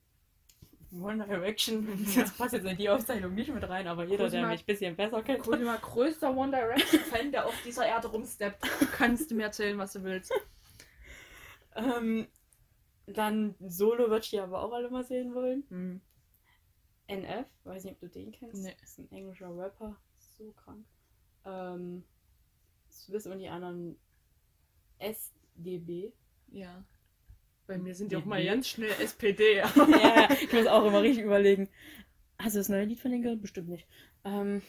One Direction, das passt jetzt in die Aufzeichnung nicht mit rein, aber jeder, der Cosima- mich ein bisschen besser kennt. Cosima, größter One Direction Fan, der auf dieser Erde rumsteppt. Kannst du mir erzählen, was du willst. Ähm, dann Solo würde ich die aber auch alle mal sehen wollen. Hm. NF, weiß nicht, ob du den kennst. Nee. Ist ein englischer Rapper, so krank. Ähm, Swiss und die anderen SDB. Ja. Bei mir sind die auch mal ganz schnell SPD. ja, ja, ich muss auch immer richtig überlegen. Hast du das neue Lied von denen gehört? Bestimmt nicht. Ähm,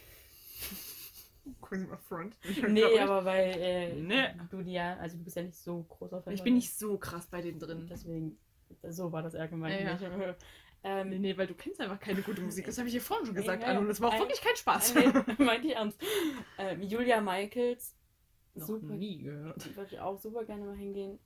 Cosima Front. nee, aber weil äh, Nee. du die ja, also du bist ja nicht so großer Fan. Ich bin nicht so krass bei denen drin. Deswegen, so war das eher gemeint. Ja, ja. nicht. Nee, Ähm, nee, weil du kennst einfach keine gute Musik. Das habe ich dir vorhin schon gesagt, Ja, ja. Anne, und das war auch Ein- wirklich kein Spaß. nee, meinte ich ernst. Ähm, Julia Michaels, Noch super. nie gehört. Die würde ich auch super gerne mal hingehen.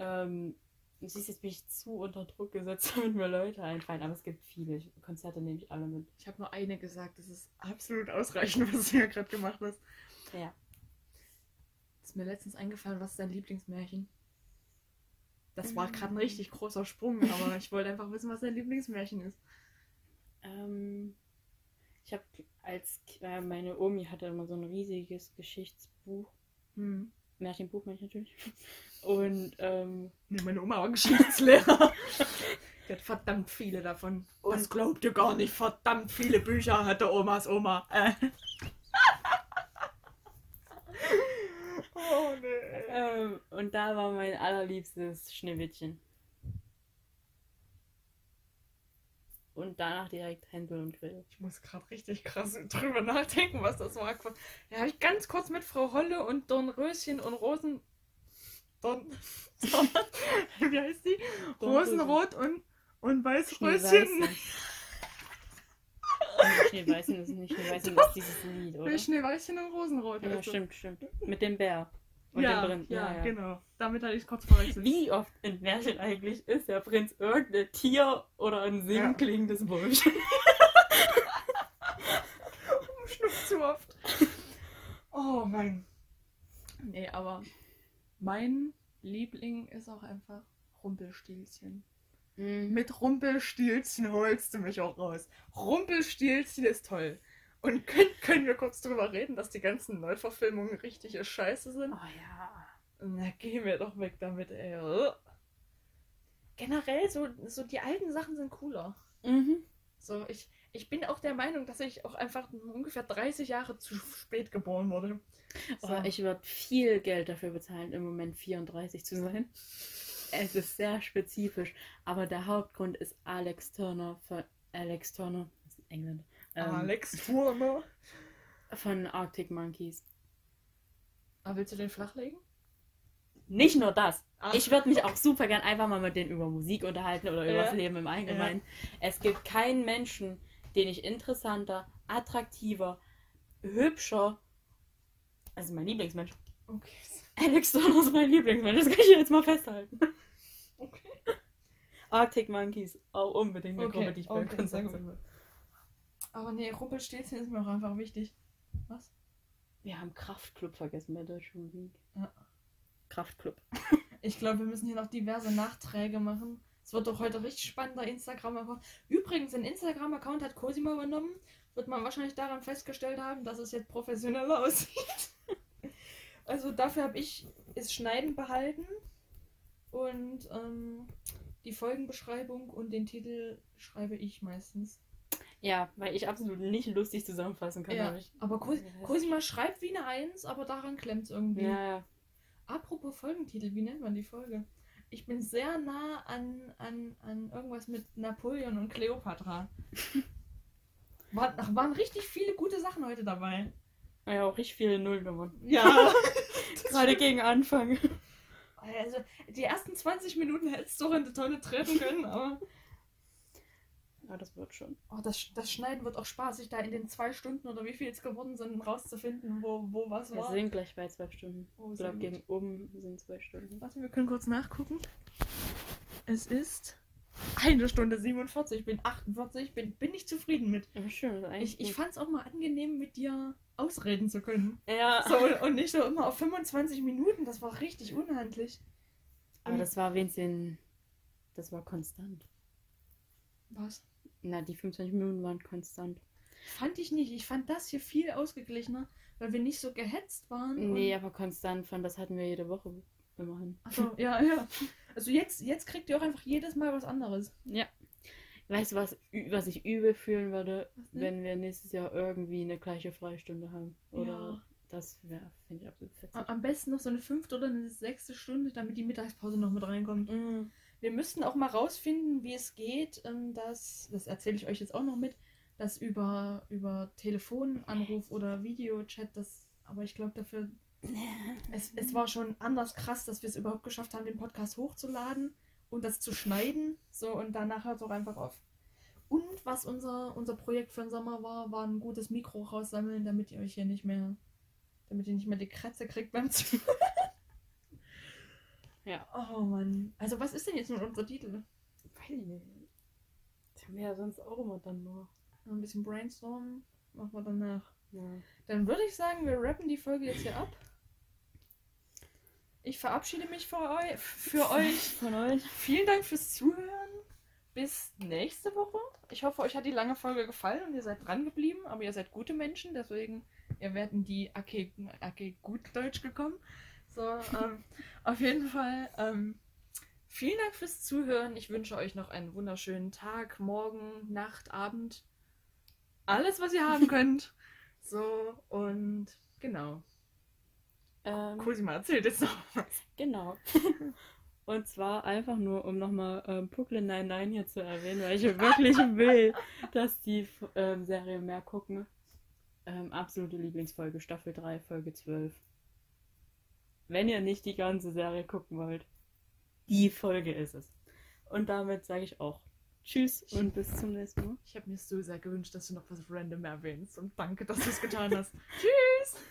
Ähm, du siehst, jetzt bin ich zu unter Druck gesetzt, damit mir Leute einfallen. Aber es gibt viele. Konzerte nehme ich alle mit. Ich habe nur eine gesagt. Das ist absolut ausreichend, was du ja gerade gemacht hast. Ja. Ist mir letztens eingefallen, was ist dein Lieblingsmärchen? Das war gerade ein richtig großer Sprung, aber ich wollte einfach wissen, was dein Lieblingsmärchen ist. Ähm, ich habe als äh, meine Omi hatte immer so ein riesiges Geschichtsbuch. Hm. Märchenbuch meine ich natürlich. Und ähm, Nee, meine Oma war Geschichtslehrer. Die hat verdammt viele davon. Und- das glaubt ihr gar nicht. Verdammt viele Bücher hatte Omas Oma. Äh. oh nee. ähm, und da war mein allerliebstes Schneewittchen. Und danach direkt Händel und Grill. Ich muss gerade richtig krass drüber nachdenken, was das war. Ja, habe ich ganz kurz mit Frau Holle und Dornröschen und Rosen. Dorn. Wie heißt die? Rosenrot und, und Weißröschen. Schneeweißchen. Nee, Schneeweißchen ist nicht Schneeweißchen, das ist dieses Lied, oder? Schneeweißchen und Rosenrot. Ja, stimmt, stimmt. Mit dem Bär. Und Ja, dem Prinz. ja, genau. Damit hatte ich es kurz verwechselt. Wie oft in Märchen eigentlich ist der Prinz irgendein Tier oder ein Ja. singklingendes Bullshit? Schnupft zu oft. Oh mein. Nee, aber mein Liebling ist auch einfach Rumpelstilzchen. Mhm. Mit Rumpelstilzchen holst du mich auch raus. Rumpelstilzchen ist toll. Und können, können wir kurz drüber reden, dass die ganzen Neuverfilmungen richtige Scheiße sind? Oh ja. Na, geh mir doch weg damit, ey. Generell, so, so die alten Sachen sind cooler. Mhm. So, ich, ich bin auch der Meinung, dass ich auch einfach ungefähr 30 Jahre zu spät geboren wurde. So. Oh, ich würde viel Geld dafür bezahlen, im Moment 34 zu sein. Es ist sehr spezifisch, aber der Hauptgrund ist Alex Turner von Alex Turner, das ist ein Engländer, ähm, Alex Turner. von Arctic Monkeys. Aber willst du den flachlegen? Nicht nur das. Ach, Ich würde mich auch super gern einfach mal mit denen über Musik unterhalten oder über Ja. das Leben im Allgemeinen. Es gibt keinen Menschen, den ich interessanter, attraktiver, hübscher, also mein Lieblingsmensch. Okay. Alex Turner ist mein Lieblingsmensch, das kann ich jetzt mal festhalten. Okay. Arctic Monkeys, auch unbedingt eine Okay, Gruppe, die ich bei okay, Konzerten sehr gut. will. Aber nee, Rumpelstilzchen ist mir auch einfach wichtig. Was? Wir haben Kraftclub vergessen bei Deutschen Musik. Ja. Kraftclub. Ich glaube, wir müssen hier noch diverse Nachträge machen. Es wird doch heute richtig spannender Instagram-Account. Übrigens, den Instagram-Account hat Cosima übernommen. Wird man wahrscheinlich daran festgestellt haben, dass es jetzt professioneller aussieht. also dafür habe ich das Schneiden behalten. Und ähm, die Folgenbeschreibung und den Titel schreibe ich meistens. Ja, weil ich absolut nicht lustig zusammenfassen kann. Ja, aber ich, aber Cos Cosima schreibt wie eine Eins, aber daran klemmt es irgendwie. ja. Apropos Folgentitel, wie nennt man die Folge? Ich bin sehr nah an, an, an irgendwas mit Napoleon und Kleopatra. War, waren richtig viele gute Sachen heute dabei. Ja, auch richtig viele Nullnummern. Ja. Gerade gegen Anfang. Also, die ersten 20 Minuten hättest du doch in die Tonne treten können, aber. Ja, das wird schon. Oh, das, das Schneiden wird auch spaßig, da in den zwei Stunden oder wie viel es geworden sind, rauszufinden, wo, wo was Wir war. sind gleich bei zwei Stunden. Oh, Ich glaube, gegen oben sind zwei Stunden. Warte, wir können kurz nachgucken. Es ist eine Stunde 47, bin 48, bin, bin ich zufrieden mit. Ja, schön. Ich, ich fand es auch mal angenehm, mit dir ausreden zu können. Ja. So, und- nicht so immer auf 25 Minuten, das war richtig unhandlich. Aber das war wenigstens. Das war konstant. Was? Na, die 25 Minuten waren konstant. Fand ich nicht. Ich fand das hier viel ausgeglichener, weil wir nicht so gehetzt waren. Nee, aber konstant von das hatten wir jede Woche immerhin. Achso, ja, ja. Also jetzt, jetzt kriegt ihr auch einfach jedes Mal was anderes. Ja. Weißt du, was, was ich übel fühlen würde, wenn wir nächstes Jahr irgendwie eine gleiche Freistunde haben? Oder Ja. das wäre, finde ich absolut. A- Am besten noch so eine fünfte oder eine sechste Stunde, damit die Mittagspause noch mit reinkommt. Mm. Wir müssten auch mal rausfinden, wie es geht, ähm, dass, das erzähle ich euch jetzt auch noch mit, dass über, über Telefonanruf oder Videochat, das, aber ich glaube dafür, es, es war schon anders krass, dass wir es überhaupt geschafft haben, den Podcast hochzuladen und das zu schneiden, so und danach hört es auch einfach auf. Und was unser, unser Projekt für den Sommer war, war ein gutes Mikro raussammeln, damit ihr euch hier nicht mehr, damit ihr nicht mehr die Kratze kriegt beim Zuhören. Ja. Oh Mann. Also was ist denn jetzt nun unser Titel? Weiß ich nicht. Das haben wir ja sonst auch immer dann nur. Noch ein bisschen brainstormen. Machen wir danach. Ja. Dann würde ich sagen, wir rappen die Folge jetzt hier ab. Ich verabschiede mich für, eu für euch. Von euch. Vielen Dank fürs Zuhören. Bis nächste Woche. Ich hoffe, euch hat die lange Folge gefallen und ihr seid dran geblieben. Aber ihr seid gute Menschen, deswegen ihr werdet in die Ake, Ake gut Deutsch gekommen. So, ähm, auf jeden Fall. Ähm, vielen Dank fürs Zuhören. Ich wünsche euch noch einen wunderschönen Tag, Morgen, Nacht, Abend. Alles, was ihr haben könnt. So, und genau. Ähm, Cosima erzählt jetzt noch was. Genau. Und zwar einfach nur, um nochmal ähm, Brooklyn 99 hier zu erwähnen, weil ich wirklich will, dass die ähm, Serie mehr gucken. Ähm, absolute Lieblingsfolge, Staffel 3, Folge 12. Wenn ihr nicht die ganze Serie gucken wollt, die Folge ist es. Und damit sage ich auch Tschüss und bis zum nächsten Mal. Ich habe mir so sehr gewünscht, dass du noch was random erwähnst. Und danke, dass du es getan hast. Tschüss!